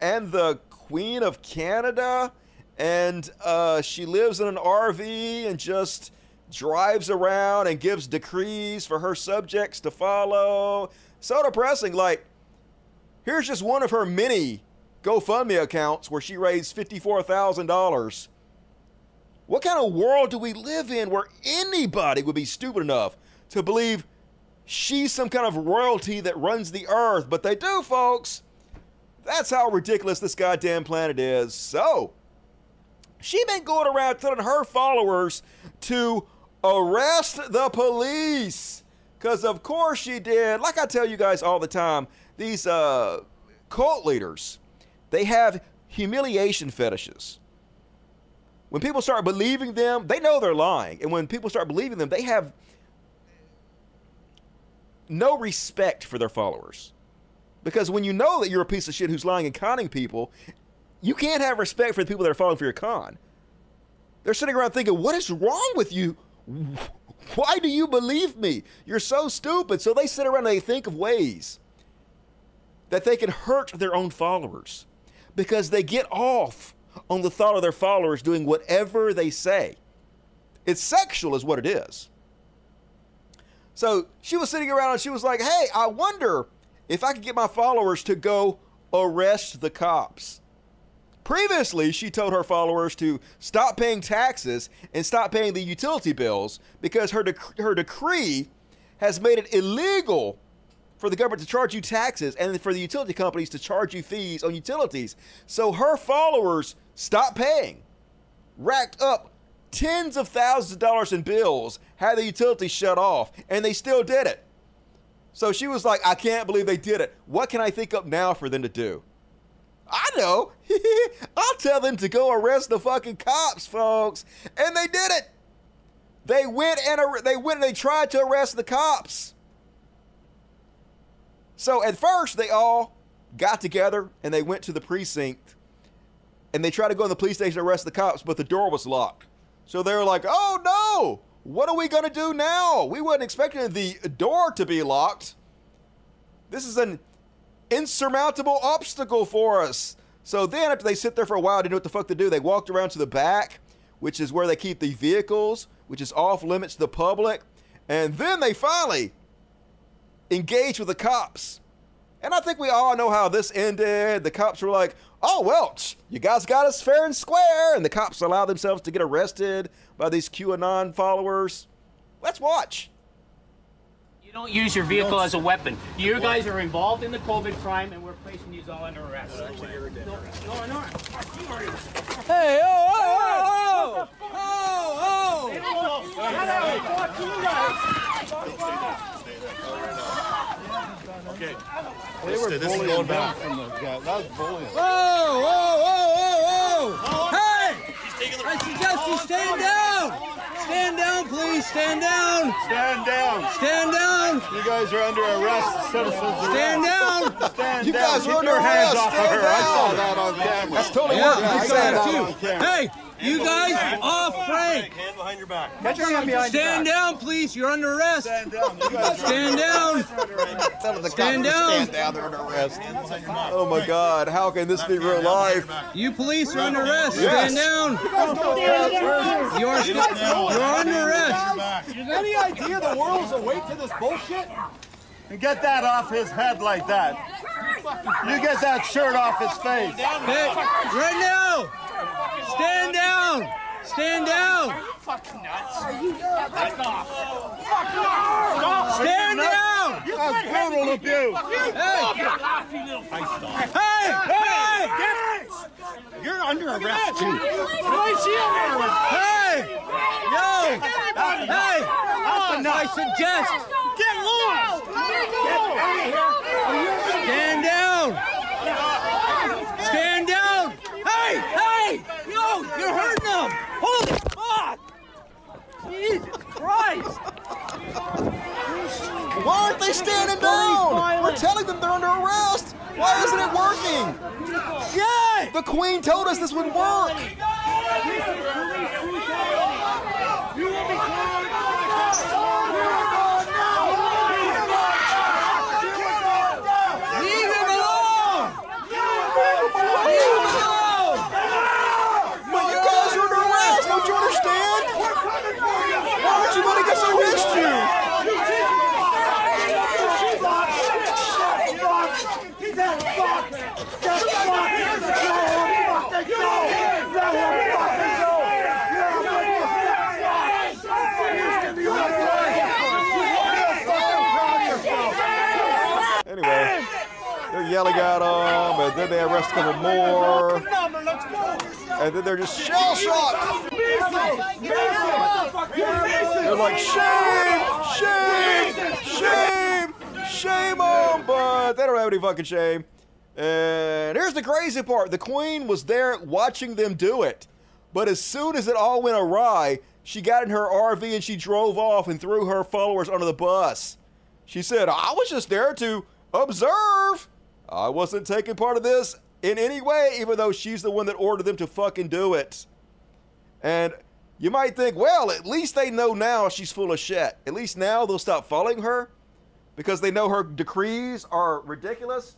and the Queen of Canada, and uh, she lives in an RV and just drives around and gives decrees for her subjects to follow. So depressing. Like, here's just one of her many GoFundMe accounts where she raised $54,000. What kind of world do we live in where anybody would be stupid enough to believe she's some kind of royalty that runs the earth? But they do, folks. That's how ridiculous this goddamn planet is. So, she been going around telling her followers to arrest the police. Because, of course, she did. Like I tell you guys all the time, these uh, cult leaders, they have humiliation fetishes. When people start believing them, they know they're lying. And when people start believing them, they have no respect for their followers. Because when you know that you're a piece of shit who's lying and conning people, you can't have respect for the people that are falling for your con. They're sitting around thinking, what is wrong with you? Why do you believe me? You're so stupid. So they sit around and they think of ways that they can hurt their own followers because they get off on the thought of their followers doing whatever they say. It's sexual, is what it is. So she was sitting around and she was like, hey, I wonder if I could get my followers to go arrest the cops. Previously, she told her followers to stop paying taxes and stop paying the utility bills because her, dec- her decree has made it illegal for the government to charge you taxes and for the utility companies to charge you fees on utilities. So her followers stopped paying, racked up tens of thousands of dollars in bills, had the utilities shut off, and they still did it. So she was like, I can't believe they did it. What can I think up now for them to do? I know. I'll tell them to go arrest the fucking cops, folks. And they did it. They went and ar- they went and they tried to arrest the cops. So at first they all got together and they went to the precinct and they tried to go in the police station to arrest the cops, but the door was locked. So they were like, "Oh no! What are we gonna do now? We weren't expecting the door to be locked. This is an insurmountable obstacle for us." So then, after they sit there for a while, didn't know what the fuck to do. They walked around to the back, which is where they keep the vehicles, which is off limits to the public, and then they finally engaged with the cops. And I think we all know how this ended. The cops were like, oh, well, tch, you guys got us fair and square. And the cops allowed themselves to get arrested by these QAnon followers. Let's watch. You don't use your vehicle as a weapon. You guys are involved in the COVID crime, and we're placing you all under arrest. No, no, no. Hey, oh, oh, oh, oh oh, oh. oh, oh, Okay. They were This is bullying going them back. from the guy. That was bullying. Whoa, whoa, whoa, whoa, whoa! Hey! I suggest you stand down! Stand down, please! Stand down! Stand down. Stand down! You guys are under arrest, citizens. arrest. Stand down! Stand You down. guys are under your hands arrest. off of Stand her. I saw that on camera. That's totally Yeah, working. I I saw that that too. on camera. Hey, you guys off Frank! Hand behind your back. Get your hand behind Stand down, please. You're under arrest. Stand down. You guys Stand down. Tell the Stand cops to down. Stand down. They're under arrest. Oh my God! How can this be real life? You police are under arrest. Stand down. You are, st- you're under arrest. Any idea the world's awake to this bullshit? And get that off his head like that. You get that shirt off his face. Hey, right now. Stand down. Stand down. Are you Fucking nuts. Back off. Stand down. That's brutal abuse. Hey, hey, You're under arrest too. Hey, yo, hey, I suggest Get lost. stand down. Stand down. Hey, hey, yo, you're hurting them. Holy fuck. Jesus Christ. Why aren't they standing down? We're telling them they're under arrest. Why isn't it working? Yeah. The Queen told us this would work. You will Leave him alone. Leave him alone. But you guys are under arrest. Don't you understand? Why aren't you letting us arrest you? Anyway, they're yelling at them, and then they arrest a couple more, and then they're just shell shocked. They're like, shame, shame, shame, shame on, but they don't have any fucking shame. And here's the crazy part the queen was there watching them do it. But as soon as it all went awry, she got in her RV and she drove off and threw her followers under the bus. She said, I was just there to observe. I wasn't taking part of this in any way, even though she's the one that ordered them to fucking do it. And you might think, well, at least they know now she's full of shit. At least now they'll stop following her because they know her decrees are ridiculous.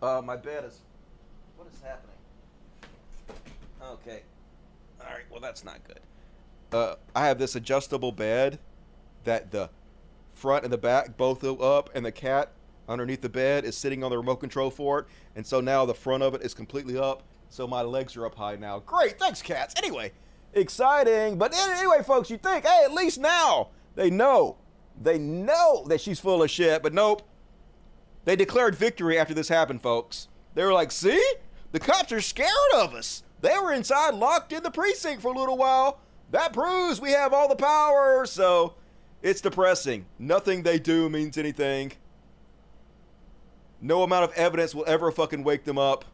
Uh, my bed is. What is happening? Okay. All right. Well, that's not good. Uh, I have this adjustable bed that the front and the back both go up, and the cat underneath the bed is sitting on the remote control for it. And so now the front of it is completely up. So my legs are up high now. Great. Thanks, cats. Anyway, exciting. But anyway, folks, you think, hey, at least now they know They know that she's full of shit, but nope. They declared victory after this happened, folks. They were like, see? The cops are scared of us. They were inside locked in the precinct for a little while. That proves we have all the power. So it's depressing. Nothing they do means anything. No amount of evidence will ever fucking wake them up.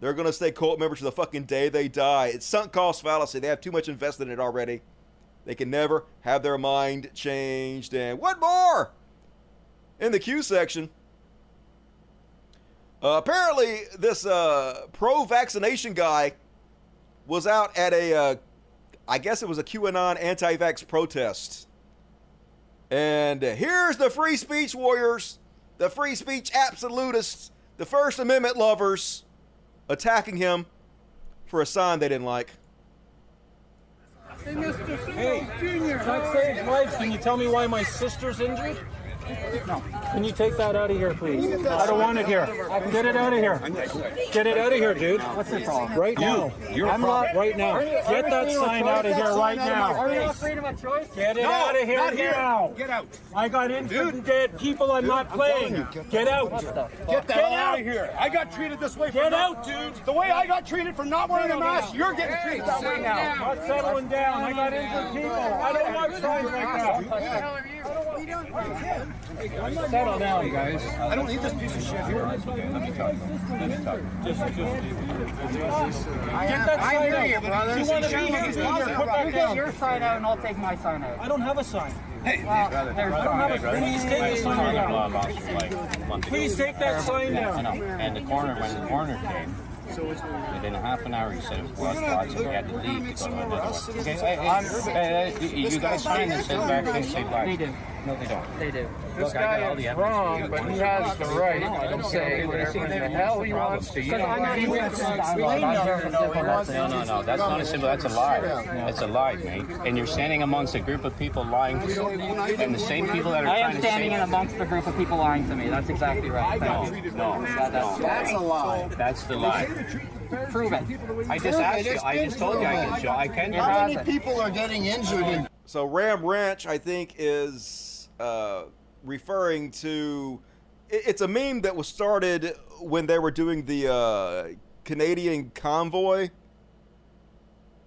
They're going to stay cult members to the fucking day they die. It's sunk cost fallacy. They have too much invested in it already. They can never have their mind changed. And what more? In the Q section, uh, apparently this uh, pro-vaccination guy was out at a, uh, I guess it was a QAnon anti-vax protest. And here's the free speech warriors, the free speech absolutists, the First Amendment lovers attacking him for a sign they didn't like. Hey, Mr. Hey, Junior. That saves lives. Can you tell me why my sister's injured? No. Can you take that out of here, please? I don't want it here. Get it out of here. Get it out of here, dude. What's the problem? Right now. You're I'm not right now. Get that sign out of here right now. Are you not freedom of choice? Get it out of here here. now. Get out. I got infant and dead people. I'm not playing. Get out. Get the hell out. out of here. I got treated this way Get out, dude. The way I got treated for not wearing a mask, you're getting treated that way now. Not settling down. I got injured people. I don't want signs like that. Settle down, guys. I don't need this piece of shit here. Let me talk. Let me talk. Just, just. Get that sign out. you, brother. You want to be here? he's Put that about it. down. Your sign out and I'll take my sign out. I don't have a sign. Hey, Well, there's I don't have a Please take the sign down. Please take that sign I know. down. And the coroner, when the coroner came, within a half an hour, he said it was blood clots and we had to leave to go to another one. Okay, hey, hey, hey, hey, you guys sign this, says back and say bye. They do. No, they don't. They do. Look, This I got guy all is evidence. wrong, but he has the right to say whatever the hell he wants to. You Because I'm not even. No, no, no, that's not a symbol, that's a lie. That's a lie, mate. And you're standing amongst a group of people lying, to you, and the same people that are I trying am to standing say... in amongst a group of people lying to me. That's exactly right. No, no, That- that's- that's a lie. That's the lie. Prove it. I just asked you, I just told you I can show, I can. How many people are getting injured? In- so Ram Ranch, I think, is uh, referring to. It's a meme that was started when they were doing the uh, Canadian convoy.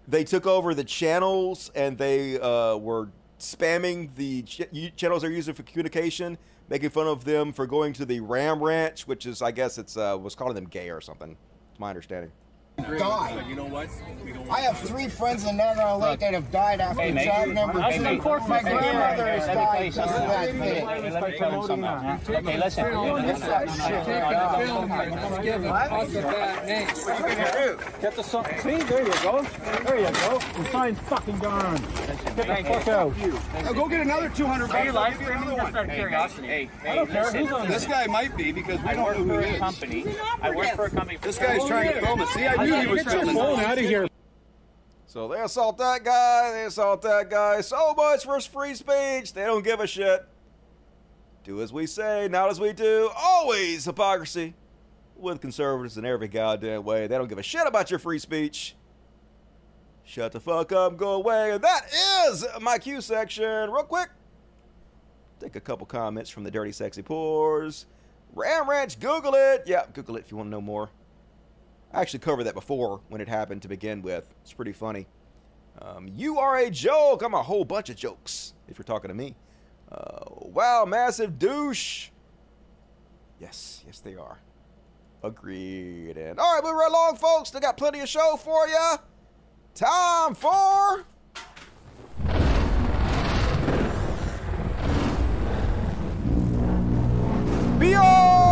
They took over the channels and they uh, were spamming the ch- channels they're using for communication, making fun of them for going to the Ram Ranch, which is, I guess, it's uh, was calling them gay or something. It's my understanding. Die. You know what? I have three friends in Northern Lake that have died after Hey, mate. child number Hey, two. mate. My grandmother has Let died because of that Hey, thing. hey, Let me tell you something. else. Okay, listen. Get the sign. See, there you go. There you go. The sign's fucking gone. Get the fuck out. Now go get another 200 Are you live streaming just out of curiosity? Hey, I don't care who's on This guy might be because we don't work know who for he a is. company. I work for a company. This guy's trying to film it. See, I knew he was Get your phone out of here. So they assault that guy, they assault that guy. So much for his free speech. They don't give a shit. Do as we say, not as we do. Always hypocrisy with conservatives in every goddamn way. They don't give a shit about your free speech. Shut the fuck up, go away. And that is my Q section. Real quick, take a couple comments from the Dirty Sexy Pores. Ram Ranch, Google it. Yeah, Google it if you want to know more. I actually covered that before when it happened to begin with. It's pretty funny. Um, you are a joke. I'm a whole bunch of jokes, if you're talking to me. Uh, wow, massive douche. Yes, yes, they are. Agreed. And all right, moving right along, folks. Still got plenty of show for you. Time for. Beyond's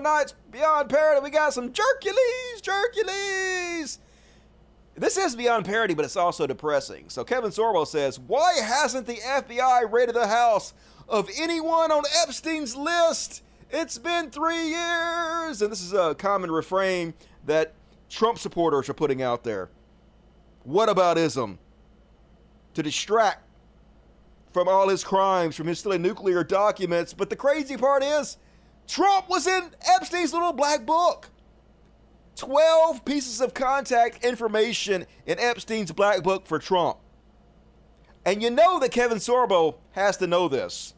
tonight's Beyond Parody, we got some Jerkules, Jerkules! This is Beyond Parody, but it's also depressing. So Kevin Sorbo says, Why hasn't the FBI raided the house of anyone on Epstein's list? It's been three years! And this is a common refrain that Trump supporters are putting out there. What about ism? To distract from all his crimes, from his nuclear documents. But the crazy part is, Trump was in Epstein's little black book. 12 pieces of contact information in Epstein's black book for Trump. And you know that Kevin Sorbo has to know this.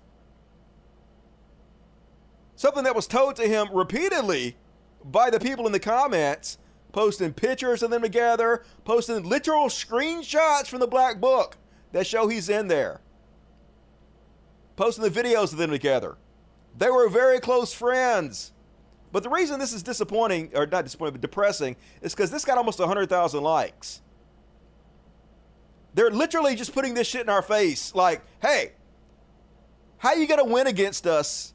Something that was told to him repeatedly by the people in the comments, posting pictures of them together, posting literal screenshots from the black book that show he's in there, posting the videos of them together. They were very close friends. But the reason this is disappointing, or not disappointing, but depressing, is because this got almost 100,000 likes. They're literally just putting this shit in our face like, hey, how are you going to win against us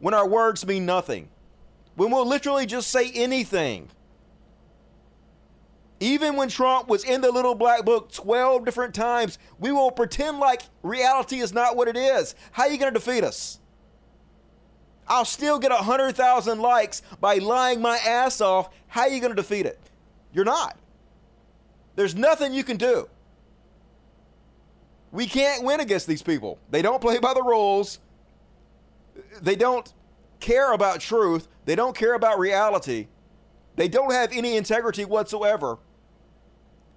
when our words mean nothing? When we'll literally just say anything. Even when Trump was in the little black book 12 different times, we will pretend like reality is not what it is. How are you going to defeat us? I'll still get 100,000 likes by lying my ass off. How are you going to defeat it? You're not. There's nothing you can do. We can't win against these people. They don't play by the rules. They don't care about truth. They don't care about reality. They don't have any integrity whatsoever.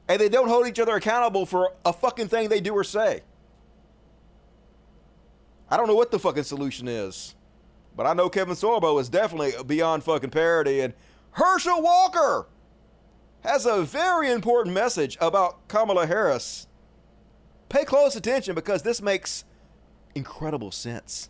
And they don't hold each other accountable for a fucking thing they do or say. I don't know what the fucking solution is. But I know Kevin Sorbo is definitely beyond fucking parody. And Herschel Walker has a very important message about Kamala Harris. Pay close attention because this makes incredible sense.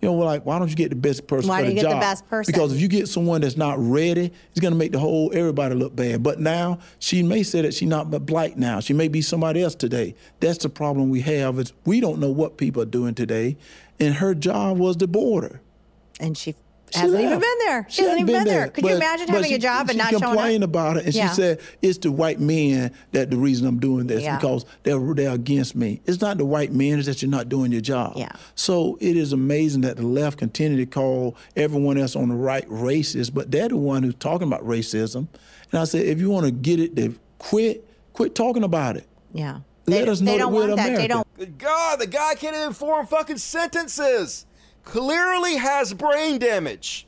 You know, like, why don't you get the best person Why for do the you get the best person? Because if you get someone that's not ready, it's going to make the whole everybody look bad. But now she may say that she's not but black now. She may be somebody else today. That's the problem we have is we don't know what people are doing today, and her job was the border. And she She hasn't even been there. She, hasn't even been, there. Could you imagine having she- a job and not showing up? complained about it, and Yeah. she said it's the white men that the reason I'm doing this Yeah. because they're they're against me. It's not the white men; it's that you're not doing your job. Yeah. So it is amazing that the left continue to call everyone else on the right racist, but they're the one who's talking about racism. And I said, if you want to get it to quit, quit talking about it. Yeah. Let They- us know they that don't we're want that. They don't- God, the guy can't even form fucking sentences. Clearly has brain damage.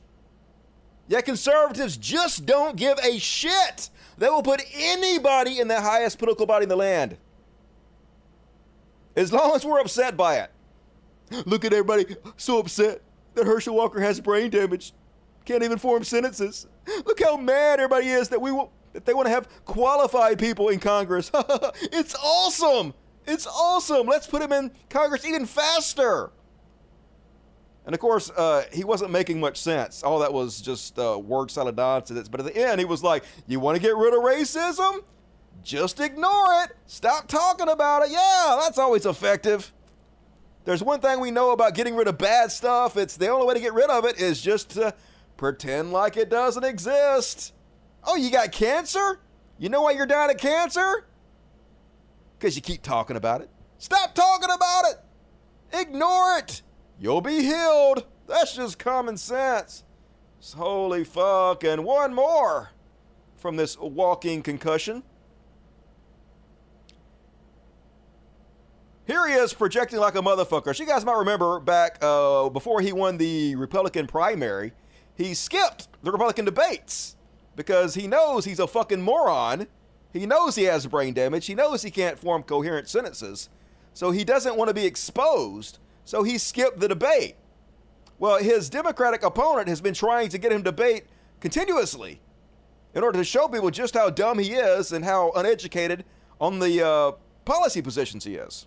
Yet conservatives just don't give a shit. They will put anybody in the highest political body in the land. As long as we're upset by it. Look at everybody so upset that Herschel Walker has brain damage. Can't even form sentences. Look how mad everybody is that we will, that they want to have qualified people in Congress. it's awesome. It's awesome. Let's put him in Congress even faster. And of course, uh, he wasn't making much sense. All that was just uh, word salad nonsense. But at the end, he was like, "You want to get rid of racism? Just ignore it. Stop talking about it. Yeah, that's always effective." There's one thing we know about getting rid of bad stuff. It's the only way to get rid of it is just to pretend like it doesn't exist. Oh, you got cancer? You know why you're dying of cancer? Because you keep talking about it. Stop talking about it. Ignore it. You'll be healed. That's just common sense. Holy fuck. And one more from this walking concussion. Here he is projecting like a motherfucker. You guys might remember back uh, before he won the Republican primary, he skipped the Republican debates because he knows he's a fucking moron. He knows he has brain damage. He knows he can't form coherent sentences. So he doesn't want to be exposed. So he skipped the debate. Well, his Democratic opponent has been trying to get him to debate continuously in order to show people just how dumb he is and how uneducated on the uh, policy positions he is.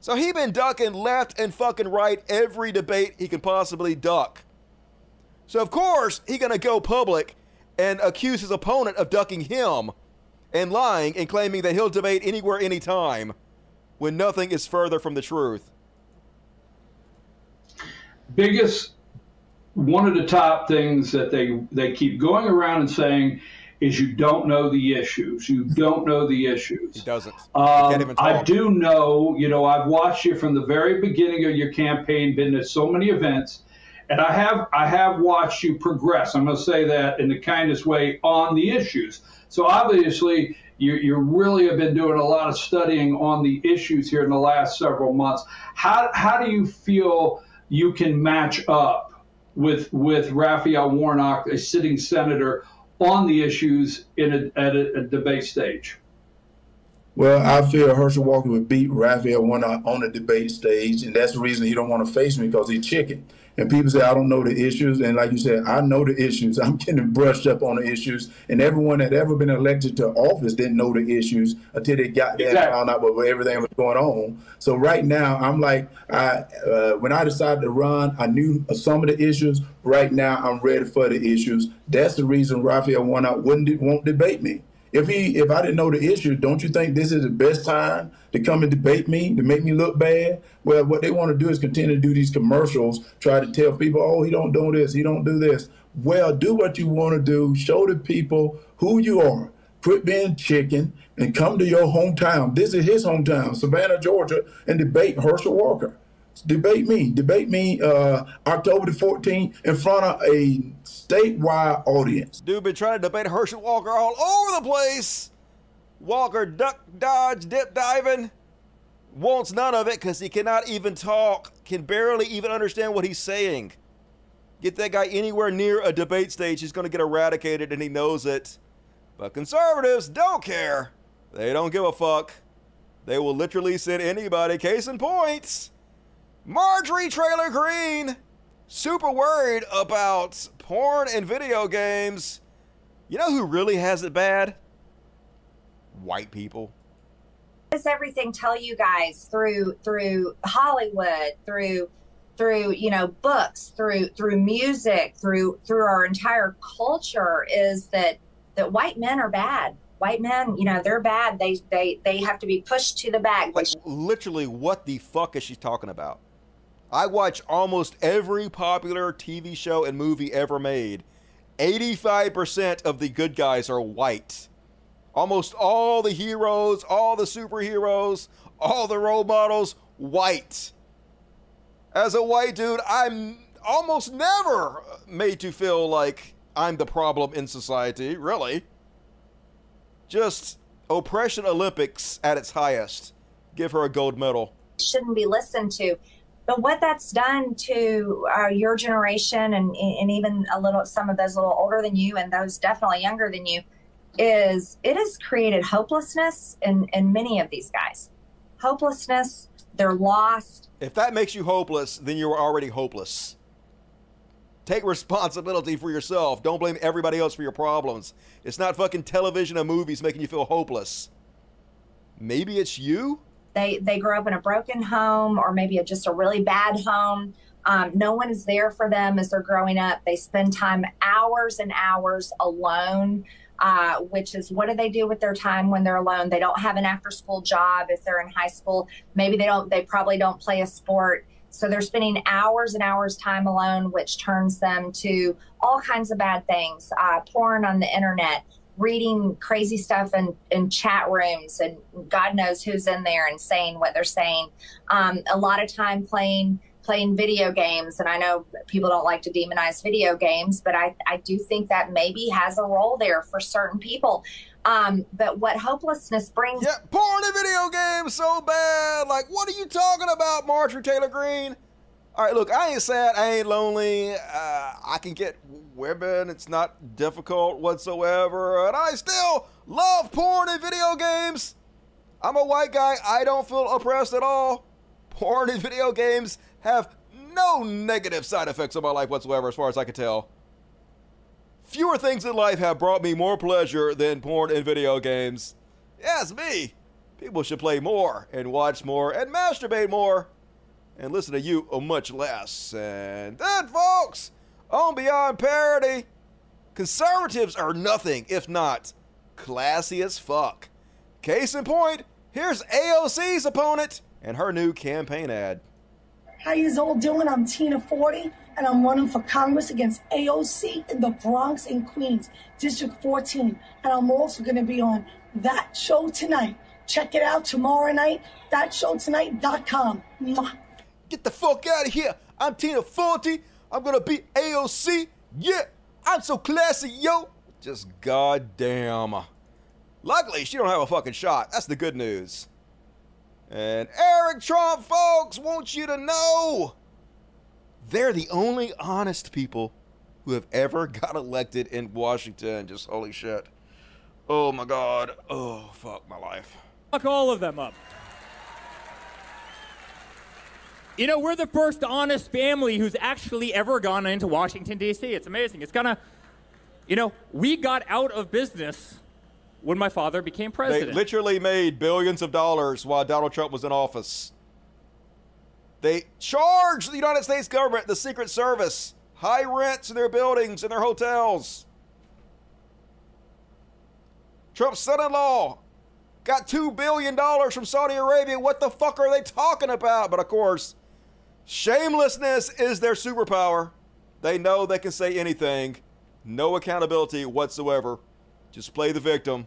So he been ducking left and fucking right every debate he can possibly duck. So of course he gonna go public and accuse his opponent of ducking him and lying and claiming that he'll debate anywhere, anytime, when nothing is further from the truth. biggest one of the top things that they they keep going around and saying is you don't know the issues. You don't know the issues. He doesn't. Um, I do know, you know, I've watched you from the very beginning of your campaign, been to so many events, and I have I have watched you progress. I'm going to say that in the kindest way on the issues. So obviously, you you really have been doing a lot of studying on the issues here in the last several months. How how do you feel you can match up with with Raphael Warnock, a sitting senator? on the issues in a, at a, a debate stage? Well, I feel Herschel Walker would beat Raphael Warnock on the debate stage, and that's the reason he don't want to face me because he's chicken. And people say I don't know the issues, and like you said, I know the issues. I'm getting brushed up on the issues, and everyone that ever been elected to office didn't know the issues until they got there and Exactly. found out what everything was going on. So right now, I'm like, I uh, when I decided to run, I knew some of the issues. Right now, I'm ready for the issues. That's the reason Raphael wouldn't won't debate me. If he, if I didn't know the issue, don't you think this is the best time to come and debate me to make me look bad? Well, what they want to do is continue to do these commercials, try to tell people, oh, he don't do this, he don't do this. Well, do what you want to do. Show the people who you are. Quit being chicken and come to your hometown. This is his hometown, Savannah, Georgia, and debate Herschel Walker. Debate me. Debate me uh, October the 14th in front of a statewide audience. Dude been trying to debate Herschel Walker all over the place. Walker duck, dodge, dip, diving. Wants none of it because he cannot even talk, can barely even understand what he's saying. Get that guy anywhere near a debate stage, he's going to get eradicated, and he knows it. But conservatives don't care. They don't give a fuck. They will literally send anybody. Case in point, Marjorie Trailer Green, super worried about porn and video games. You know who really has it bad? White people. does everything tell you guys through through Hollywood, through through you know books, through through music, through through our entire culture is that that white men are bad. White men, you know, they're bad. They they they have to be pushed to the back. Like, literally, what the fuck is she talking about? I watch almost every popular TV show and movie ever made. 85% of the good guys are white. Almost all the heroes, all the superheroes, all the role models, white. As a white dude, I'm almost never made to feel like I'm the problem in society, really. Just oppression Olympics at its highest. Give her a gold medal. shouldn't be listened to. But what that's done to uh, your generation and, and even a little, some of those a little older than you and those definitely younger than you, is it has created hopelessness in, in many of these guys. Hopelessness, they're lost. If that makes you hopeless, then you're already hopeless. Take responsibility for yourself. Don't blame everybody else for your problems. It's not fucking television and movies making you feel hopeless. Maybe it's you? They they grow up in a broken home or maybe a, just a really bad home. Um, no one is there for them as they're growing up. They spend time hours and hours alone, uh, which is what do they do with their time when they're alone? They don't have an after school job if they're in high school. Maybe they don't. They probably don't play a sport. So they're spending hours and hours time alone, which turns them to all kinds of bad things, uh, porn on the internet, reading crazy stuff in, in chat rooms, and God knows who's in there and saying what they're saying. Um, a lot of time playing playing video games, and I know people don't like to demonize video games, but I, I do think that maybe has a role there for certain people. Um, but what hopelessness brings Yeah, porn and video games so bad. Like, what are you talking about, Marjorie Taylor Greene? All right, look, I ain't sad. I ain't lonely. Uh, I can get women. It's not difficult whatsoever. And I still love porn and video games. I'm a white guy. I don't feel oppressed at all. Porn and video games have no negative side effects on my life whatsoever, as far as I can tell. Fewer things in life have brought me more pleasure than porn and video games. Yes, me. People should play more and watch more and masturbate more and listen to you a much less. And then, folks, on Beyond Parody, conservatives are nothing if not classy as fuck. Case in point, here's AOC's opponent and her new campaign ad. How you all doing? I'm Tina Forte, and I'm running for Congress against AOC in the Bronx and Queens, District 14. And I'm also going to be on That Show Tonight. Check it out tomorrow night, thatshowtonight.com. Mwah. Get the fuck out of here. I'm Tina Forte. I'm gonna beat AOC. Yeah, I'm so classy, yo. Just goddamn. Luckily, she don't have a fucking shot. That's the good news. And Eric Trump, folks, want you to know they're the only honest people who have ever got elected in Washington. Just holy shit. Oh my god. Oh fuck my life. Fuck all of them up. You know, we're the first honest family who's actually ever gone into Washington, D.C. It's amazing. It's kind of, you know, we got out of business when my father became president. They literally made billions of dollars while Donald Trump was in office. They charged the United States government, the Secret Service, high rents in their buildings and their hotels. Trump's son in law got $2 billion from Saudi Arabia. What the fuck are they talking about? But of course, shamelessness is their superpower. They know they can say anything, no accountability whatsoever. Just play the victim.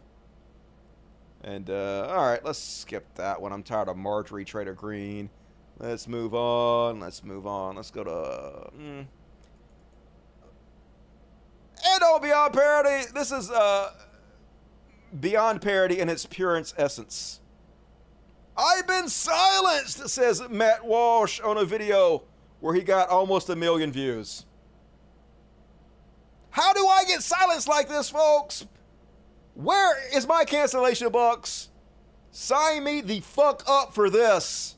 And, uh, all right, let's skip that one. I'm tired of Marjorie Trader Green. Let's move on. Let's move on. Let's go to. Mm. And oh, Beyond Parody. This is uh, Beyond Parody in its purest essence. I've been silenced, says Matt Walsh on a video where he got almost a million views. How do I get silenced like this, folks? Where is my cancellation box? Sign me the fuck up for this.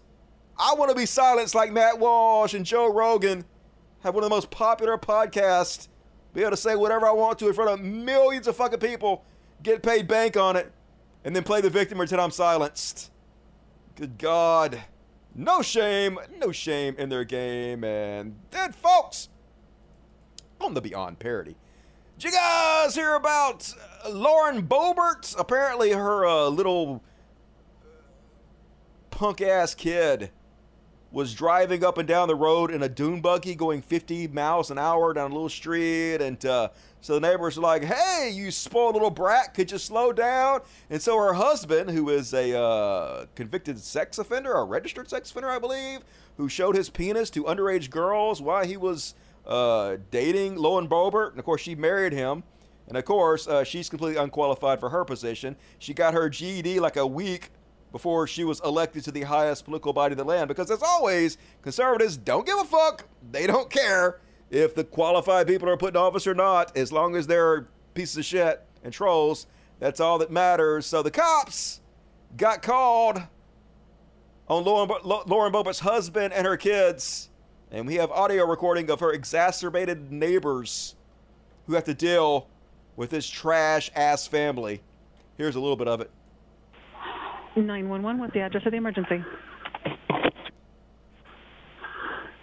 I want to be silenced like Matt Walsh and Joe Rogan. Have one of the most popular podcasts. Be able to say whatever I want to in front of millions of fucking people. Get paid bank on it. And then play the victim until I'm silenced. Good God. No shame. No shame in their game. And dead folks. On the Beyond parody. Did you guys hear about uh, Lauren Boebert? Apparently, her uh, little punk ass kid was driving up and down the road in a dune buggy going 50 miles an hour down a little street. And uh, so the neighbors are like, hey, you spoiled little brat, could you slow down? And so her husband, who is a uh, convicted sex offender, a registered sex offender, I believe, who showed his penis to underage girls while he was uh, dating Lauren Boebert. And of course, she married him. And of course, uh, she's completely unqualified for her position. She got her GED like a week before she was elected to the highest political body in the land. Because as always, conservatives don't give a fuck. They don't care if the qualified people are put in office or not, as long as they're pieces of shit and trolls. That's all that matters. So the cops got called on Lauren, Lauren husband and her kids. And we have audio recording of her exacerbated neighbors who have to deal with this trash ass family. Here's a little bit of it. 911, what's the address of the emergency?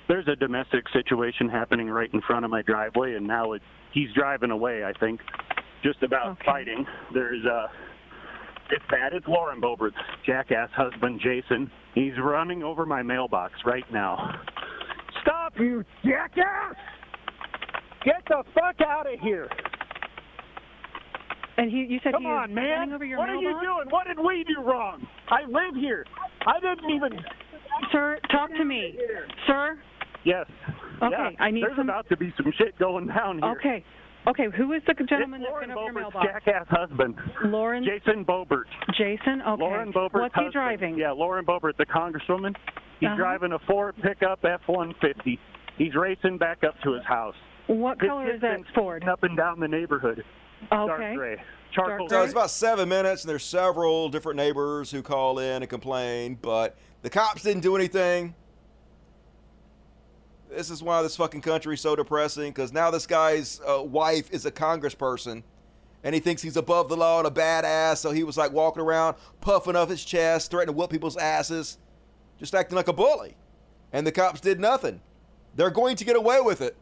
There's a domestic situation happening right in front of my driveway, and now it, he's driving away, I think, just about fighting. There's uh, it's bad. It's Lauren Boebert's jackass husband, Jason. He's running over my mailbox right now. Stop, you jackass! Get the fuck out of here! And he, you said Come he on, man! running over your what are you doing? What did we do wrong? I live here. I didn't even. Sir, talk to me. Sir? Yes. Okay, Yeah, I need There's some- about to be some shit going down here. Okay. Okay, who is the gentleman It's that's Lauren been over your mailbox? jackass husband. Lauren? Jason Boebert. Jason? Okay. Lauren Boebert's What's he husband. driving? Yeah, Lauren Boebert, the congresswoman. He's Uh-huh. driving a Ford pickup F-150. He's racing back up to his house. What His color is that Ford? Up and down the neighborhood. Dark Okay. gray. Charcoal So it's about seven minutes, and there's several different neighbors who call in and complain, but the cops didn't do anything. This is why this fucking country is so depressing, because now this guy's uh, wife is a congressperson, and he thinks he's above the law and a badass, so he was like walking around, puffing up his chest, threatening to whoop people's asses, just acting like a bully. And the cops did nothing. They're going to get away with it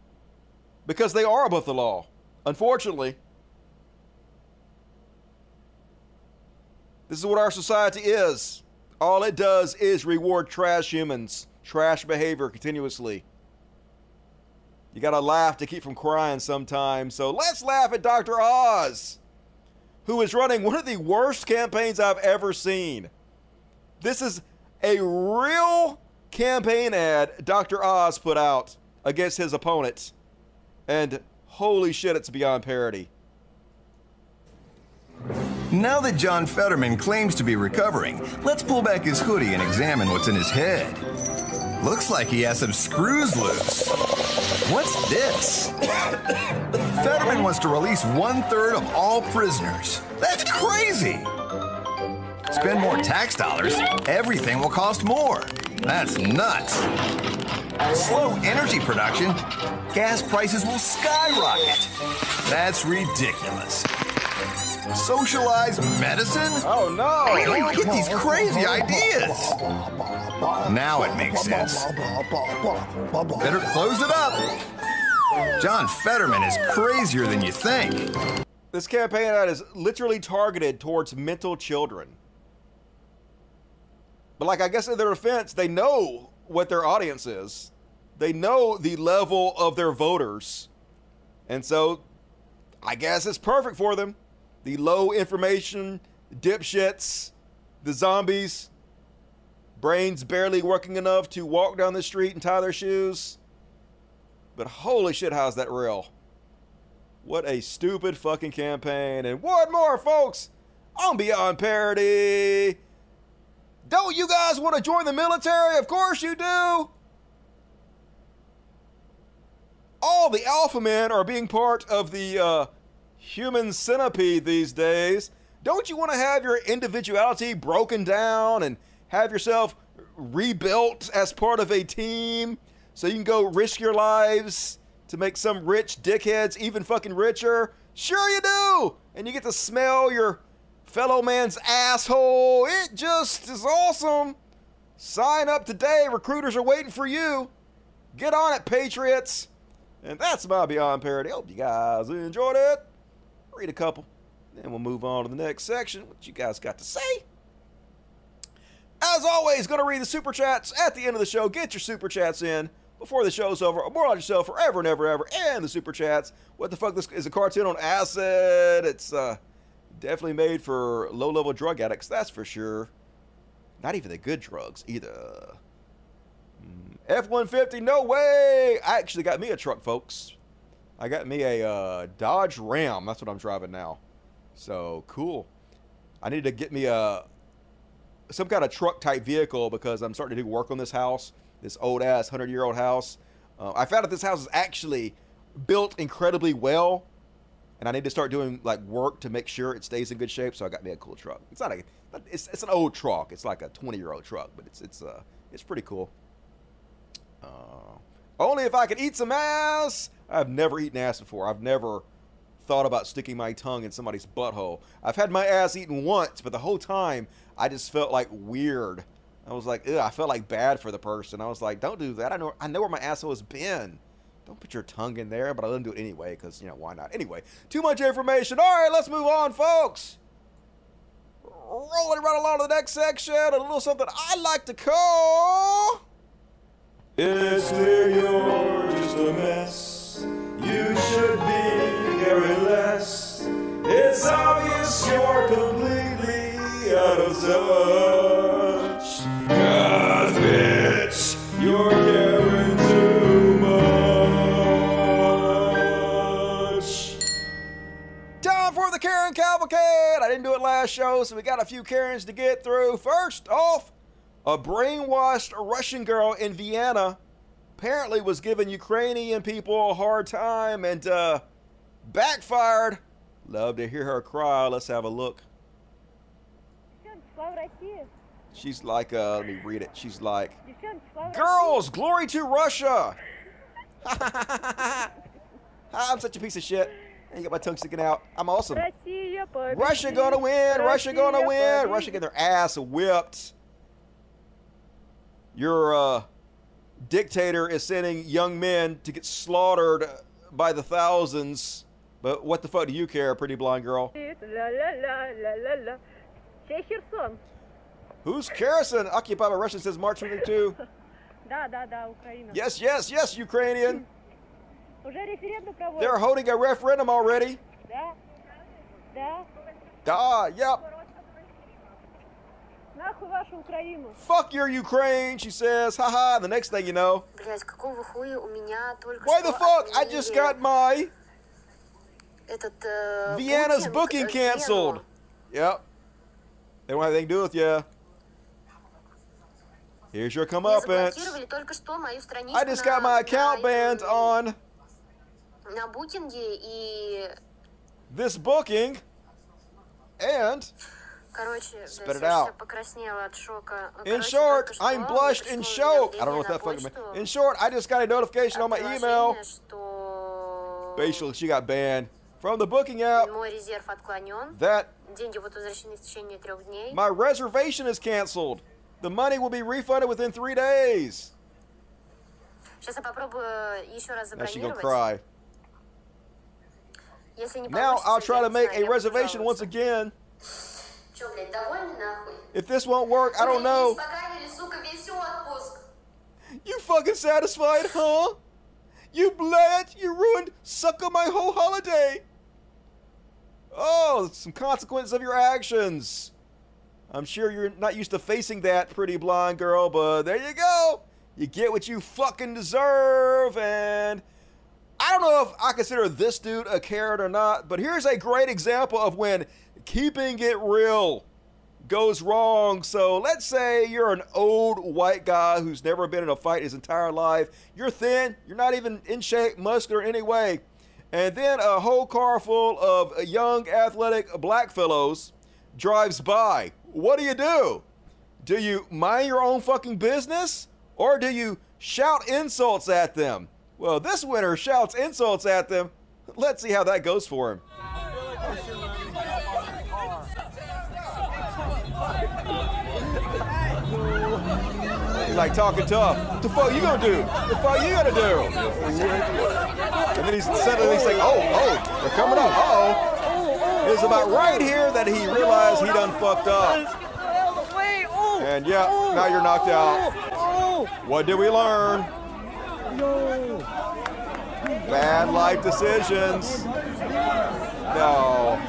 because they are above the law, unfortunately. This is what our society is. All it does is reward trash humans, trash behavior continuously. You gotta laugh to keep from crying sometimes. So let's laugh at Dr. Oz, who is running one of the worst campaigns I've ever seen. This is a real campaign ad Dr. Oz put out against his opponent. And holy shit, it's beyond parody. Now that John Fetterman claims to be recovering, let's pull back his hoodie and examine what's in his head. Looks like he has some screws loose. What's this? Fetterman wants to release one third of all prisoners. That's crazy! Spend more tax dollars, everything will cost more. That's nuts. Slow energy production, gas prices will skyrocket. That's ridiculous. Socialized medicine? Oh no! Where do you get these crazy ideas? Now it makes sense. Better close it up. John Fetterman is crazier than you think. This campaign ad is literally targeted towards mental children. But like I guess in their defense, they know what their audience is. They know the level of their voters. And so I guess it's perfect for them. The low information dipshits, the zombies, brains barely working enough to walk down the street and tie their shoes. But holy shit, how's that real? What a stupid fucking campaign. And one more, folks, on Beyond Parody. Don't you guys want to join the military? Of course you do. All the alpha men are being part of the uh, human centipede these days. Don't you want to have your individuality broken down and have yourself rebuilt as part of a team so you can go risk your lives to make some rich dickheads even fucking richer? Sure you do! And you get to smell your fellow man's asshole. It just is awesome. Sign up today. Recruiters are waiting for you. Get on it, Patriots. And that's my Beyond Parody. Hope you guys enjoyed it. Read a couple. Then we'll move on to the next section. What you guys got to say? As always, going to read the super chats at the end of the show. Get your super chats in before the show's over. More on yourself forever and ever, ever. And the super chats. What the fuck? This is a cartoon on acid. It's uh, definitely made for low level drug addicts, that's for sure. Not even the good drugs either. F 150, no way! I actually got me a truck, folks. I got me a uh, Dodge Ram. That's what I'm driving now. So cool. I need to get me a some kind of truck type vehicle because I'm starting to do work on this house, this old ass hundred year old house. Uh, I found out this house is actually built incredibly well, and I need to start doing like work to make sure it stays in good shape. So I got me a cool truck. It's not a, it's, it's an old truck. It's like a 20 year old truck, but it's it's uh it's pretty cool. Uh, only if I could eat some ass. I've never eaten ass before. I've never thought about sticking my tongue in somebody's butthole. I've had my ass eaten once, but the whole time I just felt like weird. I was like, I felt like bad for the person. I was like, don't do that. I know, I know where my asshole has been. Don't put your tongue in there, but I didn't do it anyway because you know why not? Anyway, too much information. All right, let's move on, folks. Rolling right along to the next section. A little something I like to call. It's clear you're just a mess. You should be caring less. It's obvious you're completely out of touch. God, bitch, you're caring too much. Time for the Karen Cavalcade. I didn't do it last show, so we got a few Karens to get through. First off, a brainwashed Russian girl in Vienna apparently was giving Ukrainian people a hard time and uh, backfired. Love to hear her cry. Let's have a look. She's like, uh, let me read it. She's like, Girls, glory to Russia! I'm such a piece of shit. I got my tongue sticking out. I'm awesome. Russia gonna win. Russia gonna win. Russia get their ass whipped your uh, dictator is sending young men to get slaughtered by the thousands. But what the fuck do you care, pretty blonde girl? Who's Kherson? Occupied by Russians since March 22. yes, yes, yes, Ukrainian. They're holding a referendum already. Da. Ah, yep. Fuck your Ukraine, she says. Haha, the next thing you know. Why the fuck? I just got my Vienna's booking canceled. Yep. They don't have anything to do with you. Here's your comeuppance. I just got my account banned on this booking and короче, да, Spit it я out. вся покраснела от шока. in Короче, short, только что I'm мне blushed in пришло shock. I don't know what уведомление that на fucking means. почту In short, I just got a notification on my email. приложение, что Basically, she got banned from the booking app. мой резерв отклонен. That Деньги будут возвращены в течение трех дней. my reservation is canceled. The money will be refunded within three days. Сейчас я попробую еще раз Now she gonna забронировать. cry. Если не Now получится, I'll я try to не make знаю, a я reservation once again. If this won't work, I don't know. You fucking satisfied, huh? You bled, you ruined, sucker my whole holiday. Oh, some consequence of your actions. I'm sure you're not used to facing that, pretty blonde girl, but there you go. You get what you fucking deserve, and I don't know if I consider this dude a carrot or not, but here's a great example of when keeping it real goes wrong. So let's say you're an old white guy who's never been in a fight his entire life. You're thin, you're not even in shape, muscular in any way. And then a whole car full of young, athletic black fellows drives by. What do you do? Do you mind your own fucking business? Or do you shout insults at them? Well, this winner shouts insults at them. Let's see how that goes for him. He's like talking tough. What the fuck you gonna do? What the fuck you gonna do? And then he's suddenly saying, "Oh, oh, they're coming up. Uh oh." It's about right here that he realized he done fucked up. And yeah, now you're knocked out. What did we learn? Bad life decisions. No.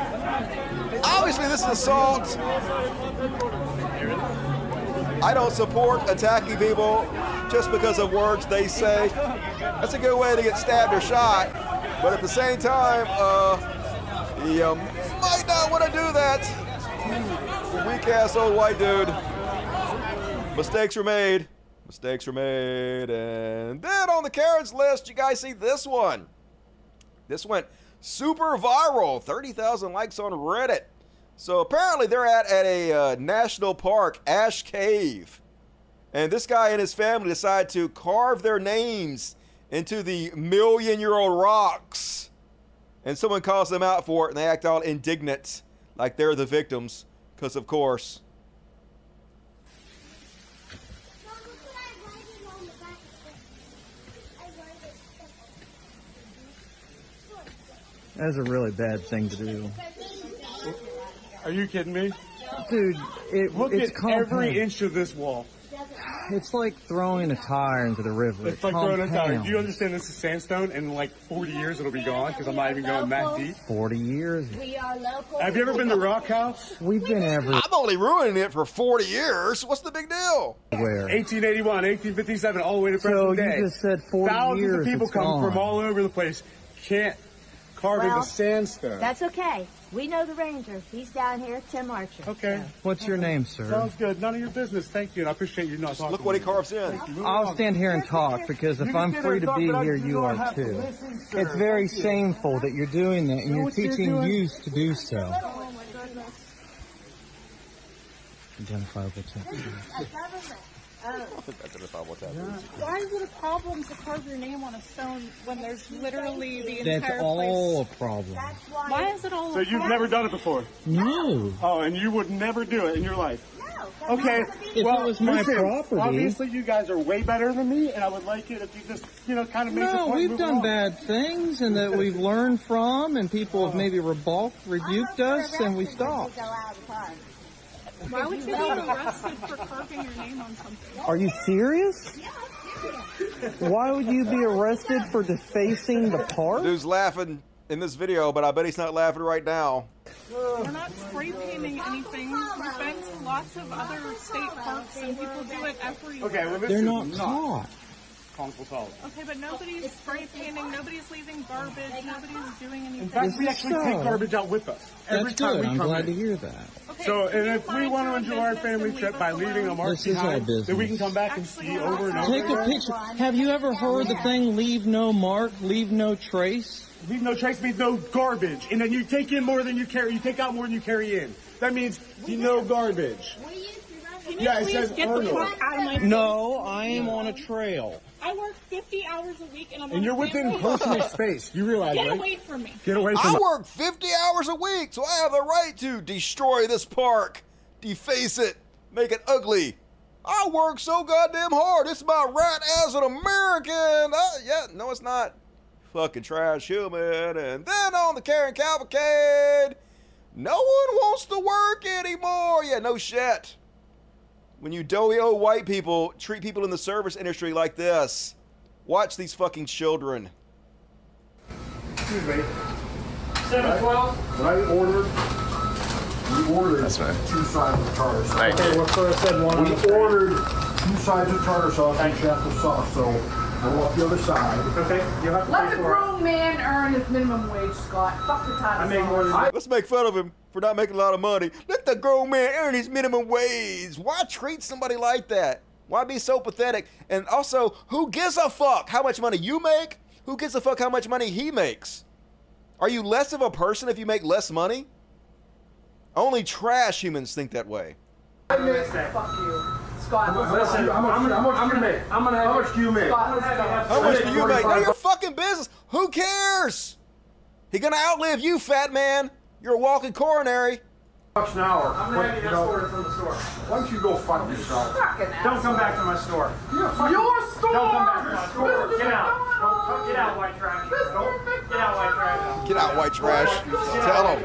Obviously, this is assault. I don't support attacking people just because of words they say. That's a good way to get stabbed or shot. But at the same time, uh, you might not want to do that. Weak ass old white dude. Mistakes were made. Mistakes were made. And then on the carrots list, you guys see this one. This went super viral 30,000 likes on Reddit. So apparently they're at, at a uh, national park, Ash Cave. And this guy and his family decide to carve their names into the million year old rocks. And someone calls them out for it and they act all indignant, like they're the victims. Because, of course, That is a really bad thing to do. Are you kidding me? Dude, it, Look it's at compound. every inch of this wall. It's like throwing a tire into the river. It's like throwing a tire. Do you understand this is sandstone? and In like 40 years it'll be gone because I'm not even going that deep. 40 years. We are local. Have you ever been to Rock House? We've been everywhere. I'm only ruining it for 40 years. What's the big deal? Where? 1881, 1857, all the way to present So you day. just said 40 Thousands years, Thousands of people it's come gone. from all over the place. Can't carve Well, into sandstone. That's okay. We know the ranger. He's down here, Tim Archer. Okay. What's your name, sir? Sounds good. None of your business. Thank you, and I appreciate you not talking. Look what he carves in. I'll stand here and talk because if I'm free to be here, you you are too. It's very shameful that you're doing that and you're teaching doing? youth to do so. Oh, Oh my goodness. Identifiable tattoos. Why is it a problem to carve your name on a stone when there's literally the entire That's entire all a place? problem. Why is it all? So a you've problem? never done it before? No. Oh, and you would never do it in your life? No. Okay. If well, it was my listen, property- Obviously, you guys are way better than me, and I would like it if you just, you know, kind of make the point. No, point we've move done along. bad things and that we've learned from, and people have oh. maybe rebuked, rebuked us, and we stopped. Why would you be arrested for carving your name on something? Are you serious? Why would you be arrested for defacing the park? Dude's laughing in this video, but I bet he's not laughing right now. We're not spray painting anything. We've been to lots of other state parks and people do it everywhere. Okay, well, They're not caught. Kongful Tower. Okay, but nobody's spray painting, nobody's leaving garbage, nobody's doing anything. In fact, we actually take garbage out with us every That's time good. we I'm come glad in. to hear that. So, and if we want to enjoy our family trip by leaving a mark This is our behind, then we can come back and see over and over. Take a picture. Have you ever heard the thing "leave no mark, leave no trace"? Leave no trace means no garbage, and then you take in more than you carry. You take out more than you carry in. That means you no garbage. Can you Yeah, it please says get the fuck out of my face? No, I am on a trail. I work 50 hours a week and I'm And you're within family. personal space. You realize, Get right? away from me. Get away from me. I us. work 50 hours a week, so I have the right to destroy this park, deface it, make it ugly. I work so goddamn hard. It's my right as an American. Uh, yeah, no, it's not. Fucking trash human. And then on the Karen Cavalcade, no one wants to work anymore. Yeah, no shit. When you doughy old white people treat people in the service industry like this, watch these fucking children. Excuse me. Seven twelve. When I ordered, we ordered two sides of tartar sauce. Okay, well, first I said one. We ordered two sides of tartar sauce and chef of sauce. So I want the other side. Okay, you have to Let pay the for it. grown man earn his minimum wage, Scott. Fuck the title. I make more than Let's make fun of him for not making a lot of money. Let the grown man earn his minimum wage. Why treat somebody like that? Why be so pathetic? And also, who gives a fuck how much money you make? Who gives a fuck how much money he makes? Are you less of a person if you make less money? Only trash humans think that way. I miss that. Fuck you. Scott, Listen, how much, how much, I'm gonna make. I'm gonna. How much do you make? Scott, let's. How much do you make? None of your fucking business. Who cares? He gonna outlive you, fat man. You're a walking coronary. Bucks an hour. I'm gonna you get know, escorted from the store. Why don't you go fuck yourself? Fucking Don't come back to my store. Your store! Don't come back to my store. Get out. Don't, get out, white trash. Get out, white trash. Get out, white trash. Tell him.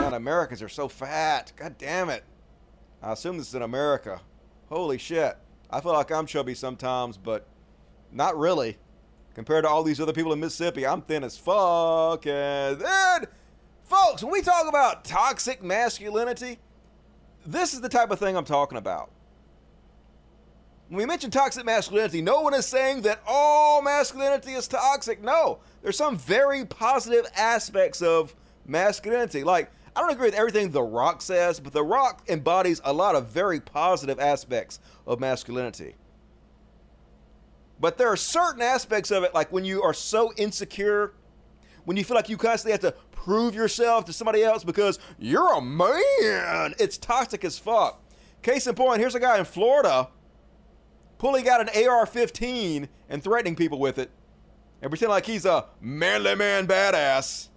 Man, Americans are so fat. God damn it. I assume this is in America. Holy shit. I feel like I'm chubby sometimes, but not really. Compared to all these other people in Mississippi, I'm thin as fuck. And then, folks, when we talk about toxic masculinity, this is the type of thing I'm talking about. When we mention toxic masculinity, no one is saying that all masculinity is toxic. No, there's some very positive aspects of masculinity. Like, I don't agree with everything The Rock says, but The Rock embodies a lot of very positive aspects of masculinity. But there are certain aspects of it, like when you are so insecure, when you feel like you constantly have to prove yourself to somebody else because you're a man, it's toxic as fuck. Case in point, here's a guy in Florida pulling out an AR 15 and threatening people with it and pretend like he's a manly man badass.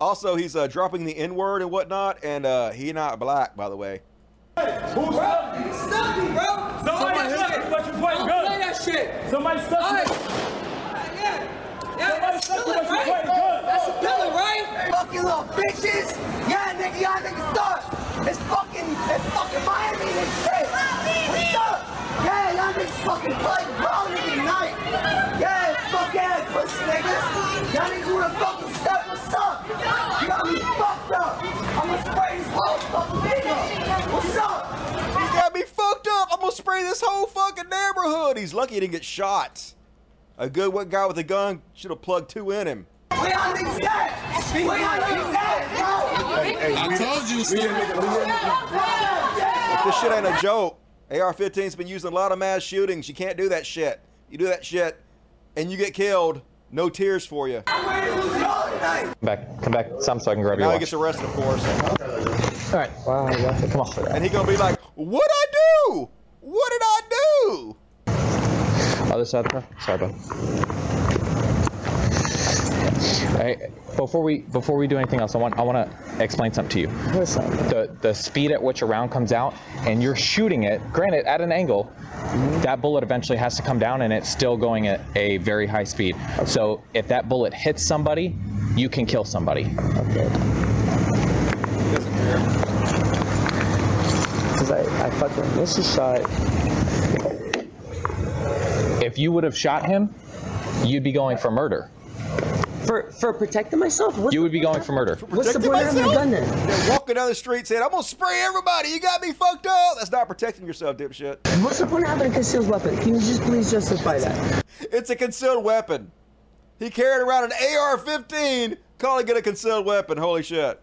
Also, he's uh, dropping the N word and whatnot, and uh, he not black, by the way. Who's Stop me, bro! Somebody stuck me, but you point that shit. Somebody stuck me. Yeah. Yeah, that's a pillar, right? That's a pillar, right? Fucking little bitches! Yeah, nigga, y'all niggas thought it's fucking, it's fucking Miami and shit! What's up? Yeah, y'all niggas fucking play ball tonight! Yeah, fuck ass pussy niggas! Y'all niggas wanna fucking step what's up? You got me fucked up! I'ma spray this whole fucking thing up! What's up? He's got me fucked up. I'm gonna spray this whole fucking neighborhood. He's lucky he didn't get shot. A good what guy with a gun should have plugged two in him. Where y'all niggas at? Where y'all niggas at, bro? I told you, This shit ain't a joke. AR-15's been used in a lot of mass shootings. You can't do that shit. You do that shit, and you get killed. No tears for you. Come back, come back some so I can grab you. Now he gets arrested, of course. All right. Well, yeah, come on. And he gonna be like, "What I do? What did I do?" Other side, bro. Sorry, bud. Hey, before we before we do anything else, I want I want to explain something to you. The the speed at which a round comes out, and you're shooting it. Granted, at an angle, that bullet eventually has to come down, and it's still going at a very high speed. So if that bullet hits somebody, you can kill somebody. Okay. Because I, I fucking missed a shot. If you would have shot him, you'd be going for murder. For for protecting myself? What's You would be going for murder. What's the Protecting point of having a gun then? They're walking down the street saying, I'm gonna spray everybody. You got me fucked up. That's not protecting yourself, dipshit. What's the point of having a concealed weapon? Can you just please justify that? It's a concealed weapon. He carried around an AR-15, calling it a concealed weapon. Holy shit.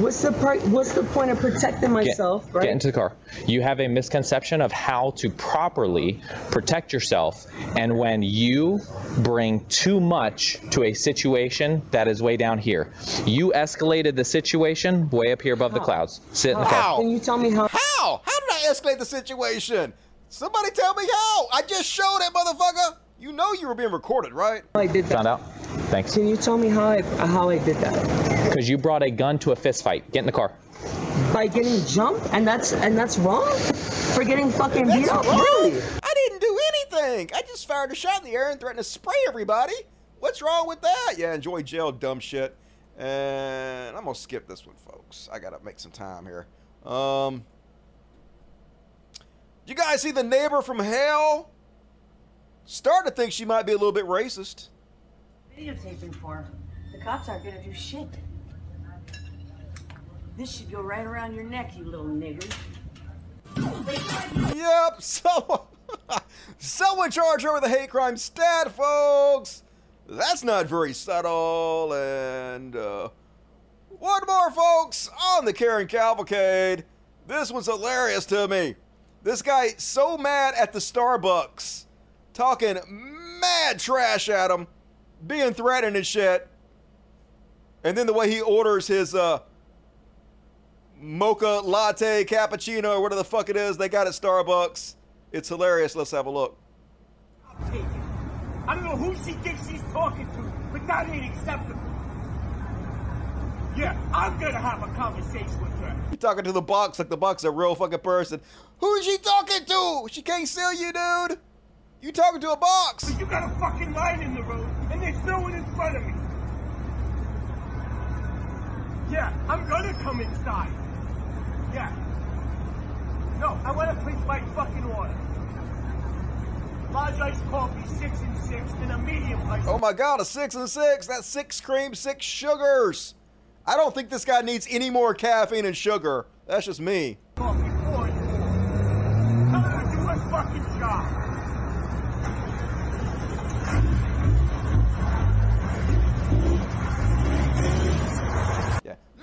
What's the part? What's the point of protecting Get, myself? right? get into the car. You have a misconception of how to properly protect yourself, and when you bring too much to a situation that is way down here, you escalated the situation way up here above the clouds. Sit in the car. How? Can you tell me how? How? How did I escalate the situation? Somebody tell me how. I just showed it, motherfucker. You know you were being recorded, right? I did that. Found out. Thanks. Can you tell me how I how I did that? Because you brought a gun to a fist fight. Get in the car. By getting jumped, and that's and that's wrong. For getting fucking That's beat up, wrong. really? I didn't do anything. I just fired a shot in the air and threatened to spray everybody. What's wrong with that? Yeah, enjoy jail, dumb shit. And I'm gonna skip this one, folks. I gotta make some time here. Um, you guys see the neighbor from hell? Starting to think she might be a little bit racist. Videotaping for. The cops aren't gonna do shit. This should go right around your neck, you little nigger. Yep, someone, someone charged her with a hate crime stat, folks. That's not very subtle. And uh, one more, folks, on the Karen Cavalcade. This was hilarious to me. This guy so mad at the Starbucks, talking mad trash at him, being threatened and shit. And then the way he orders his uh, mocha latte cappuccino or whatever the fuck it is they got at Starbucks. It's hilarious. Let's have a look. I don't know who she thinks she's talking to, but that ain't acceptable. Yeah, I'm gonna have a conversation with her. You talking to the box like the box is a real fucking person. Who is she talking to? She can't sue you, dude. You talking to a box? You got a fucking line in the road, there's no one in front of me. Yeah, I'm gonna come inside. Yeah. No, I want to place my fucking order. Large iced coffee, six and six, and a medium iced. Oh my god, a six and six. That's six cream, six sugars. I don't think this guy needs any more caffeine and sugar. That's just me. coffee,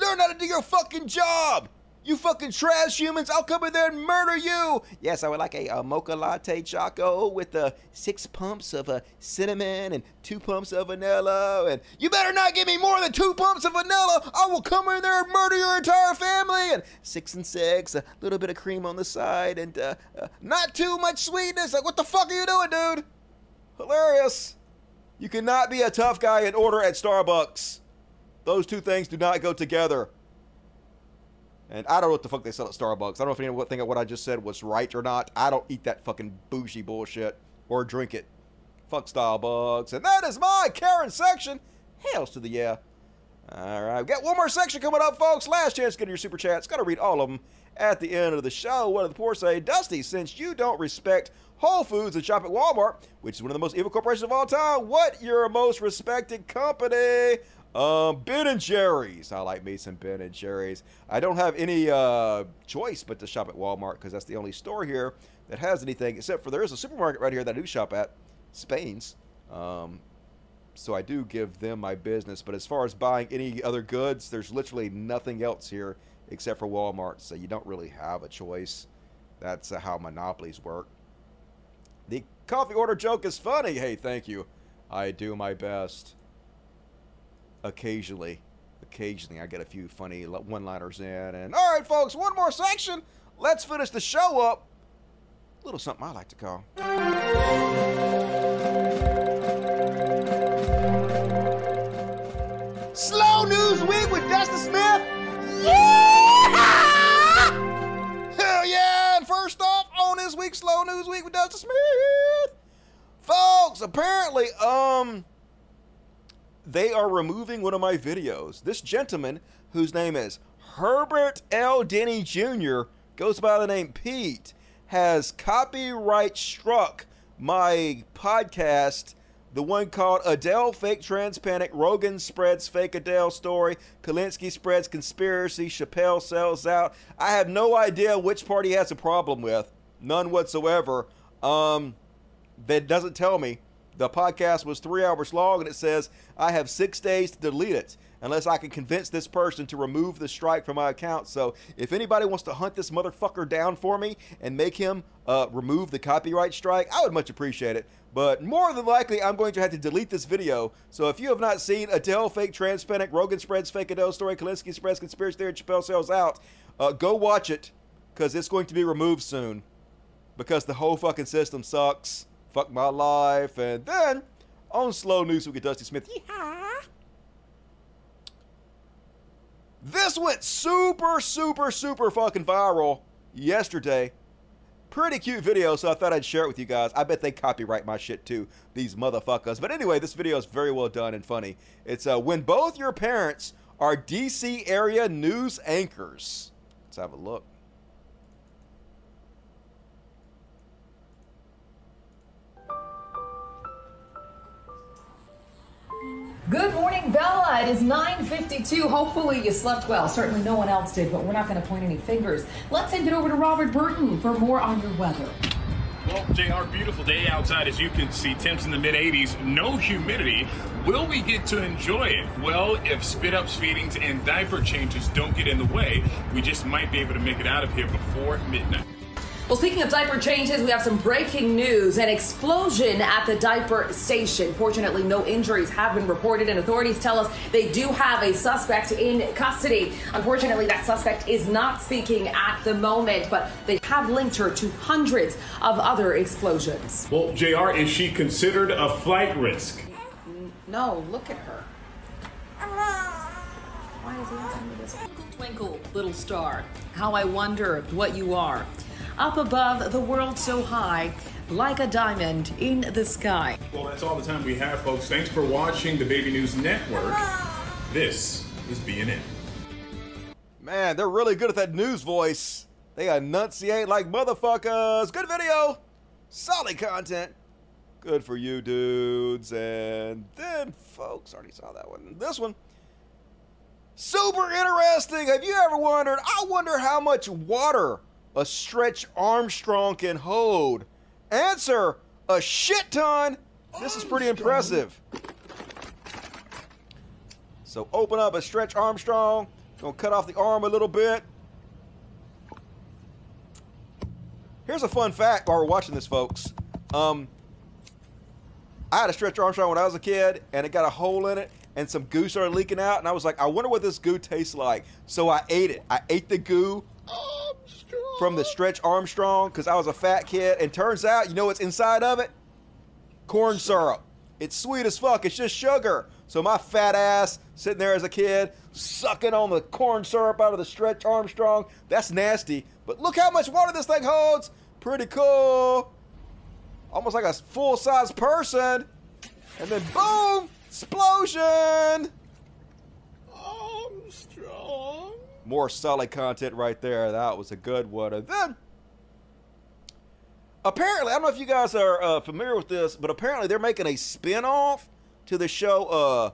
Learn how to do your fucking job. You fucking trash humans, I'll come in there and murder you. Yes, I would like a, uh mocha latte choco with uh, six pumps of uh, cinnamon and two pumps of vanilla. And you better not give me more than two pumps of vanilla. I will come in there and murder your entire family. And six and six, a little bit of cream on the side, and uh, uh, not too much sweetness. Like, what the fuck are you doing, dude? Hilarious. You cannot be a tough guy and order at Starbucks. Those two things do not go together. And I don't know what the fuck they sell at Starbucks. I don't know if anything of what I just said was right or not. I don't eat that fucking bougie bullshit or drink it. Fuck Starbucks. And that is my Karen section. Hails to the yeah. All right, we got one more section coming up, folks. Last chance to get your super chats. Got to read all of them at the end of the show. What do the poor say? Dusty, since you don't respect Whole Foods and shop at Walmart, which is one of the most evil corporations of all time, what your most respected company? Um, Ben and Jerry's. I like me some Ben and Jerry's. I don't have any uh, choice but to shop at Walmart because that's the only store here that has anything, except for there is a supermarket right here that I do shop at, Spain's. Um, so I do give them my business. But as far as buying any other goods, there's literally nothing else here except for Walmart. So you don't really have a choice. That's uh, how monopolies work. The coffee order joke is funny. Hey, thank you. I do my best. Occasionally. Occasionally, I get a few funny one liners in. And all right, folks, one more section. Let's finish the show up. A little something I like to call. Slow News Week with Dustin Smith. Yeah! Hell yeah! And first off, on this week's Slow News Week with Dustin Smith, folks, apparently, um, they are removing one of my videos. This gentleman, whose name is Herbert L. Denny Jr., goes by the name Pete, has copyright struck my podcast The one called Adele Fake Trans Panic, Rogan spreads fake Adele story, Kulinski spreads conspiracy, Chappelle sells out. I have no idea which part he has a problem with. None whatsoever. Um, that doesn't tell me. The podcast was three hours long and it says I have six days to delete it unless I can convince this person to remove the strike from my account. So if anybody wants to hunt this motherfucker down for me and make him uh, remove the copyright strike, I would much appreciate it. But more than likely, I'm going to have to delete this video. So if you have not seen Adele fake transpanic, Rogan spreads fake Adele story, Kulinski spreads conspiracy theory, Chappelle sells out, uh, go watch it because it's going to be removed soon because the whole fucking system sucks. Fuck my life. And then on slow news, we get Dusty Smith. Yeehaw. This went super, super, super fucking viral yesterday. Pretty cute video, so I thought I'd share it with you guys. I bet they copyright my shit too, these motherfuckers. But anyway, this video is very well done and funny. It's uh, when both your parents are DC area news anchors. Let's have a look. Good morning, Bella. It is 9:52. Hopefully you slept well. Certainly no one else did, but we're not going to point any fingers. Let's send it over to Robert Burton for more on your weather. Well, JR, beautiful day outside as you can see. Temps in the mid 80s, no humidity. Will we get to enjoy it? Well, if spit ups, feedings, and diaper changes don't get in the way, we just might be able to make it out of here before midnight. Well, speaking of diaper changes, we have some breaking news. An explosion at the diaper station. Fortunately, no injuries have been reported, and authorities tell us they do have a suspect in custody. Unfortunately, that suspect is not speaking at the moment, but they have linked her to hundreds of other explosions. Well, JR, is she considered a flight risk? No, look at her. Why is he asking me this? Twinkle, twinkle, little star, how I wonder what you are. Up above the world so high, like a diamond in the sky. Well, that's all the time we have, folks. Thanks for watching the Baby News Network. This is BNN. Man, they're really good at that news voice. They enunciate like motherfuckers. Good video. Solid content. Good for you dudes. And then, folks, already saw that one. This one. Super interesting. Have you ever wondered? I wonder how much water a Stretch Armstrong can hold. Answer a shit ton. This is pretty impressive. So open up a Stretch Armstrong. Gonna cut off the arm a little bit. Here's a fun fact while we're watching this, folks. Um, I had a Stretch Armstrong when I was a kid, and it got a hole in it, and some goo started leaking out, and I was like, I wonder what this goo tastes like. So I ate it. I ate the goo from the Stretch Armstrong because I was a fat kid, and turns out, you know what's inside of it? Corn syrup. It's sweet as fuck. It's just sugar. So my fat ass sitting there as a kid, sucking on the corn syrup out of the Stretch Armstrong. That's nasty. But look how much water this thing holds. Pretty cool. Almost like a full-size person. And then boom, explosion. Armstrong. More solid content right there. That was a good one. And then, apparently, I don't know if you guys are uh, familiar with this, but apparently they're making a spin-off to the show uh,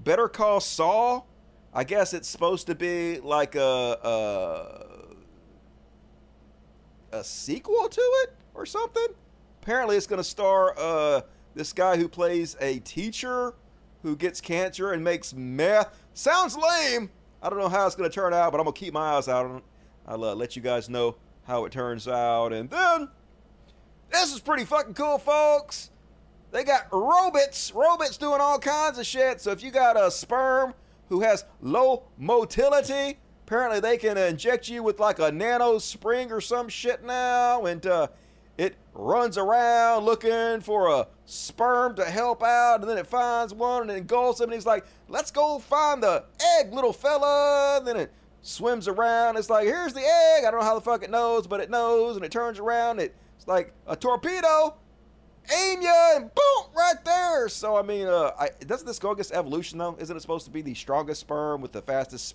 Better Call Saul. I guess it's supposed to be like a, a, a sequel to it or something. Apparently, it's going to star uh, this guy who plays a teacher who gets cancer and makes meth. Sounds lame. I don't know how it's going to turn out, but I'm going to keep my eyes out on it. I'll uh, let you guys know how it turns out. And then, this is pretty fucking cool, folks. They got robots, robots doing all kinds of shit. So if you got a sperm who has low motility, apparently they can inject you with like a nano spring or some shit now. And uh, runs around looking for a sperm to help out, and then it finds one and engulfs him, and he's like, "Let's go find the egg, little fella." And then it swims around. It's like, "Here's the egg." I don't know how the fuck it knows, but it knows, and it turns around. It's like a torpedo. Aim ya and boom, right there. So I mean, uh, I, doesn't this go against evolution though? Isn't it supposed to be the strongest sperm with the fastest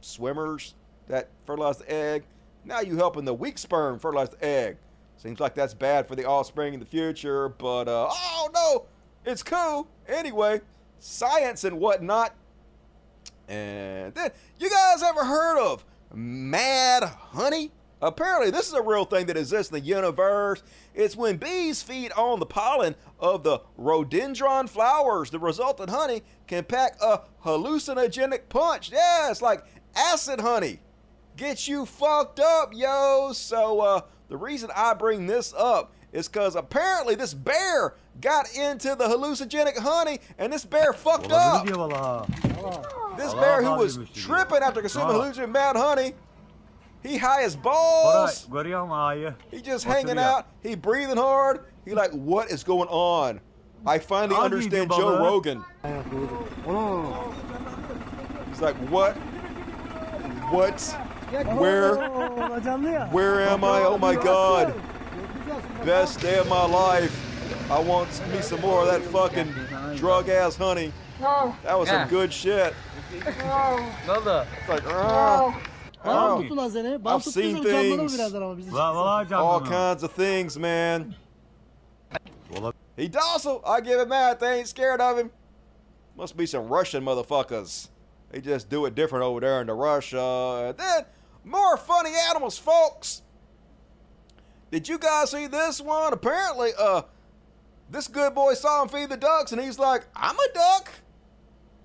swimmers that fertilize the egg? Now you helping the weak sperm fertilize the egg. Seems like that's bad for the offspring in the future, but uh, oh no! It's cool. Anyway, science and whatnot. And then, you guys ever heard of mad honey? Apparently, this is a real thing that exists in the universe. It's when bees feed on the pollen of the rhododendron flowers. The resultant honey can pack a hallucinogenic punch. Yeah, it's like acid honey. Gets you fucked up, yo. So, uh, the reason I bring this up is because apparently this bear got into the hallucinogenic honey and this bear fucked up. This bear who was tripping after consuming hallucinogenic mad honey, he high as balls. He just hanging out. He breathing hard. He like, what is going on? I finally understand Joe Rogan. He's like, what? What? Where? Where am I? Oh my God! Best day of my life. I want me some more of that fucking drug ass honey. That was some good shit. It's like, uh, oh, oh. I've seen things. All kinds of things, man. He docile. I give him that. They ain't scared of him. Must be some Russian motherfuckers. They just do it different over there in the Russia. And then more funny animals, folks. Did you guys see this one? Apparently, uh, this good boy saw him feed the ducks, and he's like, "I'm a duck.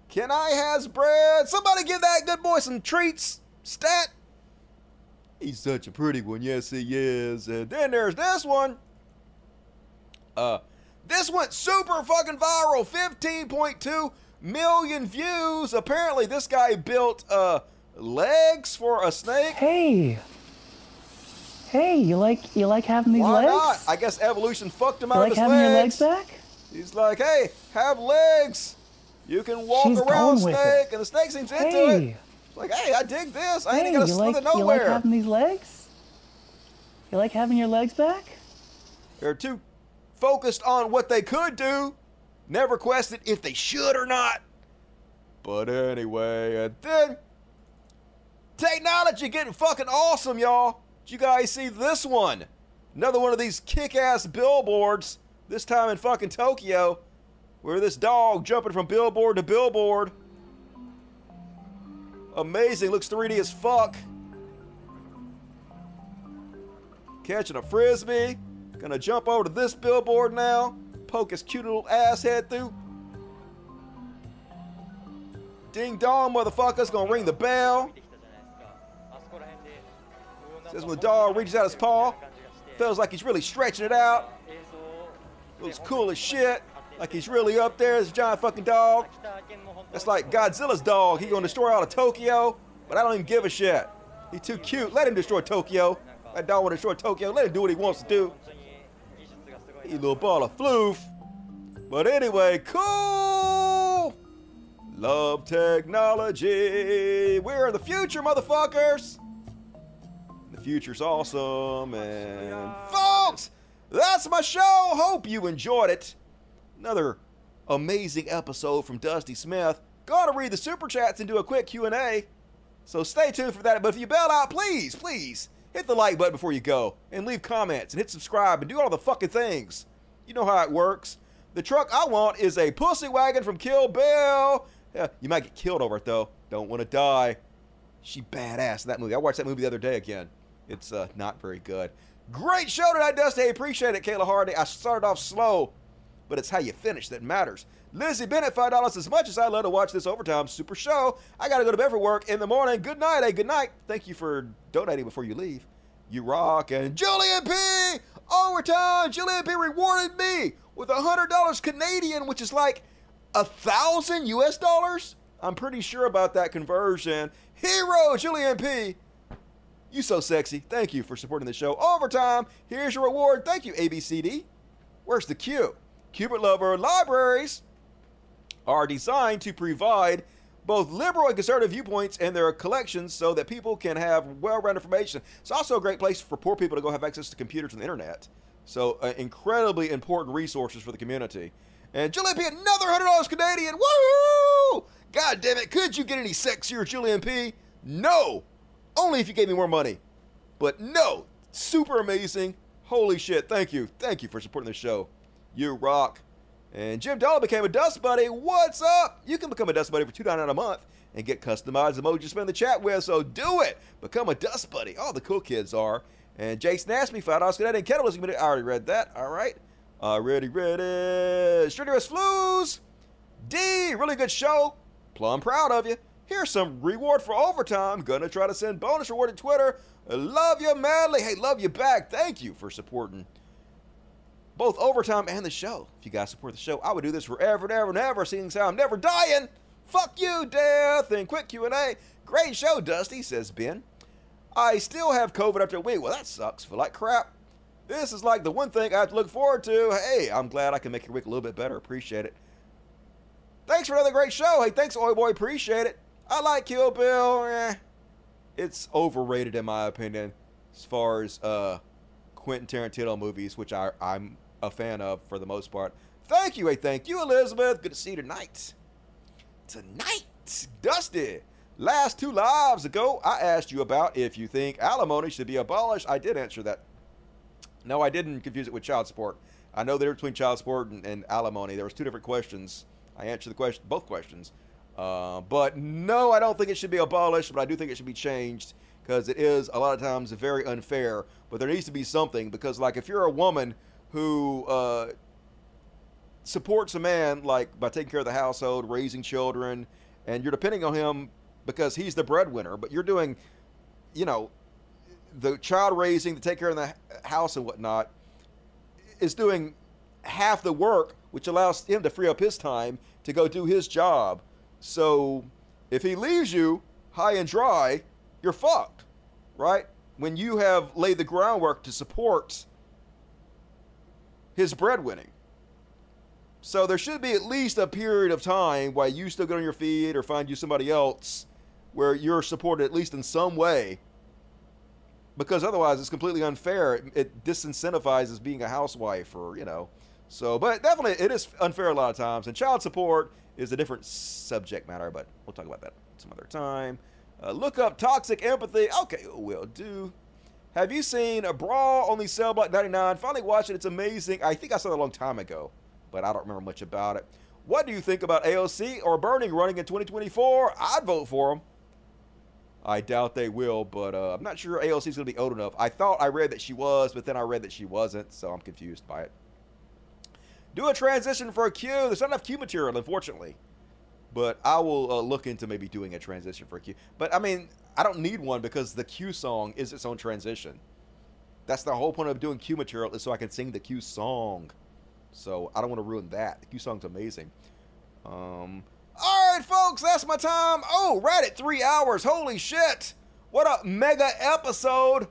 Can I has bread? Somebody give that good boy some treats." Stat. He's such a pretty one. Yes, he is. And then there's this one. Uh, this went super fucking viral. 15.2 million views. Apparently, this guy built uh legs for a snake. Hey. Hey, you like you like having these Why legs? not? I guess evolution fucked him You out like of his having your legs. legs back? He's like, hey, have legs. You can walk She's around snake, and the snake seems into it. It's like, hey, I dig this. I Hey, ain't gonna slither like you like having these legs? You like having your legs back? They're too focused on what they could do, never questioned if they should or not. But anyway, and then technology getting fucking awesome, y'all. Did you guys see this one? Another one of these kick-ass billboards. This time in fucking Tokyo, where this dog jumping from billboard to billboard. Amazing, looks 3D as fuck. Catching a frisbee. Gonna jump over to this billboard now. Poke his cute little ass head through. Ding dong, motherfuckers. Gonna ring the bell. Says when the dog reaches out his paw, feels like he's really stretching it out. Looks cool as shit. Like he's really up there. This giant fucking dog. That's like Godzilla's dog. He gonna destroy all of Tokyo, but I don't even give a shit. He too cute. Let him destroy Tokyo. That dog wanna destroy Tokyo. Let him do what he wants to do. He little ball of floof. But anyway, cool. Love technology. We're in the future, motherfuckers. Future's awesome. And folks, that's my show. Hope you enjoyed it. Another amazing episode from Dusty Smith. Gotta read the super chats and do a quick Q&A. So stay tuned for that. But if you bail out, please, please hit the like button before you go and leave comments and hit subscribe and do all the fucking things. You know how it works. The truck I want is a pussy wagon from Kill Bill. Yeah, you might get killed over it though. Don't want to die. She badass in that movie. I watched that movie the other day again. It's uh, not very good. Great show tonight, Dusty. Appreciate it, Kayla Hardy. I started off slow, but it's how you finish that matters. Lizzie Bennett, five dollars. As much as I love to watch this overtime super show, I gotta go to bed for work in the morning. Good night, hey, good night. Thank you for donating before you leave. You rock. And Julian P. Overtime. Julian P. rewarded me with a hundred dollars Canadian, which is like a thousand US dollars. I'm pretty sure about that conversion. Hero Julian P. You so sexy. Thank you for supporting the show. Overtime. Here's your reward. Thank you, ABCD. Where's the Q? Cupid Lover Libraries are designed to provide both liberal and conservative viewpoints in their collections so that people can have well-rounded information. It's also a great place for poor people to go have access to computers and the internet. So, uh, incredibly important resources for the community. And Julian P, another $100 Canadian. Woo! God damn it, could you get any sexier, Julian P? No! Only if you gave me more money. But no, super amazing. Holy shit, thank you. Thank you for supporting the show. You rock. And Jim Dollar became a Dust Buddy. What's up? You can become a Dust Buddy for $2.99 a month and get customized emojis to spend the chat with. So do it. Become a Dust Buddy. All the cool kids are. And Jason asked me, $5 Cadet and Kettle is I already read that. All right. Already read it. Strenuous Flues. D, really good show. Plum proud of you. Here's some reward for overtime. Gonna try to send bonus reward to Twitter. Love you madly. Hey, love you back. Thank you for supporting both overtime and the show. If you guys support the show, I would do this forever and ever and ever, seeing as how I'm never dying. Fuck you, death. And quick Q&A. Great show, Dusty, says Ben. I still have COVID after a week. Well, that sucks. Feel like crap. This is like the one thing I have to look forward to. Hey, I'm glad I can make your week a little bit better. Appreciate it. Thanks for another great show. Hey, thanks, Oi Boy. Appreciate it. I like Kill Bill. Eh, it's overrated in my opinion, as far as uh, Quentin Tarantino movies, which I, I'm a fan of for the most part. Thank you, hey, thank you, Elizabeth. Good to see you tonight. Tonight, Dusty. Last two lives ago, I asked you about if you think alimony should be abolished. I did answer that. No, I didn't confuse it with child support. I know the difference between child support and, and alimony. There was two different questions. I answered the question, both questions. Uh, but no, I don't think it should be abolished, but I do think it should be changed because it is a lot of times very unfair. But there needs to be something because, like, if you're a woman who uh, supports a man, like by taking care of the household, raising children, and you're depending on him because he's the breadwinner, but you're doing, you know, the child raising, the take care of the house and whatnot, is doing half the work, which allows him to free up his time to go do his job. So if he leaves you high and dry, you're fucked, right? When you have laid the groundwork to support his breadwinning. So there should be at least a period of time while you still get on your feet or find you somebody else where you're supported at least in some way. Because otherwise it's completely unfair. It, it disincentivizes being a housewife or, you know. So, but definitely it is unfair a lot of times. And child support is a different subject matter, but we'll talk about that some other time. Uh, look up Toxic Empathy. Okay, will do. Have you seen a Brawl on the Cell Block 99? Finally watched it. It's amazing. I think I saw it a long time ago, but I don't remember much about it. What do you think about AOC or Bernie running in 2024? I'd vote for them. I doubt they will, but uh, I'm not sure AOC is going to be old enough. I thought I read that she was, but then I read that she wasn't, so I'm confused by it. Do a transition for a Q. There's not enough Q material, unfortunately. But I will uh, look into maybe doing a transition for a Q. But I mean, I don't need one because the Q song is its own transition. That's the whole point of doing Q material is so I can sing the Q song. So I don't want to ruin that. The Q song's amazing. Um, all right, folks, that's my time. Oh, right at three hours. Holy shit. What a mega episode.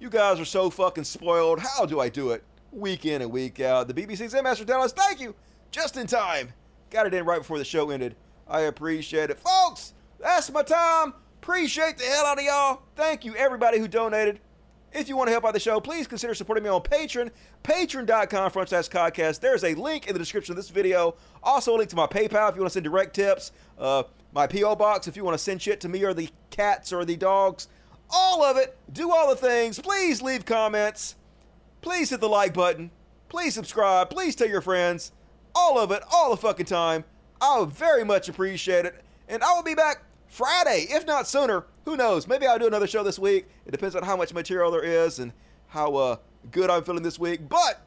You guys are so fucking spoiled. How do I do it? Week in and week out. The BBC's Master Dallas, thank you. Just in time. Got it in right before the show ended. I appreciate it. Folks, that's my time. Appreciate the hell out of y'all. Thank you, everybody who donated. If you want to help out the show, please consider supporting me on Patreon, patreon.com front slash podcast. There's a link in the description of this video. Also, a link to my PayPal if you want to send direct tips. Uh, my P.O. box if you want to send shit to me or the cats or the dogs. All of it. Do all the things. Please leave comments. Please hit the like button. Please subscribe. Please tell your friends all of it, all the fucking time. I would very much appreciate it. And I will be back Friday, if not sooner. Who knows? Maybe I'll do another show this week. It depends on how much material there is and how uh, good I'm feeling this week. But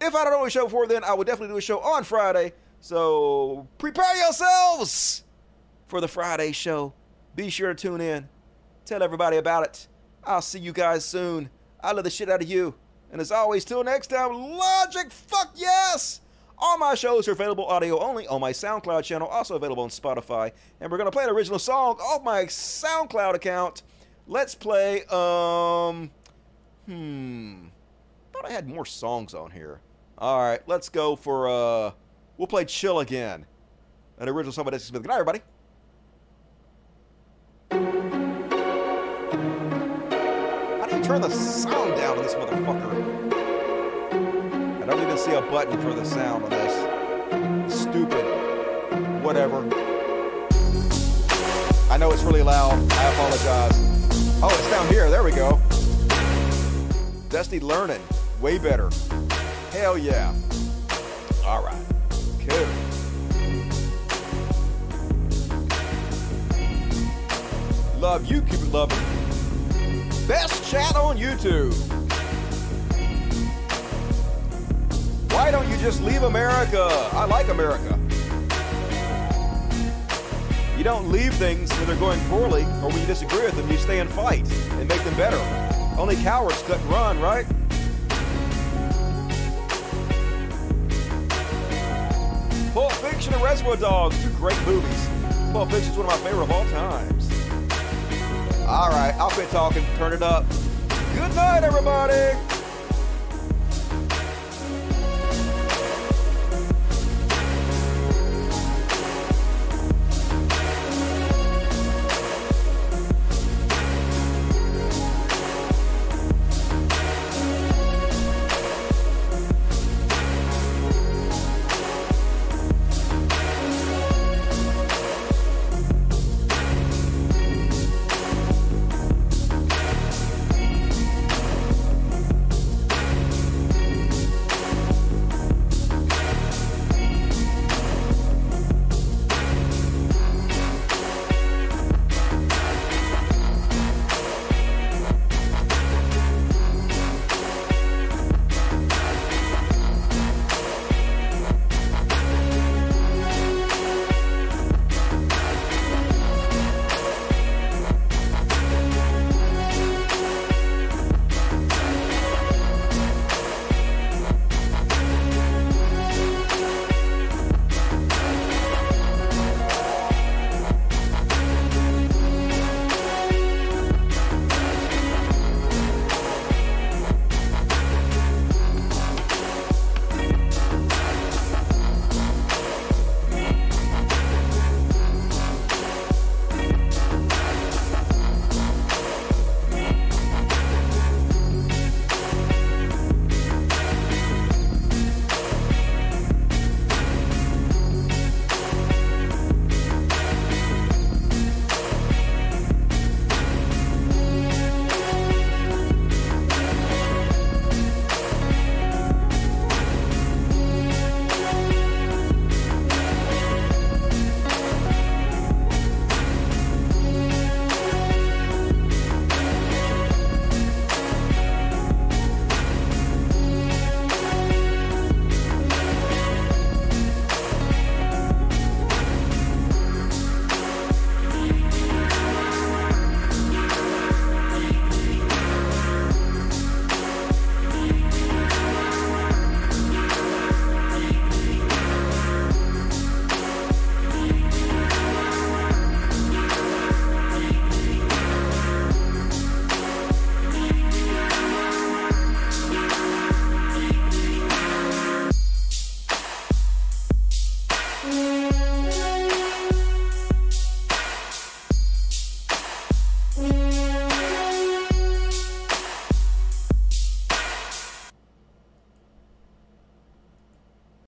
if I don't do a show before then, I will definitely do a show on Friday. So prepare yourselves for the Friday show. Be sure to tune in. Tell everybody about it. I'll see you guys soon. I love the shit out of you. And as always, till next time, Logic, fuck yes! All my shows are available audio only on my SoundCloud channel, also available on Spotify. And we're to play an original song off my SoundCloud account. Let's play, um, hmm, thought I had more songs on here. All right, let's go for, uh, we'll play Chill Again. An original song by Dusty Smith. Good night, everybody. How do you turn the sound down on this motherfucker? I don't even see a button for the sound on this. Stupid. Whatever. I know it's really loud. I apologize. Oh, it's down here. There we go. Dusty learning. Way better. Hell yeah. All right. Cool. Love you, Cupid Lover. Best chat on YouTube. Why don't you just leave America? I like America. You don't leave things when they're going poorly or when you disagree with them. You stay and fight and make them better. Only cowards cut and run, right? Pulp Fiction and Reservoir Dogs, two great movies. Pulp Fiction's one of my favorite of all times. All right, I'll quit talking. Turn it up. Good night, everybody.